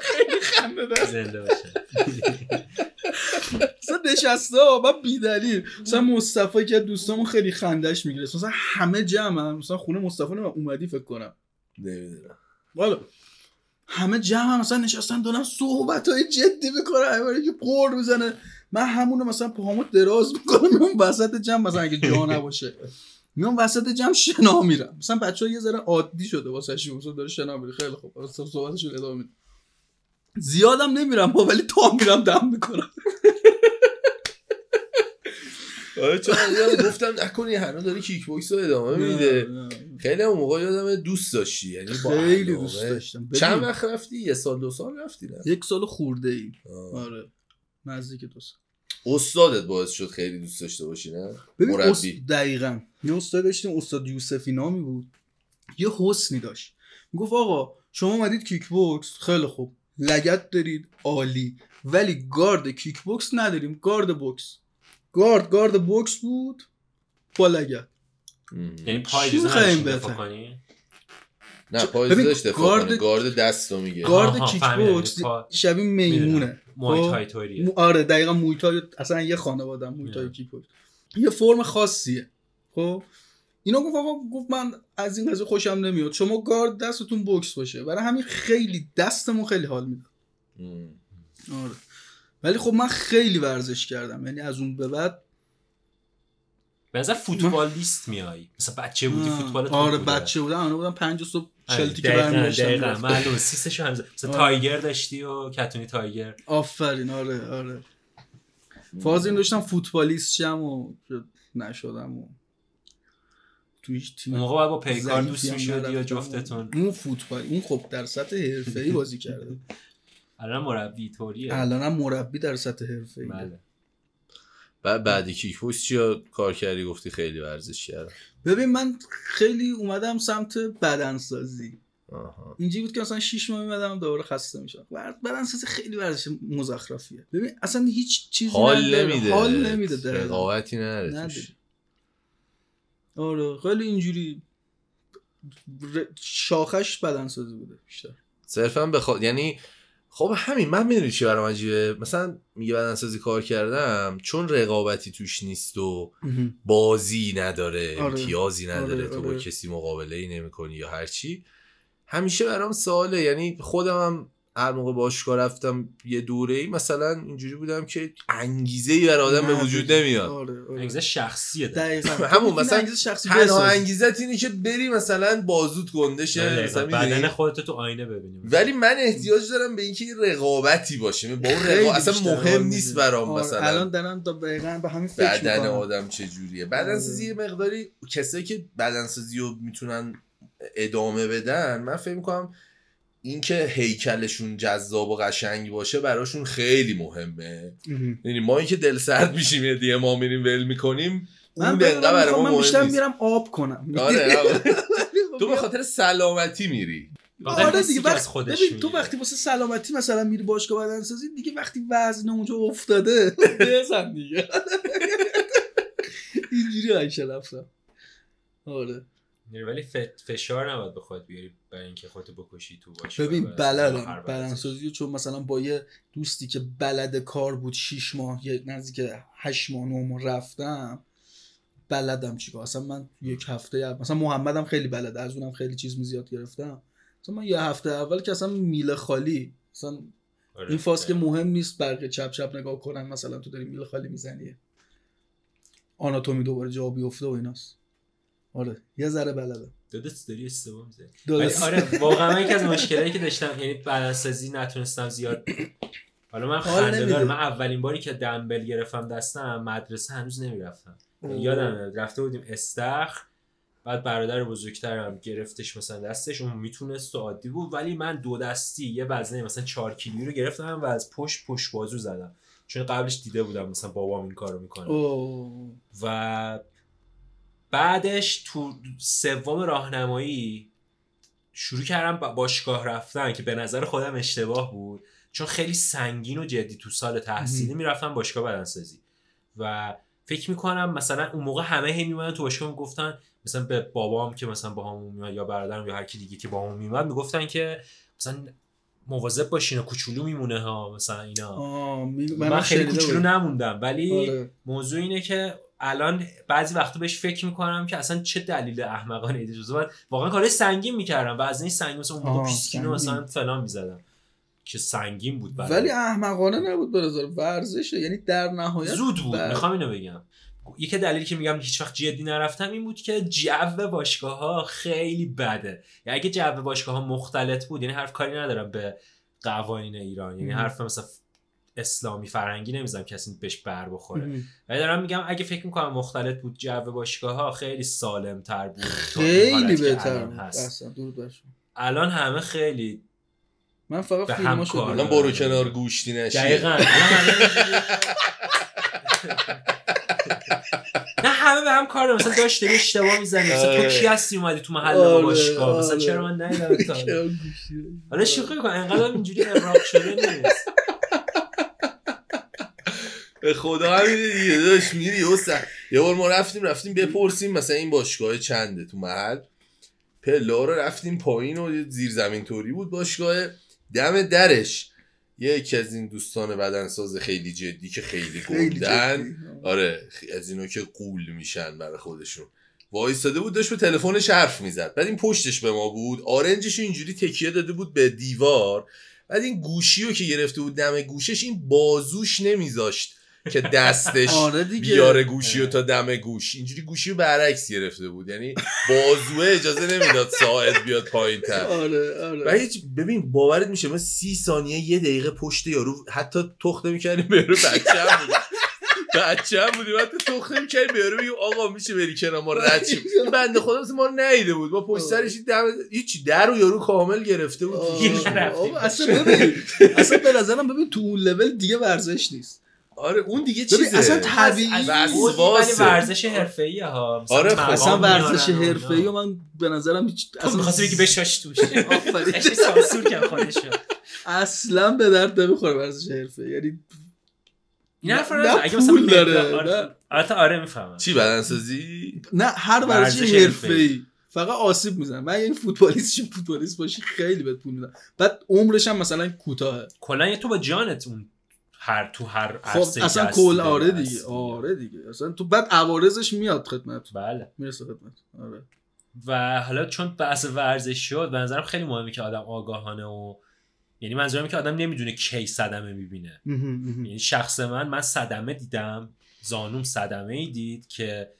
خیلی خنده دار زنده باشه. مثلا نشسته من بیدلیل. مثلا مصطفی که دوستامون خیلی خندش می‌گیره. مثلا همه جمع هم. مثلا خونه مصطفی رو اومدی فکر کنم. نمی‌دونم. والا. همه جمع هم مثلا نشستن دارن صحبت های جدی می‌کنن. همه که قور می‌زنه من همونو مثلا پاهامو دراز می‌کنم میام وسط جمع مثلا اگه جا نباشه. میام وسط جمع شنا میرم. مثلا بچه ها یه ذره عادی شده واسه شون مثلا داره شنا میره. خیلی خوب. صحبتشون ادامه میده زیادم نمیرم با ولی تا میرم دم می‌کنم آره چون گفتم نکنی هنوز داری کیک بوکس رو ادامه میده. خیلی اون موقع یادم دوست داشتی یعنی خیلی. دوست داشتم. چند وقت رفتی؟ یه سال دو سال رفتی نه؟ یک سال خورده ای. آره. نزدیک دو سال. استادت باعث شد خیلی دوست داشته باشی نه؟ ببین مربی. است... دقیقا. یه استاد داشتیم استاد یوسفی نامی بود. یه حسنی داشت. گفت آقا شما اومدید کیک بوکس خیلی خوب. لگت دارید عالی. ولی گارد کیک بوکس نداریم گارد بوکس. گارد گارد بوکس بود با لگت. یعنی پای بهتر؟ نه چون- پای ببین، داشت دفاع گارد- کنه. گارد دست رو میگه. گارد کیک. بوکس شبیه میمونه. محیط خب؟ آره دقیقا مویتای اصلا یه خانواده مویتای. کیک بوکس یه فرم خاصیه. خب؟ اینا گفت آقا گفت من از این قضیه خوشم نمیاد. شما گارد دستتون بوکس باشه. برای همین خیلی دستمون خیلی حال میده. آره. ولی خب من خیلی ورزش کردم. یعنی از اون به بعد به نظر فوتبالیست میای. مثلا بچه بودی فوتبال آره بچه بودم آره بودم پنج صبح چلتی که برمی‌داشتم دقیقا. می‌رفتم. معلومه سیسشو هنوز مثلا آره. تایگر داشتی و کتونی تایگر. آفرین آره آره. فاز این داشتم فوتبالیست شم و شد- نشدم و تو هیچ تیم اون موقع باید با پیکار دوست هم می‌شدی یا. جفتتون؟ اون فوتبال اون خب در سطح حرفه‌ای بازی کرده. الان مربی طوریه الانم مربی در سطح حرفه‌ای بله. بعد بعد کیک بوکس چیا کار کردی؟ گفتی خیلی ورزش کردم. ببین من خیلی اومدم سمت بدنسازی. آها. اینجوری بود که مثلا 6 ماه میمدم دوباره خسته میشم بدنسازی خیلی ورزش مزخرفیه. ببین اصلا هیچ چیزی حال. نمیده. حال نمیده. رقابتی نداره. آره خیلی اینجوری ر- شاخش بدنسازی بوده بیشتر. صرفا بخواد یعنی خب همین من می‌دونی چی برام عجیبه مثلا میگه بدنسازی کار کردم چون رقابتی توش نیست و بازی نداره آره. امتیازی نداره آره، تو با آره. کسی مقابله ای نمی‌کنی یا هرچی همیشه برام سواله یعنی خودم هم هر موقع باشگاه رفتم یه دوره ای مثلا اینجوری بودم که انگیزه ای بر آدم به وجود نمیاد آره آره. انگیزه شخصیه. دقیقاً همون مثلا انگیزه شخصی تنها. انگیزت اینه که بری مثلا بازوت گنده شه. مثلا؟ بدن خودتو تو آینه ببینیم ولی من احتیاج دارم به اینکه یه رقابتی باشه با اون رقابت اصلا مهم. نیست برام آره، مثلا الان دارم دقیقا به همین فکر بدن می‌کنم آدم چجوریه بدنسازی یه مقداری کسایی که بدنسازی رو می‌تونن ادامه بدن من فکر می‌کنم اینکه هیکلشون جذاب و قشنگ باشه براشون خیلی مهمه. یعنی ما اینکه دل سرد میشیم یه دیگه ما میریم ول می‌کنیم من برای ما من بیشتر میرم آب کنم. آره آره. تو به خاطر سلامتی میری. آره دیگه وقت خودش ببین تو. وقتی واسه سلامتی مثلا میری باشگاه بدنسازی دیگه وقتی وزن اونجا افتاده بزن دیگه. اینجوری عیشه رفتم. آره. ولی فشار نباید به خودت بیاری برای اینکه خودتو بکشی تو باشه ببین بلدم. بدنسازی چون مثلا با یه دوستی که بلد کار بود شیش ماه یه نزدیک هشت ماه نه ماه رفتم بلدم چیکار اصلا من یک هفته مثلا محمدم خیلی بلده از اونم خیلی چیز می زیاد گرفتم. مثلا من یه هفته اول که اصلا میله خالی مثلا آره. این فاز که مهم نیست برق چپ چپ نگاه کنن مثلا تو داری میله خالی می‌زنی. آناتومی دوباره جا بیفته و ایناست. آره. یه ذره بلده دادت داری اشتباه می‌زنی. آره واقعا یکی از مشکلاتی که داشتم یعنی بدنسازی نتونستم زیاد. حالا من حال خنده. دارم. من اولین باری که دنبل گرفتم دستم مدرسه هنوز نمی‌رفتم. یادم رفته بودیم استخر بعد برادر بزرگترم گرفتش مثلا دستش اون می‌تونست و عادی بود. ولی من دو دستی یه وزنه مثلا 4 کیلویی رو گرفتم و از پشت پشت بازو زدم. چون قبلش دیده بودم مثلا بابام این کارو می‌کنه. و بعدش تو سوم راهنمایی شروع کردم با- باشگاه رفتن که به نظر خودم اشتباه بود چون خیلی سنگین و جدی تو سال تحصیلی. می‌رفتم باشگاه بدنسازی و فکر می‌کنم مثلا اون موقع همه هی میمدن تو باشگاه می‌گفتن مثلا به بابام که مثلا با میاد یا برادرم یا هر کی دیگه که با همون میومد می‌گفتن که مثلا مواظب باشین کوچولو میمونه ها مثلا اینا آه، می- من, منم خیلی کوچولو. نموندم ولی آره. موضوع اینه که الان بعضی وقتا بهش فکر می‌کنم که اصلا چه دلیل احمقانه ایده جزو بعد واقعا کارهای سنگین می‌کردم. و از این سنگین مثلا اون موقع آها، 20 کیلو سنگین. مثلا فلان می‌زدم که سنگین بود برام. ولی احمقانه نبود به نظر. ورزشه. یعنی در نهایت زود بود. بر- می‌خوام اینو بگم. یکی دلیلی که میگم هیچ وقت جدی نرفتم این بود که جو باشگاه ها خیلی بده. یعنی اگه جو باشگاه ها مختلط بود یعنی حرف کاری ندارم به قوانین ایران. یعنی. حرف مثلا اسلامی فرنگی نمی‌زنم کسی بهش بر بخوره. ولی دارم میگم اگه فکر می‌کنم مختلط بود جو باشگاه ها خیلی سالم تر بود خیلی بهتر. هست. الان همه خیلی من فقط کار دیدم. الان برو کنار گوشتی نشی دقیقا. نه همه به هم کار. مثلا داشت داری اشتباه می‌زنی مثلا تو آره. کی هستی اومدی تو محل آره، باشگاه مثلا آره. چرا من ندیدم تا حالا؟ شوخی کن انقدر اینجوری اراق شده نیست به خدا همینه دیگه داشت میری حسن یه بار ما رفتیم رفتیم بپرسیم مثلا این باشگاه چنده تو محل. پلا رو رفتیم پایین و یه زیرزمین توری بود باشگاه. دم درش. یکی از این دوستان بدنساز خیلی جدی که خیلی گلدن. آره از اینو که قول میشن برای خودشون. وایستاده بود داشت به تلفنش حرف می‌زد. بعد این پشتش به ما بود. آرنجش اینجوری تکیه داده بود به دیوار. بعد این گوشی رو که گرفته بود دم گوشش این بازوش نمیذاشت. که دستش آره دیگه. بیاره گوشی رو تا دم گوش. اینجوری گوشی رو برعکس گرفته بود. یعنی بازوه اجازه نمی‌داد ساعد بیاد پایین تر. آره و آره هیچ ببین باورت میشه ما سی ثانیه یه دقیقه پشت یارو حتی تخت نمی‌کردیم به یارو بچه هم بودیم. بچه هم بودیم. حتی تخت نمی‌کردیم به یارو بگیم آقا میشه بری کنار ما رد شیم. این بنده خدا مثل ما رو نیده بود. ما پشت سرش این دم هیچ در و یارو کامل گرفته بود. آره. اصلا ببین اصلا به نظرم ببین تو اون لول دیگه ورزش نیست. آره اون دیگه ببین، چیزه. اصلا طبیعی. ولی ورزش حرفه‌ای ها مثلا آره، خب. اصلا ورزش حرفه‌ای من به نظرم هیچ تو می‌خواستی بگی بشاش توش آفرین. سانسور کرد خودشو اصلا به درد نمی‌خوره ورزش حرفه یعنی این حرف رو. اگه مثلا داره،. البته آره می‌فهمم. چی بدنسازی؟ نه هر ورزش حرفه‌ای. فقط آسیب می‌زنه من یعنی فوتبالیست فوتبالیست باشی خیلی بهت پول میدن بعد عمرش هم مثلا کوتاهه. کلا تو با جانت اون هر تو هر خب اصلا کل آره. دیگه آره دیگه. اصلا تو بعد عوارضش میاد خدمت. بله. می‌رسه خدمت. آره. و حالا چون بحث ورزش شد به نظرم خیلی مهمه که آدم آگاهانه و یعنی منظورم اینه که آدم نمی‌دونه کی صدمه می‌بینه. یعنی شخص من من صدمه دیدم. زانوم صدمه ای دید که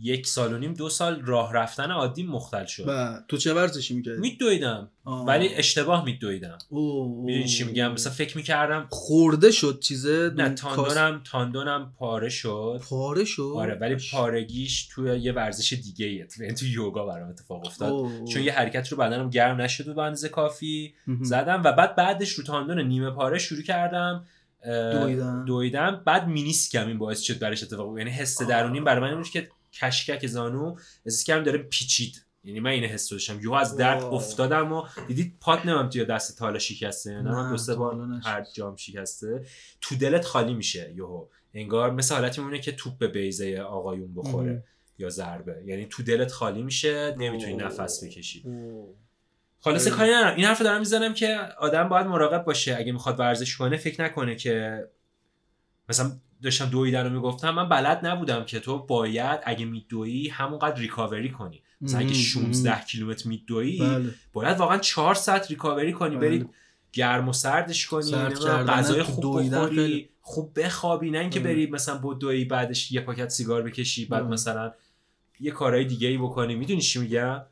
یک سال و نیم دو سال راه رفتن عادی مختل شد و تو چه ورزشی می‌کردی میدویدم. ولی اشتباه میدویدم. می‌دونی چی میگم مثلا فکر می‌کردم خورده شد چیزه نه دون- تاندونم تاندونم پاره شد کاس- پاره شد آره ولی. پارگیش توی یه ورزش دیگه ایه یعنی تو یوگا برام اتفاق افتاد اوه. چون یه حرکت رو بدنم گرم نشد به اندازه کافی مهم. زدم و بعد بعدش رو تاندون نیمه پاره شروع کردم اه، دویدن. دویدم بعد مینیسکم این باعث شد برش اتفاق. یعنی حس. درونیم برای من بود که کشکک زانو احساس کردم داره پیچید یعنی من این حس داشتم یهو از درد. افتادم و دیدید پات نمیم توی دست تالا شکسته نه من نه، دو سه بار. هر جام شکسته تو دلت خالی میشه یهو انگار مثل حالتی میمونه که توپ به بیزه آقایون بخوره مهم. یا ضربه یعنی تو دلت خالی میشه نمی‌تونی. نفس بکشی. خلاصه. کاری ندارم این حرف دارم می‌زنم که آدم باید مراقب باشه اگه می‌خواد ورزش کنه فکر نکنه که مثلا داشتم دویدن رو می‌گفتم من بلد نبودم که تو باید اگه میدویی همونقدر ریکاوری کنی مثلا اگه مهم. 16 کیلومتر میدویی بله باید واقعا 4 ساعت ریکاوری کنی بله. برید گرم و سردش کنی غذای خوب بخوری خوب بخوابی نه اینکه ام. بری مثلا بدوی بعدش یه پاکت سیگار بکشی بعد ام. مثلا یه کارهای دیگه ای بکنی می‌دونی چی میگم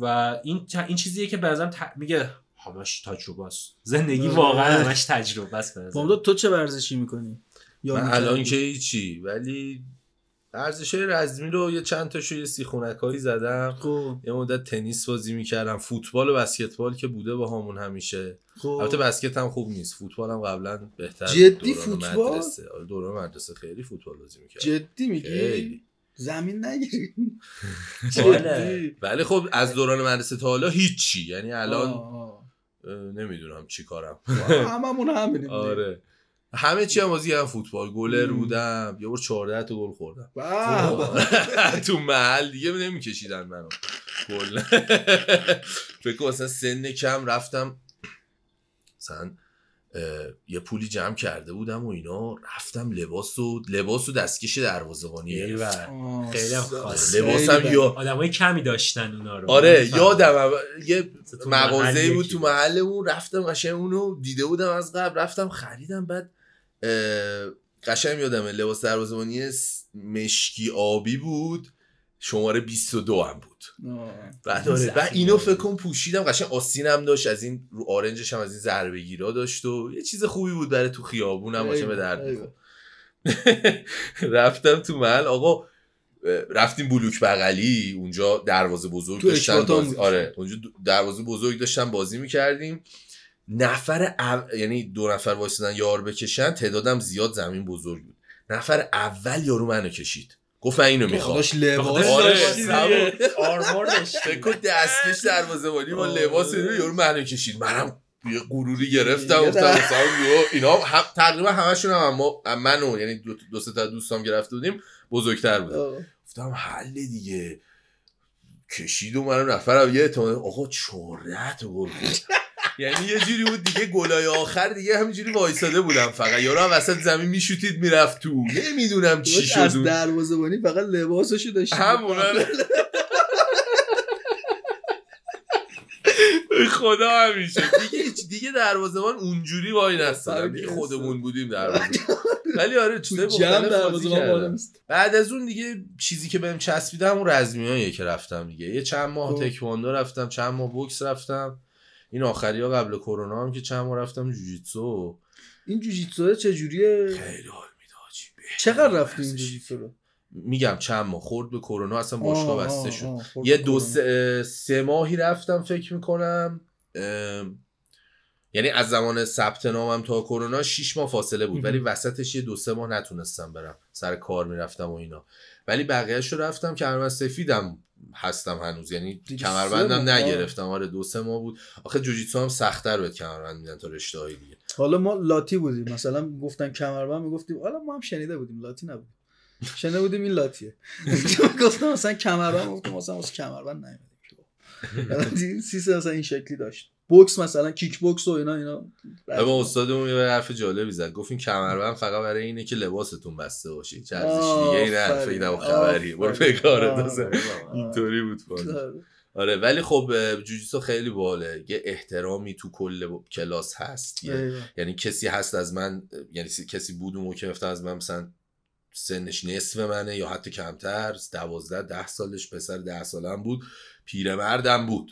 و این این چیزیه که نظرم ت- میگه همش تجربه است زندگی آره. واقعا همش تجربه است تو چه ورزشی می‌کنی یا من؟ الان که هیچی. ولی های رزمی رو یه چند تاشو یه سیخونک هایی زدم. خب. یه مدت تنیس بازی می‌کردم. فوتبال و بسکتبال که بوده با همون همیشه. خب. البته بسکت هم خوب نیست. فوتبال هم قبلا بهتر جدی دوران فوتبال؟ مدرسه. آره، دوران مدرسه خیلی فوتبال بازی می‌کردم. جدی میگی؟ خیلی. زمین نگیری. باله. جدی ولی خب از دوران مدرسه تا حالا هیچی. یعنی الان آه، نمی‌دونم چی کارم. هممون همینیم آره. همه چی هم بازی هم فوتبال گلر مم. بودم یه بار 14 تا گل خوردم. تو محل دیگه نمیکشیدن منو کلا فکر کنم مثلا سن کم رفتم مثلا یه پولی جمع کرده بودم و اینا رفتم لباس و لباس و دستکش دروازه‌بانی خیلی. لباسم. یا آدمای کمی داشتن اونا رو آره. یادم. یه تو مغازه محل بود تو. محلمون رفتم قشنگ اونو دیده بودم از قبل رفتم خریدم بعد قشنگ یادمه لباس دروازه‌بانی مشکی آبی بود. شماره 22 هم بود. بعد آره زخیم بعد اینو. فکر کنم پوشیدم. قشنگ آستینم داشت. از این رو آرنجش هم از این ضربه گیرا داشت و یه چیز خوبی بود برای تو خیابونم باشه به درد. رفتم تو محل. آقا رفتیم بلوک بغلی. اونجا دروازه بزرگ داشتن بازی. آره اونجا دروازه بزرگ داشتن بازی می‌کردیم. نفر او... یعنی دو نفر وایسادن یار بکشن تعدادم زیاد زمین بزرگ بود. نفر اول یارو منو کشید. گفت من اینو می‌خوام. داداش لباس آره،. آرمور کن دستکش دروازه با آره. لباس یارو منو کشید. منم یه غروری گرفتم گفتم مثلا اینا هم تقریبا همشون هم اما منو یعنی دو, دو سه تا دوستام گرفته بودیم بزرگتر بودن. آه. گفتم حل دیگه. کشید و منم نفرم. یه اعتماد آقا چهره تو گل. یعنی یه جوری بود دیگه گلای آخر دیگه همینجوری وایساده بودم فقط. یارو هم وسط زمین میشوتید می‌رفت تو. نمی‌دونم چی شد از اون. دروازه بانی فقط لباسشو داشتی همون خدا همیشه. دیگه هیچ- دیگه دروازه‌بان اونجوری وای نستادم. دیگه. خودمون بودیم دروازه ولی آره تو جمع مختلف بازی دروازه بان کردم. بالا نیست. بعد از اون دیگه چیزی که بهم چسبیده همون رزمیاییه که رفتم دیگه. یه چند ماه خب. تکواندو رفتم چند ماه بوکس رفتم. این آخری ها قبل کرونا هم که چند ماه رفتم جوجیتسو این جوجیتسو چجوریه خیلی حال میده حاجی. چقدر رفتی این. جوجیتسو رو میگم چند ماه خورد به کرونا اصلا باشگاه بسته شد آه، یه دو. سه, سه ماهی رفتم فکر می‌کنم یعنی از زمان ثبت نامم تا کرونا 6 ماه فاصله بود. ولی وسطش یه دو سه ماه نتونستم برم سر کار می‌رفتم و اینا ولی بقیهش رو رفتم کمربند سفیدم هستم هنوز. یعنی کمربندم. نگرفتم. آره دو سه ماه بود. آخه جوجیتسو هم سختتر بهت کمربند میدن تا رشته های دیگه. حالا ما لاتی بودیم. مثلا گفتن کمربند می‌گفتیم. حالا ما هم شنیده بودیم. لاتی نبودیم شنیده بودیم این لاتیه. گفتم مثلا کمربند گفتم مثلا واسه کمربند نیومدیم. سیستم مثلا این شکلی داشت. بوکس مثلا کیک بوکس و اینا اینا. اما استادمون یه حرف جالبی زد. گفت این کمربند فقط برای اینه که لباستون بسته باشه. هیچ ارزشی دیگه این حرف اینا خبری. برو آره، آره. اینطوری بود فاز. آره. ولی خب جوجیتسو خیلی باله. یه احترامی تو کل کلاس هست. یعنی کسی هست از من یعنی سی- کسی بود اون که از من مثلا سنش نصف منه یا حتی کمتر. دوازده ده سالش پسر ده سالم بود. پیرمردم بود.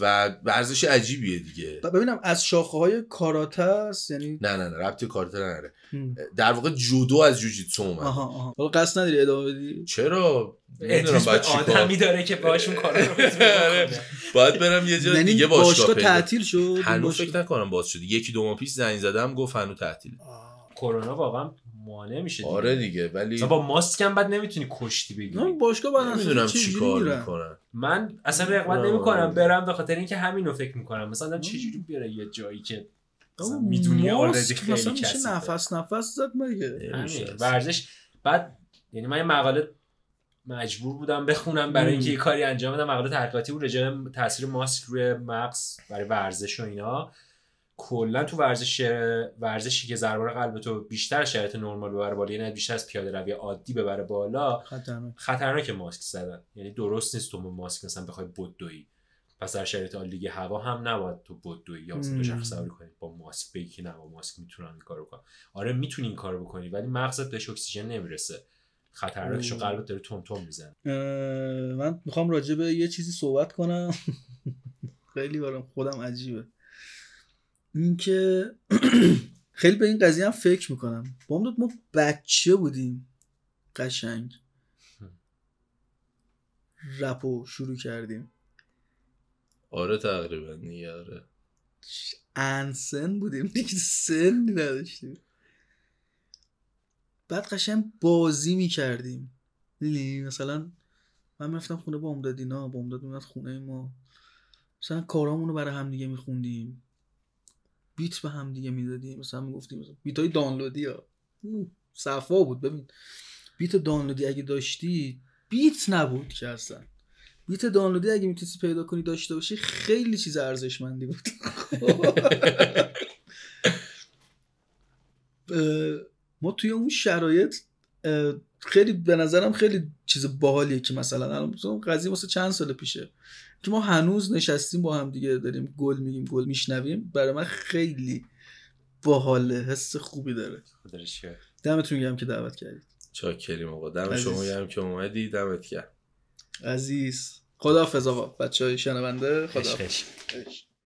و ورزش عجیبیه دیگه. ببینم از شاخه های کاراته است یعنی نه نه نه ربطی کارتر نره هم. در واقع جودو از جوجیتسو اومد. آها آها. حالا قصد نداری ادامه بدی؟ چرا؟ نمی‌دونم باید چی کار آدمی داره که باشون کار رو آره. باید برم یه جای یعنی دیگه باشگاه تعطیل شد؟ هنوز فکر نکنم باز شد. یکی دو ماه پیش زنگ زدم گفت هنوز تعطیله. کرونا واقعا مانع میشه دیگه. آره دیگه ولی مثلا با ماسک هم بعد نمی‌تونی کشتی بگیری نه باشگاه بعد نمی‌دونم چه چی جوری کار میرن؟ می‌کنن من اصلا آره. رغبت نمی‌کنم برم به خاطر اینکه همینو فکر می‌کنم مثلا چجوری بیاره یه جایی که می‌دونی ماسک خیلی مثلا میشه. نفس نفس زد مگه. ورزش بعد یعنی من یه مقاله مجبور بودم بخونم برای اینکه یه کاری انجام بدم مقاله تحقیقاتی بود راجع به تاثیر ماسک روی مغز برای ورزش و اینا کلا تو ورزش ورزشی که ضربان قلب تو بیشتر از شرایط نرمال ببره بالا یعنی بیشتر از پیاده روی عادی ببره بالا خطرناک. خطرناک ماسک زدن. یعنی درست نیست تو ماسک مثلا بخوای بدوی پس در شرایط لیگ هوا هم نباید تو بدوی یا مثلا. دوچرخه سواری کنی با ماسک بگی که نه با ماسک می‌تونم این کارو کنم آره می‌تونی این کارو بکنی ولی مغزت بهش اکسیژن نمی‌رسه. خطرناکشو اوه. قلبت داره تون تون می‌زنه. من می‌خوام راجع به یه چیزی صحبت کنم. خیلی برام خودم عجیبه. اینکه خیلی به این قضیه هم فکر می‌کنم. با ما بچه بودیم. قشنگ. رپو شروع کردیم. آره تقریبا آره. انسن بودیم. دیگه سنی نداشتیم. بعد قشنگ بازی می‌کردیم. مثلا من می‌رفتم خونه با امداد اینا با امداد میمد خونه ما. مثلا کارامون رو برای هم دیگه میخوندیم. بیت به هم دیگه می‌دادیم. مثلا می‌گفتیم بیت های دانلودی ها. صفا بود. ببین بیت دانلودی اگه داشتی بیت نبود که اصلا. بیت دانلودی اگه می‌تونستی پیدا کنی داشته باشی خیلی چیز ارزشمندی بود. ما توی اون شرایط خیلی به نظرم خیلی چیز باحالیه که مثلا قضیه واسه چند سال پیشه. که ما هنوز نشستیم با هم دیگه داریم گل میگیم گل میشنویم. برای من خیلی باحاله حس خوبی داره. خدا. دمتون گرم که دعوت کردید. چاکریم آقا. دم عزیز. شما گرم که اومدی. دمت گرم. عزیز. خداحافظ آقا. بچه های شنونده خش خدا خش.